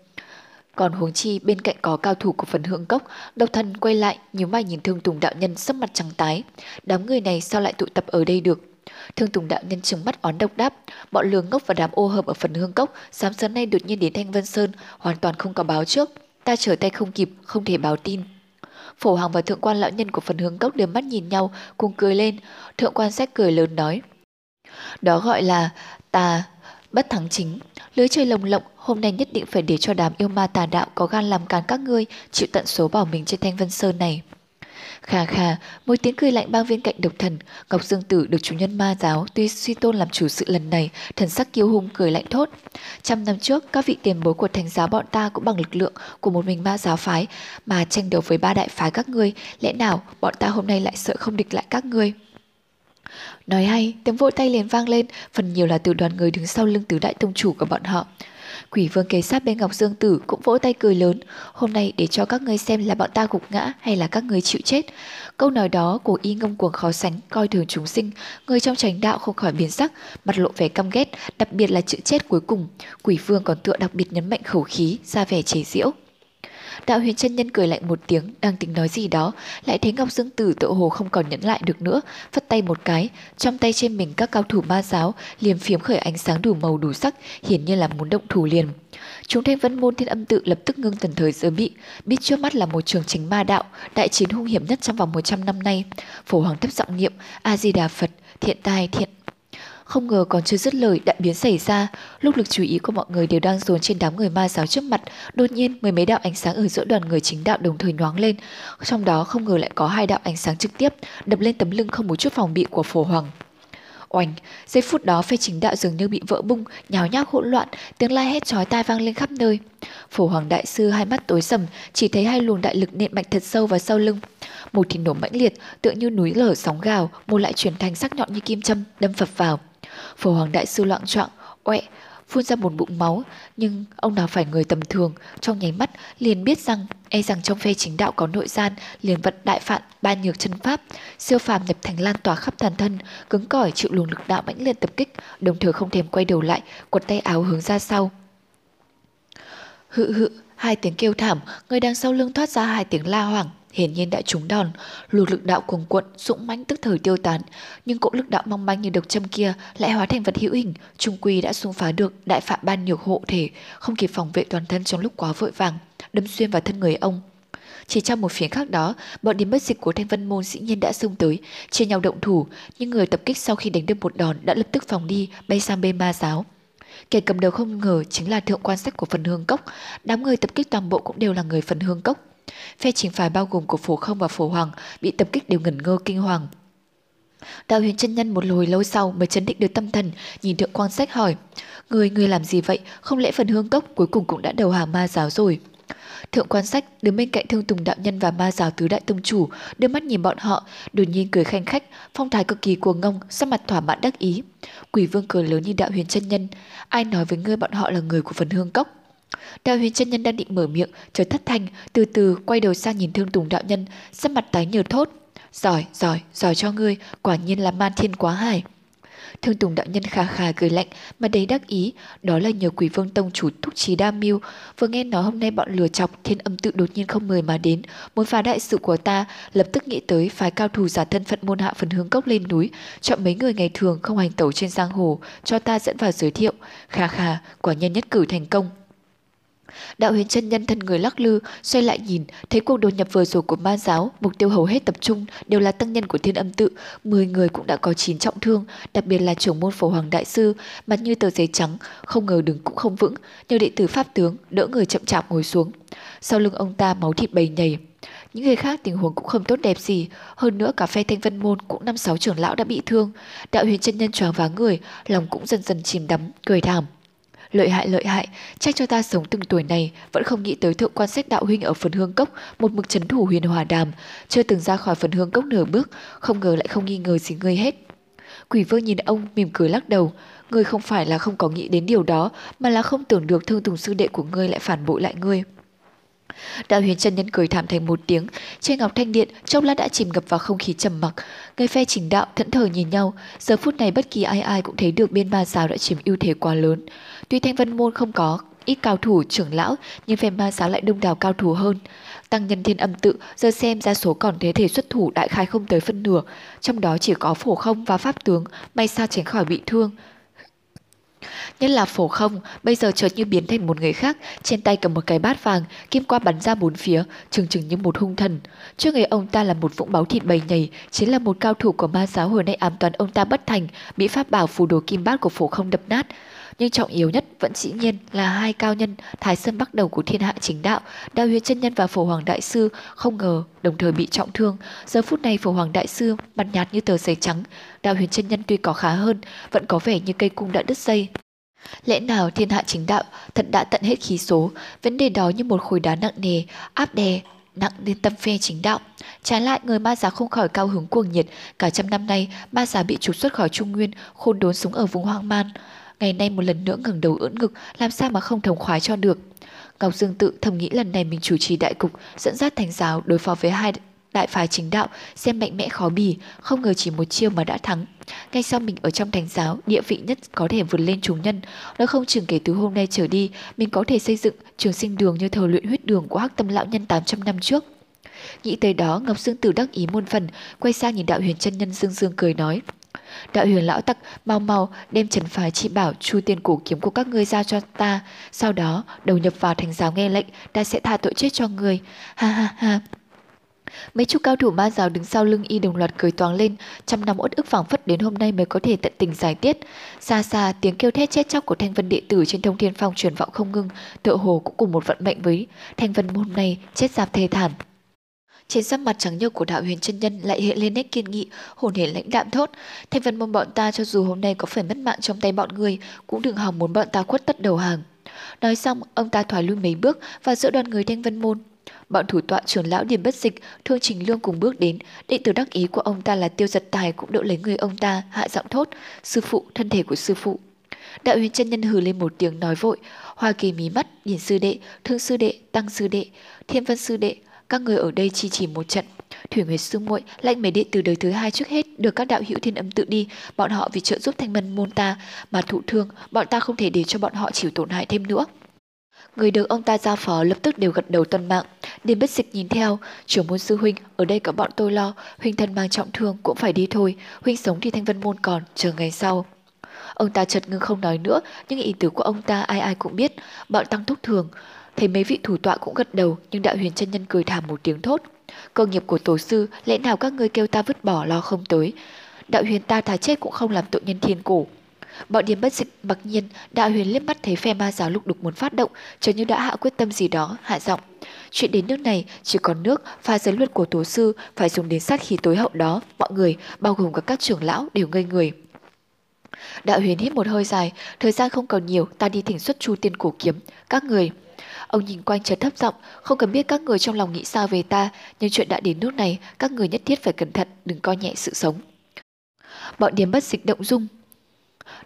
Còn huống chi bên cạnh có cao thủ của phần hương cốc, độc thần quay lại, nhíu mày nhìn thương tùng đạo nhân sắp mặt trắng tái. Đám người này sao lại tụ tập ở đây được? Thương Tùng đạo nhân trừng mắt oán độc đáp, bọn lường ngốc và đám ô hợp ở phần hương cốc, sáng sớm nay đột nhiên đến Thanh Vân Sơn, hoàn toàn không có báo trước. Ta trở tay không kịp, không thể báo tin. Phổ Hoàng và thượng quan lão nhân của phần hướng cốc đều mắt nhìn nhau, cùng cười lên. Thượng quan sách cười lớn nói. Đó gọi là ta bất thắng chính. Lưới chơi lồng lộng, hôm nay nhất định phải để cho đám yêu ma tà đạo có gan làm càn các ngươi, chịu tận số bảo mình trên Thanh Vân Sơn này. Khà khà, một tiếng cười lạnh bao bên cạnh độc thần, Ngọc Dương Tử được chủ nhân ma giáo tuy suy tôn làm chủ sự lần này, thần sắc kiêu hung cười lạnh thốt. Trăm năm trước, các vị tiền bối của thành giáo bọn ta cũng bằng lực lượng của một mình ma giáo phái mà tranh đấu với ba đại phái các ngươi, lẽ nào bọn ta hôm nay lại sợ không địch lại các ngươi? Nói hay, tiếng vỗ tay liền vang lên, phần nhiều là từ đoàn người đứng sau lưng tứ đại tông chủ của bọn họ. Quỷ vương kế sát bên Ngọc Dương Tử cũng vỗ tay cười lớn. Hôm nay để cho các ngươi xem là bọn ta gục ngã hay là các ngươi chịu chết. Câu nói đó của y ngông cuồng khó sánh, coi thường chúng sinh. Người trong tránh đạo không khỏi biến sắc, mặt lộ vẻ căm ghét, đặc biệt là chữ chết cuối cùng. Quỷ vương còn tựa đặc biệt nhấn mạnh khẩu khí, ra vẻ chế giễu. Đạo huyền chân nhân cười lạnh một tiếng, đang tính nói gì đó, lại thấy Ngọc Dương Tử tự hồ không còn nhẫn lại được nữa, phất tay một cái, trong tay trên mình các cao thủ ma giáo liềm phiếm khởi ánh sáng đủ màu đủ sắc, hiển nhiên là muốn động thủ liền. Chúng thanh vân môn thiên âm tự lập tức ngưng tần thời giới bị, biết trước mắt là một trường chính ma đạo, đại chiến hung hiểm nhất trong vòng 100 năm nay. Phổ hoàng thấp giọng niệm, A-di-đà Phật, thiện tai thiện không ngờ còn chưa dứt lời đại biến xảy ra, lúc lực chú ý của mọi người đều đang dồn trên đám người ma giáo trước mặt, đột nhiên mười mấy đạo ánh sáng ở giữa đoàn người chính đạo đồng thời nhoáng lên, trong đó không ngờ lại có hai đạo ánh sáng trực tiếp đập lên tấm lưng không một chút phòng bị của phổ hoàng. Oành, giây phút đó phe chính đạo dường như bị vỡ bung, nhào nhác hỗn loạn, tiếng la hét chói tai vang lên khắp nơi. Phổ Hoàng đại sư hai mắt tối sầm, chỉ thấy hai luồng đại lực nện mạnh thật sâu vào sau lưng. Một thì nổ mãnh liệt, tựa như núi lở sóng gào, một lại chuyển thành sắc nhọn như kim châm, đâm phập vào. Phổ Hoàng Đại Sư loạn trọng, oẹ, phun ra một bụng máu, nhưng ông nào phải người tầm thường, trong nháy mắt liền biết rằng e rằng trong phe chính đạo có nội gian, liền vận đại phạn ba nhược chân pháp, siêu phàm nhập thành lan tỏa khắp toàn thân, cứng cỏi chịu luồng lực đạo mãnh liệt tập kích, đồng thời không thèm quay đầu lại, quật tay áo hướng ra sau. Hự hự, hai tiếng kêu thảm, người đang sau lưng thoát ra hai tiếng la hoảng, hiển nhiên đã trúng đòn, luồng lực đạo cuồng cuộn, dũng mãnh tức thời tiêu tán, nhưng cỗ lực đạo mong manh như độc châm kia lại hóa thành vật hữu hình, trung quy đã xung phá được đại phạm ban nhược hộ thể, không kịp phòng vệ toàn thân trong lúc quá vội vàng, đâm xuyên vào thân người ông. Chỉ trong một phía khác đó, bọn điểm bất dịch của Thanh Vân Môn dĩ nhiên đã xông tới, chia nhau động thủ, nhưng người tập kích sau khi đánh được một đòn đã lập tức phòng đi, bay sang bên ma giáo. Kẻ cầm đầu không ngờ chính là thượng quan sách của phần hương cốc, đám người tập kích toàn bộ cũng đều là người phần hương cốc. Phe chính phái bao gồm của phổ không và phổ hoàng bị tập kích đều ngẩn ngơ kinh hoàng. Đạo huyền chân nhân một hồi lâu sau mới chấn định được tâm thần, nhìn thượng quan sách hỏi, Người, người làm gì vậy? Không lẽ phần hương cốc cuối cùng cũng đã đầu hàng ma giáo rồi? Thượng quan sách đứng bên cạnh thương tùng đạo nhân và ma giáo tứ đại tông chủ, đưa mắt nhìn bọn họ, đột nhiên cười khanh khách, phong thái cực kỳ cuồng ngông, sắc mặt thỏa mãn đắc ý. Quỷ vương cười lớn như đạo huyền chân nhân, ai nói với ngươi bọn họ là người của phần hương cốc? Đạo huyền chân nhân đang định mở miệng, chợt thất thanh, từ từ quay đầu sang nhìn thương tùng đạo nhân, sắc mặt tái nhợt thốt. Giỏi, giỏi, giỏi cho ngươi, quả nhiên là man thiên quá hải. Thương Tùng đạo nhân khà khà cười lạnh mà đầy đắc ý, đó là nhờ quỷ vương tông chủ thúc trí đa mưu. Vừa nghe nói hôm nay bọn lừa chọc thiên âm tự đột nhiên không mời mà đến, muốn phá đại sự của ta, lập tức nghĩ tới phái cao thủ giả thân phận môn hạ phần hướng cốc lên núi, chọn mấy người ngày thường không hành tẩu trên giang hồ, cho ta dẫn vào giới thiệu. Khà khà, quả nhân nhất cử thành công. Đạo huyền chân nhân thân người lắc lư, xoay lại nhìn, thấy cuộc đột nhập vừa rồi của ma giáo, mục tiêu hầu hết tập trung đều là tăng nhân của thiên âm tự, 10 người cũng đã có 9 trọng thương, đặc biệt là trưởng môn phổ hoàng đại sư, mặt như tờ giấy trắng, không ngờ đứng cũng không vững, nhờ đệ tử pháp tướng đỡ người chậm chạp ngồi xuống. Sau lưng ông ta máu thịt bầy nhầy, những người khác tình huống cũng không tốt đẹp gì, hơn nữa cả phe thanh vân môn cũng năm sáu trưởng lão đã bị thương. Đạo huyền chân nhân choáng váng người, lòng cũng dần dần chìm đắm, cười thảm. Lợi hại lợi hại, trách cho ta sống từng tuổi này vẫn không nghĩ tới thượng quan sách đạo huynh ở phần hương cốc, một mực chấn thủ huyền hòa đàm, chưa từng ra khỏi phần hương cốc nửa bước, không ngờ lại không nghi ngờ gì ngươi hết. Quỷ vương nhìn ông mỉm cười lắc đầu, ngươi không phải là không có nghĩ đến điều đó, mà là không tưởng được thương tùng sư đệ của ngươi lại phản bội lại ngươi. Đạo huyền chân nhân cười thảm thành một tiếng, trên ngọc thanh điện trong lát đã chìm ngập vào không khí trầm mặc. Người phe chỉnh đạo thẫn thờ nhìn nhau, giờ phút này bất kỳ ai ai cũng thấy được bên ma giáo đã chiếm ưu thế quá lớn. Tuy thanh vân môn không có ít cao thủ trưởng lão, nhưng phe ma giáo lại đông đảo cao thủ hơn. Tăng nhân thiên âm tự giờ xem ra số còn thế thể xuất thủ đại khai không tới phân nửa, trong đó chỉ có phổ không và pháp tướng, may sao tránh khỏi bị thương. Nhất là phổ không, bây giờ chợt như biến thành một người khác, trên tay cầm một cái bát vàng, kim qua bắn ra bốn phía, trừng trừng như một hung thần. Trước người ông ta là một vũng máu thịt bầy nhầy, chính là một cao thủ của ma giáo hồi nay ám toán ông ta bất thành, bị pháp bảo phù đồ kim bát của phổ không đập nát. Nhưng trọng yếu nhất vẫn dĩ nhiên là hai cao nhân Thái Sơn bắt đầu của thiên hạ chính đạo, Đao huyền chân nhân và Phổ Hoàng đại sư không ngờ đồng thời bị trọng thương. Giờ phút này Phổ Hoàng đại sư mặt nhạt như tờ giấy trắng, Đao Huyền chân nhân tuy có khá hơn, vẫn có vẻ như cây cung đã đứt dây. Lẽ nào thiên hạ chính đạo thật đã tận hết khí số, vấn đề đó như một khối đá nặng nề, áp đè, nặng lên tâm phe chính đạo. Trái lại người ma giả không khỏi cao hứng cuồng nhiệt, cả trăm năm nay ma giả bị trục xuất khỏi Trung Nguyên, khôn đốn sống ở vùng hoang man ngày nay một lần nữa ngẩng đầu ưỡn ngực, làm sao mà không thống khoái cho được. Ngọc Dương tự thầm nghĩ lần này mình chủ trì đại cục, dẫn dắt thành giáo đối phó với hai đại phái chính đạo, xem mạnh mẽ khó bì, không ngờ chỉ một chiêu mà đã thắng. Ngay sau mình ở trong thánh giáo, địa vị nhất có thể vượt lên chúng nhân, nó không chừng kể từ hôm nay trở đi, mình có thể xây dựng trường sinh đường như thờ luyện huyết đường của hắc tâm lão nhân 800 năm trước. Nghĩ tới đó, Ngọc Dương Tử đắc ý muôn phần, quay sang nhìn đạo huyền chân nhân dương dương cười nói. Đạo huyền lão tặc mau mau đem trần phái chỉ bảo chu tiền cổ kiếm của các ngươi ra cho ta. Sau đó đầu nhập vào thành giáo nghe lệnh, ta sẽ tha tội chết cho người. Ha ha ha. Mấy chục cao thủ ma giáo đứng sau lưng y đồng loạt cười toáng lên, trăm năm uất ức phảng phất đến hôm nay mới có thể tận tình giải tiết. Xa xa tiếng kêu thét chết chóc của thanh vân đệ tử trên thông thiên phong truyền vọng không ngưng, tựa hồ cũng cùng một vận mệnh với thanh vân hôm nay chết giáp thê thảm. Trên sắc mặt trắng nhợt của đạo huyền chân nhân lại hiện lên nét kiên nghị, hồn hển lãnh đạm thốt. Thanh vân môn bọn ta cho dù hôm nay có phải mất mạng trong tay bọn người, cũng đừng hòng muốn bọn ta khuất tất đầu hàng. Nói xong, ông ta thoái lui mấy bước và giữa đoàn người thanh vân môn. Bọn thủ tọa trưởng lão điểm bất dịch, thương trình lương cùng bước đến, đệ tử đắc ý của ông ta là tiêu giật tài cũng đỡ lấy người ông ta, hạ giọng thốt, sư phụ, thân thể của sư phụ. Đạo huyền chân nhân hừ lên một tiếng nói vội, hoa kỳ mí mắt, nhìn sư đệ, thương sư đệ, tăng sư đệ, thiên vân sư đệ, các người ở đây chỉ chỉ một trận. Thủy Nguyệt sư muội lệnh mấy đệ từ đời thứ hai trước hết được các đạo hữu thiên âm tự đi, bọn họ vì trợ giúp thanh mân môn ta mà thụ thương, bọn ta không thể để cho bọn họ chịu tổn hại thêm nữa. Người được ông ta giao phó lập tức đều gật đầu tuân mạng. Điềm bất dịch nhìn theo, trưởng môn sư huynh, ở đây có bọn tôi lo, huynh thân mang trọng thương cũng phải đi thôi, huynh sống thì thanh vân môn còn, chờ ngày sau. Ông ta chợt ngưng không nói nữa, nhưng ý tứ của ông ta ai ai cũng biết, bọn tăng thúc thường, Thấy mấy vị thủ tọa cũng gật đầu nhưng đạo huyền chân nhân cười thảm một tiếng thốt. Cơ nghiệp của tổ sư lẽ nào các ngươi kêu ta vứt bỏ lo không tới. Đạo huyền ta thà chết cũng không làm tội nhân thiên cổ. Bọn điểm bất dịch mặc nhiên, đạo huyền liếc mắt thấy phe ma giáo lục đục muốn phát động, chờ như đã hạ quyết tâm gì đó, hạ giọng. Chuyện đến nước này, chỉ còn nước, pha giới luật của tổ sư phải dùng đến sát khí tối hậu đó, mọi người, bao gồm cả các trưởng lão, đều ngây người. Đạo huyền hít một hơi dài, thời gian không còn nhiều, ta đi thỉnh xuất chu tiên cổ kiếm. Các người, Ông nhìn quanh chợt thấp giọng, không cần biết các người trong lòng nghĩ sao về ta, nhưng chuyện đã đến nước này, các người nhất thiết phải cẩn thận, đừng coi nhẹ sự sống. Bọn điếm bất dịch động dung,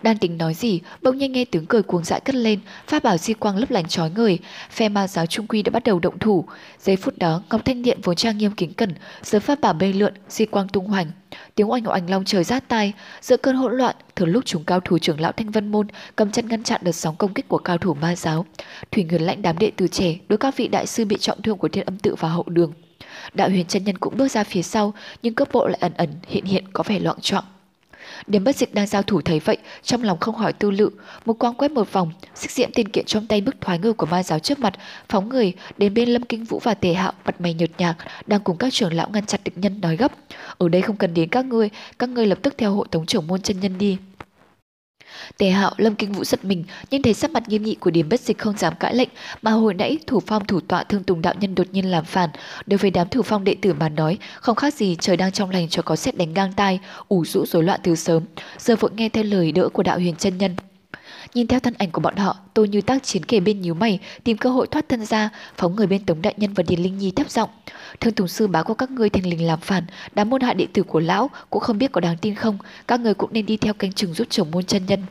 đang tính nói gì, bỗng nhiên nghe tiếng cười cuồng dại cất lên, pháp bảo di quang lấp lánh chói người, phe ma giáo trung quy đã bắt đầu động thủ. Giây phút đó, Ngọc Thanh Điện vốn trang nghiêm kính cẩn, giờ pháp bảo bay lượn, di quang tung hoành. Tiếng oanh oanh long trời rát tai, giữa cơn hỗn loạn, thừa lúc chúng cao thủ trưởng lão Thanh Vân Môn cầm chân ngăn chặn đợt sóng công kích của cao thủ ma giáo. Thủy Nguyên lãnh đám đệ tử trẻ, đối các vị đại sư bị trọng thương của Thiên Âm Tự vào hậu đường. Đạo huyền chân nhân cũng bước ra phía sau, nhưng cấp bộ lại ẩn ẩn hiện hiện có vẻ loạn trọng. Điểm bất dịch đang giao thủ thấy vậy, trong lòng không hỏi tư lự, một quang quét một vòng, xích diễm tiền kiện trong tay bức thoái ngư của ma giáo trước mặt, phóng người đến bên Lâm Kinh Vũ và Tề Hạo, mặt mày nhợt nhạt, đang cùng các trưởng lão ngăn chặn địch nhân nói gấp. Ở đây không cần đến các ngươi, các ngươi lập tức theo hộ tống trưởng môn chân nhân đi. Tề Hạo, Lâm Kinh Vũ giật mình, nhưng thấy sắc mặt nghiêm nghị của Điềm Bất Dịch không dám cãi lệnh, mà hồi nãy thủ phong thủ tọa Thương Tùng đạo nhân đột nhiên làm phản, đối với đám thủ phong đệ tử mà nói, không khác gì trời đang trong lành cho có xét đánh ngang tai, ủ rũ rối loạn từ sớm, giờ vội nghe theo lời đỡ của đạo huyền chân nhân. Nhìn theo thân ảnh của bọn họ, tôi như tác chiến kề bên nhíu mày, tìm cơ hội thoát thân ra, phóng người bên Tống Đại Nhân và Điền Linh Nhi thấp giọng. Thương Tùng Sư báo của các ngươi thành linh làm phản, đám môn hạ đệ tử của lão cũng không biết có đáng tin không, các người cũng nên đi theo canh chừng giúp chồng môn chân nhân.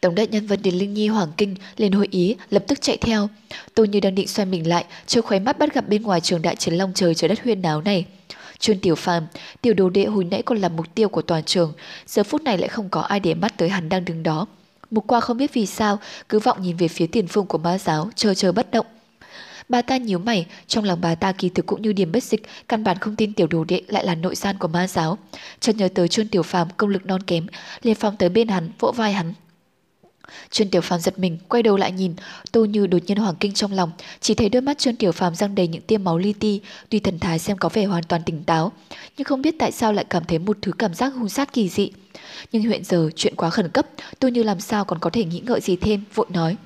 Tổng đại nhân và Điền Linh Nhi hoàng kinh lên hội ý lập tức chạy theo. Tôi như đang định xoay mình lại, chưa khóe mắt bắt gặp bên ngoài trường đại chiến long trời trời đất huyên náo này. Chuyên Tiểu Phàm, tiểu đồ đệ hồi nãy còn là mục tiêu của toàn trường, giờ phút này lại không có ai để mắt tới hắn đang đứng đó. Mục qua không biết vì sao, cứ vọng nhìn về phía tiền phương của ma giáo, chờ chờ bất động. Bà ta nhíu mày, trong lòng bà ta kỳ thực cũng như điểm bất dịch, căn bản không tin tiểu đồ đệ lại là nội gian của ma giáo. Chợt nhớ tới Trương Tiểu Phàm công lực non kém, liền phóng tới bên hắn, vỗ vai hắn, Trương Tiểu Phàm giật mình, quay đầu lại nhìn, Tô Như đột nhiên hoảng kinh trong lòng, chỉ thấy đôi mắt Trương Tiểu Phàm răng đầy những tia máu li ti, tuy thần thái xem có vẻ hoàn toàn tỉnh táo, nhưng không biết tại sao lại cảm thấy một thứ cảm giác hung sát kỳ dị. Nhưng hiện giờ chuyện quá khẩn cấp, tu Như làm sao còn có thể nghĩ ngợi gì thêm, vội nói.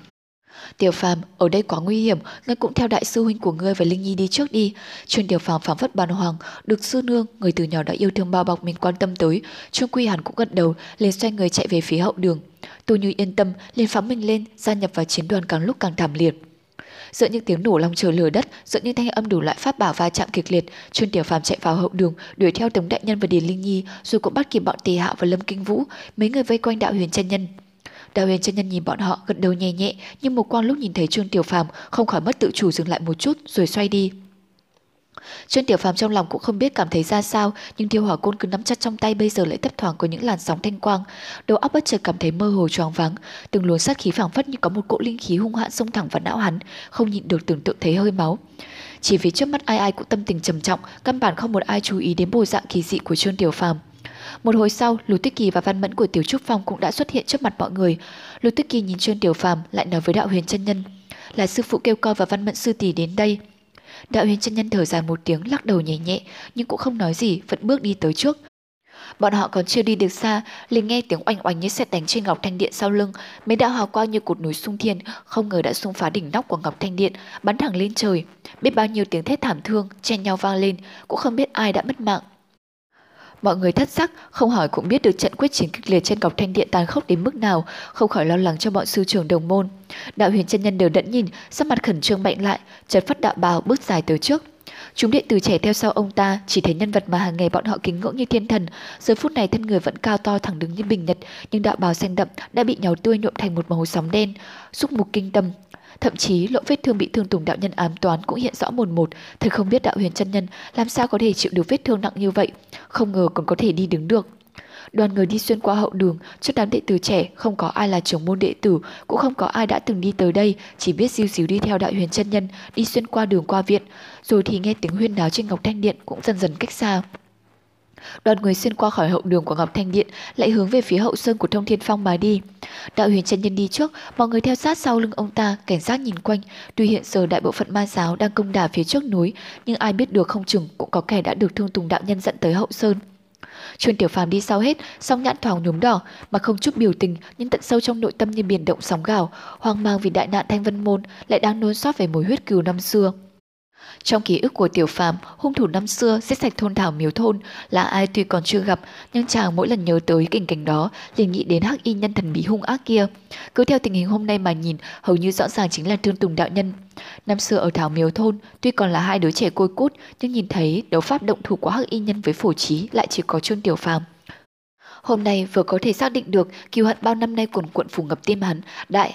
Tiểu Phàm, ở đây quá nguy hiểm, ngươi cũng theo đại sư huynh của ngươi và Linh Nhi đi trước đi. Trương Tiểu Phàm phảng phất bàn hoàng, được sư nương, người từ nhỏ đã yêu thương bao bọc mình quan tâm tới. Trương Quy Hàn cũng gật đầu, liền xoay người chạy về phía hậu đường. tu Như yên tâm, liền phóng mình lên, gia nhập vào chiến đoàn càng lúc càng thảm liệt. Giữa những tiếng nổ long trời lửa đất, giữa những thanh âm đủ loại pháp bảo va chạm kịch liệt, Trương Tiểu Phàm chạy vào hậu đường, đuổi theo Tống Đại Nhân và Điền Linh Nhi, rồi cũng bắt kịp bọn Tề Hạo và Lâm Kinh Vũ, mấy người vây quanh đạo huyền chân nhân. Đạo huyền chân nhân nhìn bọn họ gật đầu nhẹ nhẹ, nhưng một quang lúc nhìn thấy Trương Tiểu Phàm không khỏi mất tự chủ dừng lại một chút rồi xoay đi. Trương Tiểu Phàm trong lòng cũng không biết cảm thấy ra sao, nhưng thiêu hỏa côn cứ nắm chặt trong tay bây giờ lại thấp thoảng có những làn sóng thanh quang. Đầu óc bất chợt cảm thấy mơ hồ choáng váng, từng luồng sát khí phảng phất như có một cỗ linh khí hung hãn xông thẳng vào não hắn, không nhịn được tưởng tượng thấy hơi máu. Chỉ vì trước mắt ai ai cũng tâm tình trầm trọng, căn bản không một ai chú ý đến bộ dạng kỳ dị của Trương Tiểu Phàm. Một hồi sau, Lục Tuyết Kỳ và Văn Mẫn của Tiểu Trúc Phong cũng đã xuất hiện trước mặt mọi người. Lục Tuyết Kỳ nhìn Trương Tiểu Phàm lại nói với Đạo Huyền chân nhân, là sư phụ kêu co và Văn Mẫn sư tỷ đến đây. Đạo huyền chân nhân thở dài một tiếng lắc đầu nhẹ nhẹ nhưng cũng không nói gì vẫn bước đi tới trước. Bọn họ còn chưa đi được xa, liền nghe tiếng oanh oanh như xét đánh trên ngọc thanh điện sau lưng, mấy đạo hào quang như cột núi sung thiên, không ngờ đã xung phá đỉnh nóc của ngọc thanh điện, bắn thẳng lên trời. Biết bao nhiêu tiếng thét thảm thương chen nhau vang lên, cũng không biết ai đã mất mạng. Mọi người thất sắc, không hỏi cũng biết được trận quyết chiến kịch liệt trên cọc thanh điện tàn khốc đến mức nào, không khỏi lo lắng cho bọn sư trưởng đồng môn. Đạo huyền chân nhân đều đẫn nhìn, sắc mặt khẩn trương mạnh lại, chợt phát đạo bào bước dài tới trước. Chúng đệ tử trẻ theo sau ông ta chỉ thấy nhân vật mà hàng ngày bọn họ kính ngưỡng như thiên thần. Giờ phút này thân người vẫn cao to thẳng đứng như bình nhật, nhưng đạo bào xanh đậm đã bị nhàu tươi nhuộm thành một màu sóng đen, xúc mục kinh tâm, Thậm chí lỗ vết thương bị thương tùng đạo nhân ám toán cũng hiện rõ mồn một, thật không biết đạo huyền chân nhân làm sao có thể chịu được vết thương nặng như vậy, không ngờ còn có thể đi đứng được. Đoàn người đi xuyên qua hậu đường, trước đám đệ tử trẻ không có ai là trưởng môn đệ tử, cũng không có ai đã từng đi tới đây, chỉ biết diêu xíu đi theo đạo huyền chân nhân, đi xuyên qua đường qua viện, rồi thì nghe tiếng huyên náo trên ngọc thanh điện cũng dần dần cách xa. Đoàn người xuyên qua khỏi hậu đường của Ngọc Thanh Điện lại hướng về phía hậu sơn của Thông Thiên Phong mà đi. Đạo huyền chân nhân đi trước, mọi người theo sát sau lưng ông ta, cảnh giác nhìn quanh. Tuy hiện giờ đại bộ phận ma giáo đang công đả phía trước núi, nhưng ai biết được không chừng cũng có kẻ đã được thương tùng đạo nhân dẫn tới hậu sơn. Chuyên Tiểu Phàm đi sau hết, song nhãn thoáng nhúm đỏ, mà không chút biểu tình, nhưng tận sâu trong nội tâm như biển động sóng gào, hoang mang vì đại nạn Thanh Vân môn lại đang nôn xót về mối huyết cừu năm xưa. Trong ký ức của Tiểu Phàm, hung thủ năm xưa giết sạch thôn thảo miếu thôn là ai tuy còn chưa gặp, nhưng chàng mỗi lần nhớ tới cảnh cảnh đó liền nghĩ đến hắc y nhân thần bí hung ác kia. Cứ theo tình hình hôm nay mà nhìn, hầu như rõ ràng chính là Trương Tùng đạo nhân. Năm xưa ở thảo miếu thôn, tuy còn là hai đứa trẻ côi cút, nhưng nhìn thấy đấu pháp động thủ của hắc y nhân với phổ trí lại chỉ có Trương Tiểu Phàm. Hôm nay vừa có thể xác định được kiêu hận bao năm nay cuồn cuộn phủ ngập tim hắn, đại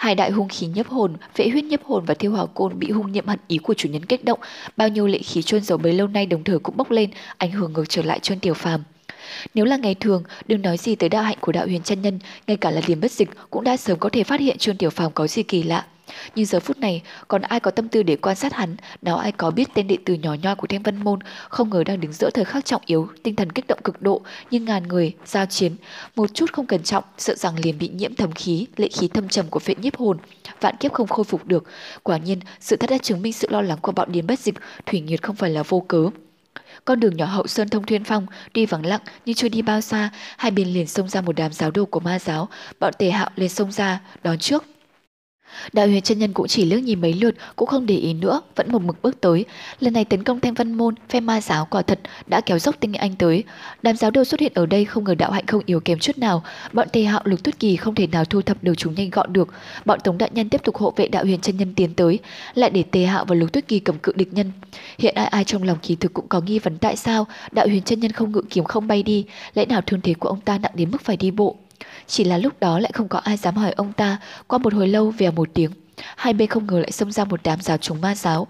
Hai đại hung khí nhấp hồn, vệ huyết nhấp hồn và thiêu hỏa côn bị hung nhiệm hận ý của chủ nhân kích động, bao nhiêu lệ khí chôn giấu bấy lâu nay đồng thời cũng bốc lên, ảnh hưởng ngược trở lại chôn tiểu phàm. Nếu là ngày thường, đừng nói gì tới đạo hạnh của đạo huyền chân nhân, ngay cả là điểm bất dịch cũng đã sớm có thể phát hiện chuông tiểu phàm có gì kỳ lạ. Nhưng giờ phút này, còn ai có tâm tư để quan sát hắn, nào ai có biết tên đệ tử nhỏ nhoi của Thanh Vân Môn, không ngờ đang đứng giữa thời khắc trọng yếu, tinh thần kích động cực độ, như ngàn người, giao chiến. Một chút không cẩn trọng, sợ rằng liền bị nhiễm thầm khí, lệ khí thâm trầm của phệ nhiếp hồn, vạn kiếp không khôi phục được. Quả nhiên, sự thật đã chứng minh sự lo lắng của bọn điền bất dịch, Thủy nhiệt không phải là vô cớ. Con đường nhỏ hậu sơn thông thiên phong, đi vắng lặng nhưng chưa đi bao xa, hai bên liền xông ra một đám giáo đồ của ma giáo, bọn tề hạo liền xông ra, đón trước. Đạo huyền chân nhân cũng chỉ liếc nhìn mấy lượt, cũng không để ý nữa, vẫn một mực bước tới. Lần này tấn công thanh văn môn, phe ma giáo quả thật đã kéo dốc tinh anh tới. Đám giáo đồ xuất hiện ở đây không ngờ đạo hạnh không yếu kém chút nào. Bọn tề hạo lục tuyết kỳ không thể nào thu thập được chúng nhanh gọn được. Bọn tống đại nhân tiếp tục hộ vệ đạo huyền chân nhân tiến tới, lại để tề hạo và lục tuyết kỳ cầm cự địch nhân. Hiện ai ai trong lòng kỳ thực cũng có nghi vấn tại sao đạo huyền chân nhân không ngự kiếm không bay đi, lẽ nào thương thế của ông ta nặng đến mức phải đi bộ. Chỉ là lúc đó lại không có ai dám hỏi ông ta, qua một hồi lâu vèo một tiếng, hai bên không ngờ lại xông ra một đám giáo chúng ma giáo.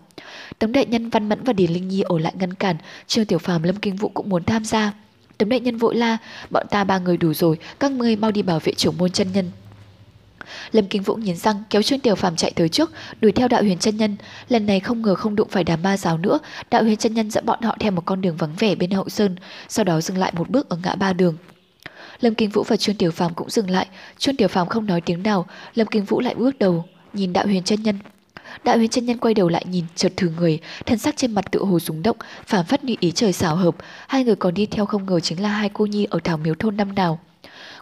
Tống đại nhân Văn Mẫn và Điền Linh Nhi ở lại ngăn cản, Trương Tiểu Phàm Lâm Kinh Vũ cũng muốn tham gia. Tống đại nhân vội la, bọn ta ba người đủ rồi, các ngươi mau đi bảo vệ trưởng môn chân nhân. Lâm Kinh Vũ nghiến răng kéo Trương Tiểu Phàm chạy tới trước, đuổi theo Đạo Huyền chân nhân. Lần này không ngờ không đụng phải đám ma giáo nữa, Đạo Huyền chân nhân dẫn bọn họ theo một con đường vắng vẻ bên hậu sơn, sau đó dừng lại một bước ở ngã ba đường. Lâm Kinh Vũ và Trương Tiểu Phàm cũng dừng lại, Trương Tiểu Phàm không nói tiếng nào, Lâm Kinh Vũ lại bước đầu, nhìn Đạo Huyền chân nhân. Đạo Huyền chân nhân quay đầu lại nhìn, chợt thử người, thân sắc trên mặt tự hồ rúng động, phản phất như ý trời xảo hợp, hai người còn đi theo không ngờ chính là hai cô nhi ở Thảo Miếu thôn năm nào.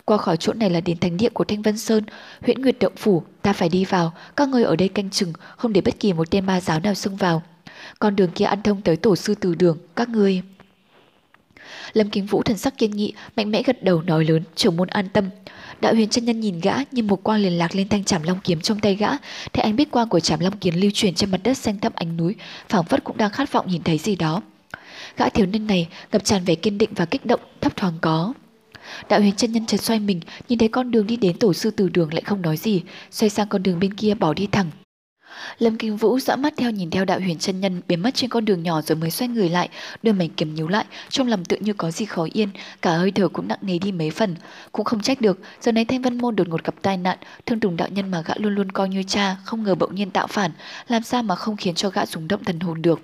Qua khỏi chỗ này là đến thánh địa của Thanh Vân Sơn, huyện Nguyệt Động Phủ, ta phải đi vào, các người ở đây canh chừng, không để bất kỳ một tên ma giáo nào xông vào. Con đường kia ăn thông tới tổ sư từ đường, các ngươi... Lâm Kính Vũ thần sắc kiên nghị, mạnh mẽ gật đầu nói lớn, trưởng môn an tâm. Đạo huyền chân nhân nhìn gã như một quang liền lạc lên thanh trảm long kiếm trong tay gã, thấy ánh biết quang của trảm long kiếm lưu truyền trên mặt đất xanh thấp ánh núi, phảng phất cũng đang khát vọng nhìn thấy gì đó. Gã thiếu niên này ngập tràn vẻ kiên định và kích động, thấp thoáng có. Đạo huyền chân nhân chợt xoay mình, nhìn thấy con đường đi đến tổ sư từ đường lại không nói gì, xoay sang con đường bên kia bỏ đi thẳng. Lâm Kinh Vũ dõi mắt theo nhìn theo đạo huyền chân nhân biến mất trên con đường nhỏ rồi mới xoay người lại, đôi mày kiềm nhíu lại, trong lòng tự như có gì khó yên, cả hơi thở cũng nặng nề đi mấy phần. Cũng không trách được, giờ này Thanh Vân Môn đột ngột gặp tai nạn, thương tùng đạo nhân mà gã luôn luôn coi như cha, không ngờ bỗng nhiên tạo phản, làm sao mà không khiến cho gã rung động thần hồn được.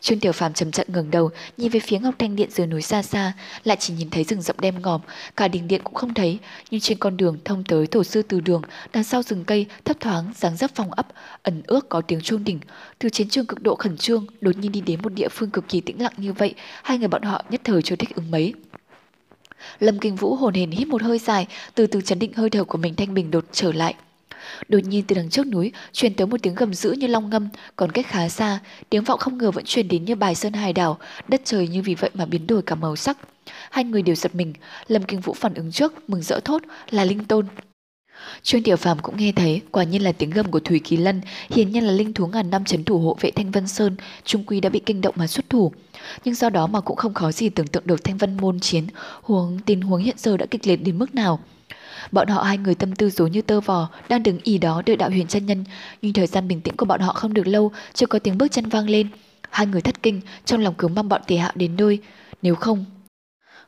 Trương Tiểu Phàm chậm chậm ngẩng đầu, nhìn về phía Ngọc Thanh Điện dưới núi xa xa, lại chỉ nhìn thấy rừng rậm đen ngòm, cả đình điện cũng không thấy, nhưng trên con đường thông tới tổ sư từ đường, đằng sau rừng cây thấp thoáng dáng dấp phòng ấp, ẩn ước có tiếng chuông đỉnh. Từ chiến trường cực độ khẩn trương, đột nhiên đi đến một địa phương cực kỳ tĩnh lặng như vậy, hai người bọn họ nhất thời chưa thích ứng mấy. Lâm Kinh Vũ hồn hển hít một hơi dài, từ từ chấn định hơi thở của mình thanh bình đột trở lại. Đột nhiên từ đằng trước núi truyền tới một tiếng gầm dữ như long ngâm, còn cách khá xa, tiếng vọng không ngờ vẫn truyền đến như bài sơn hài đảo, đất trời như vì vậy mà biến đổi cả màu sắc. Hai người đều giật mình, Lâm Kinh Vũ phản ứng trước, mừng rỡ thốt là linh tôn. Trương Tiểu Phàm cũng nghe thấy, quả nhiên là tiếng gầm của Thủy Kỳ Lân, hiển nhiên là linh thú ngàn năm chấn thủ hộ vệ Thanh Vân Sơn, trung quy đã bị kinh động mà xuất thủ. Nhưng do đó mà cũng không khó gì tưởng tượng được Thanh Vân môn chiến, huống tình huống hiện giờ đã kịch liệt đến mức nào. Bọn họ hai người tâm tư dối như tơ vò, đang đứng ì đó đợi đạo huyền chân nhân, nhưng thời gian bình tĩnh của bọn họ không được lâu, chưa có tiếng bước chân vang lên. Hai người thất kinh, trong lòng cứ mong bọn tề hạo đến nơi, nếu không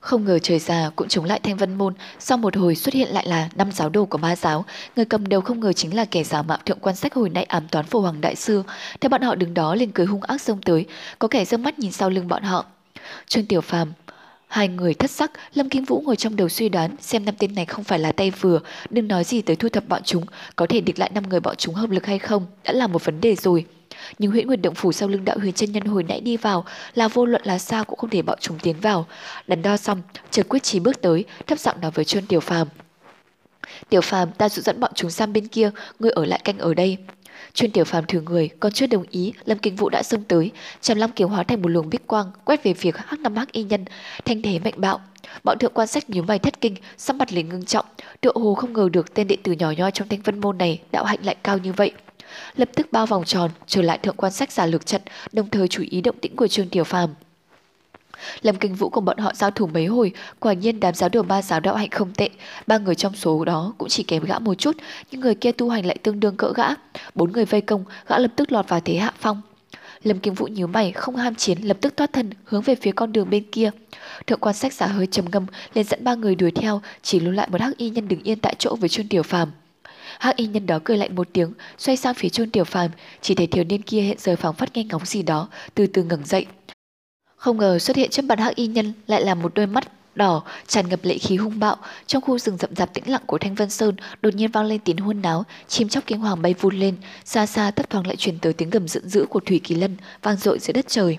không ngờ trời già cũng chống lại thanh vân môn, sau một hồi xuất hiện lại là năm giáo đồ của ma giáo, người cầm đầu không ngờ chính là kẻ giả mạo thượng quan sách hồi nay ám toán phổ hoàng đại sư. theo bọn họ đứng đó liền cười hung ác xông tới, có kẻ dâng mắt nhìn sau lưng bọn họ. Trương Tiểu Phàm Hai người thất sắc, Lâm Kim Vũ ngồi trong đầu suy đoán xem năm tên này không phải là tay vừa, đừng nói gì tới thu thập bọn chúng, có thể địch lại năm người bọn chúng hợp lực hay không, đã là một vấn đề rồi. Nhưng huyện Nguyệt Động Phủ sau lưng đạo huyền chân nhân hồi nãy đi vào là vô luận là sao cũng không thể bọn chúng tiến vào. Đắn đo xong, chợt quyết trí bước tới, thấp giọng nói với Trương Tiểu Phàm. Tiểu Phàm, ta dụ dẫn bọn chúng sang bên kia, ngươi ở lại canh ở đây. Chuyên tiểu phàm thử người, còn chưa đồng ý, Lâm Kinh Vũ đã xông tới, Trầm Long kiếm hóa thành một luồng bích quang, quét về phía hắc năm hắc y nhân, thanh thế mạnh bạo. Bọn thượng quan sách nhíu mày thất kinh, sắc mặt liền ngưng trọng, tựa hồ không ngờ được tên đệ tử nhỏ nhoi trong thanh vân môn này đạo hạnh lại cao như vậy. Lập tức bao vòng tròn, trở lại thượng quan sách giả lược trận, đồng thời chú ý động tĩnh của Trương Tiểu Phàm. Lâm Kinh Vũ cùng bọn họ giao thủ mấy hồi, quả nhiên đám giáo đường ba giáo đạo hạnh không tệ, ba người trong số đó cũng chỉ kém gã một chút, nhưng người kia tu hành lại tương đương cỡ gã. Bốn người vây công, gã lập tức lọt vào thế hạ phong. Lâm Kinh Vũ nhíu mày, không ham chiến, lập tức thoát thân, hướng về phía con đường bên kia. Thượng quan sách giả hơi trầm ngâm, liền dẫn ba người đuổi theo, chỉ lưu lại một hắc y nhân đứng yên tại chỗ với chuyên Tiểu Phàm. Hắc y nhân đó cười lạnh một tiếng, xoay sang phía chôn Tiểu Phàm, chỉ thấy thiếu niên kia hiện giờ phảng phất nghe ngóng gì đó, từ từ ngẩng dậy, không ngờ xuất hiện trước mặt hắc y nhân lại là một đôi mắt đỏ, tràn ngập lệ khí hung bạo. Trong khu rừng rậm rạp tĩnh lặng của thanh vân sơn, đột nhiên vang lên tiếng hôn náo, chim chóc kinh hoàng bay vun lên. Xa xa thất thoáng lại truyền tới tiếng gầm giận dữ của thủy kỳ lân vang dội giữa đất trời.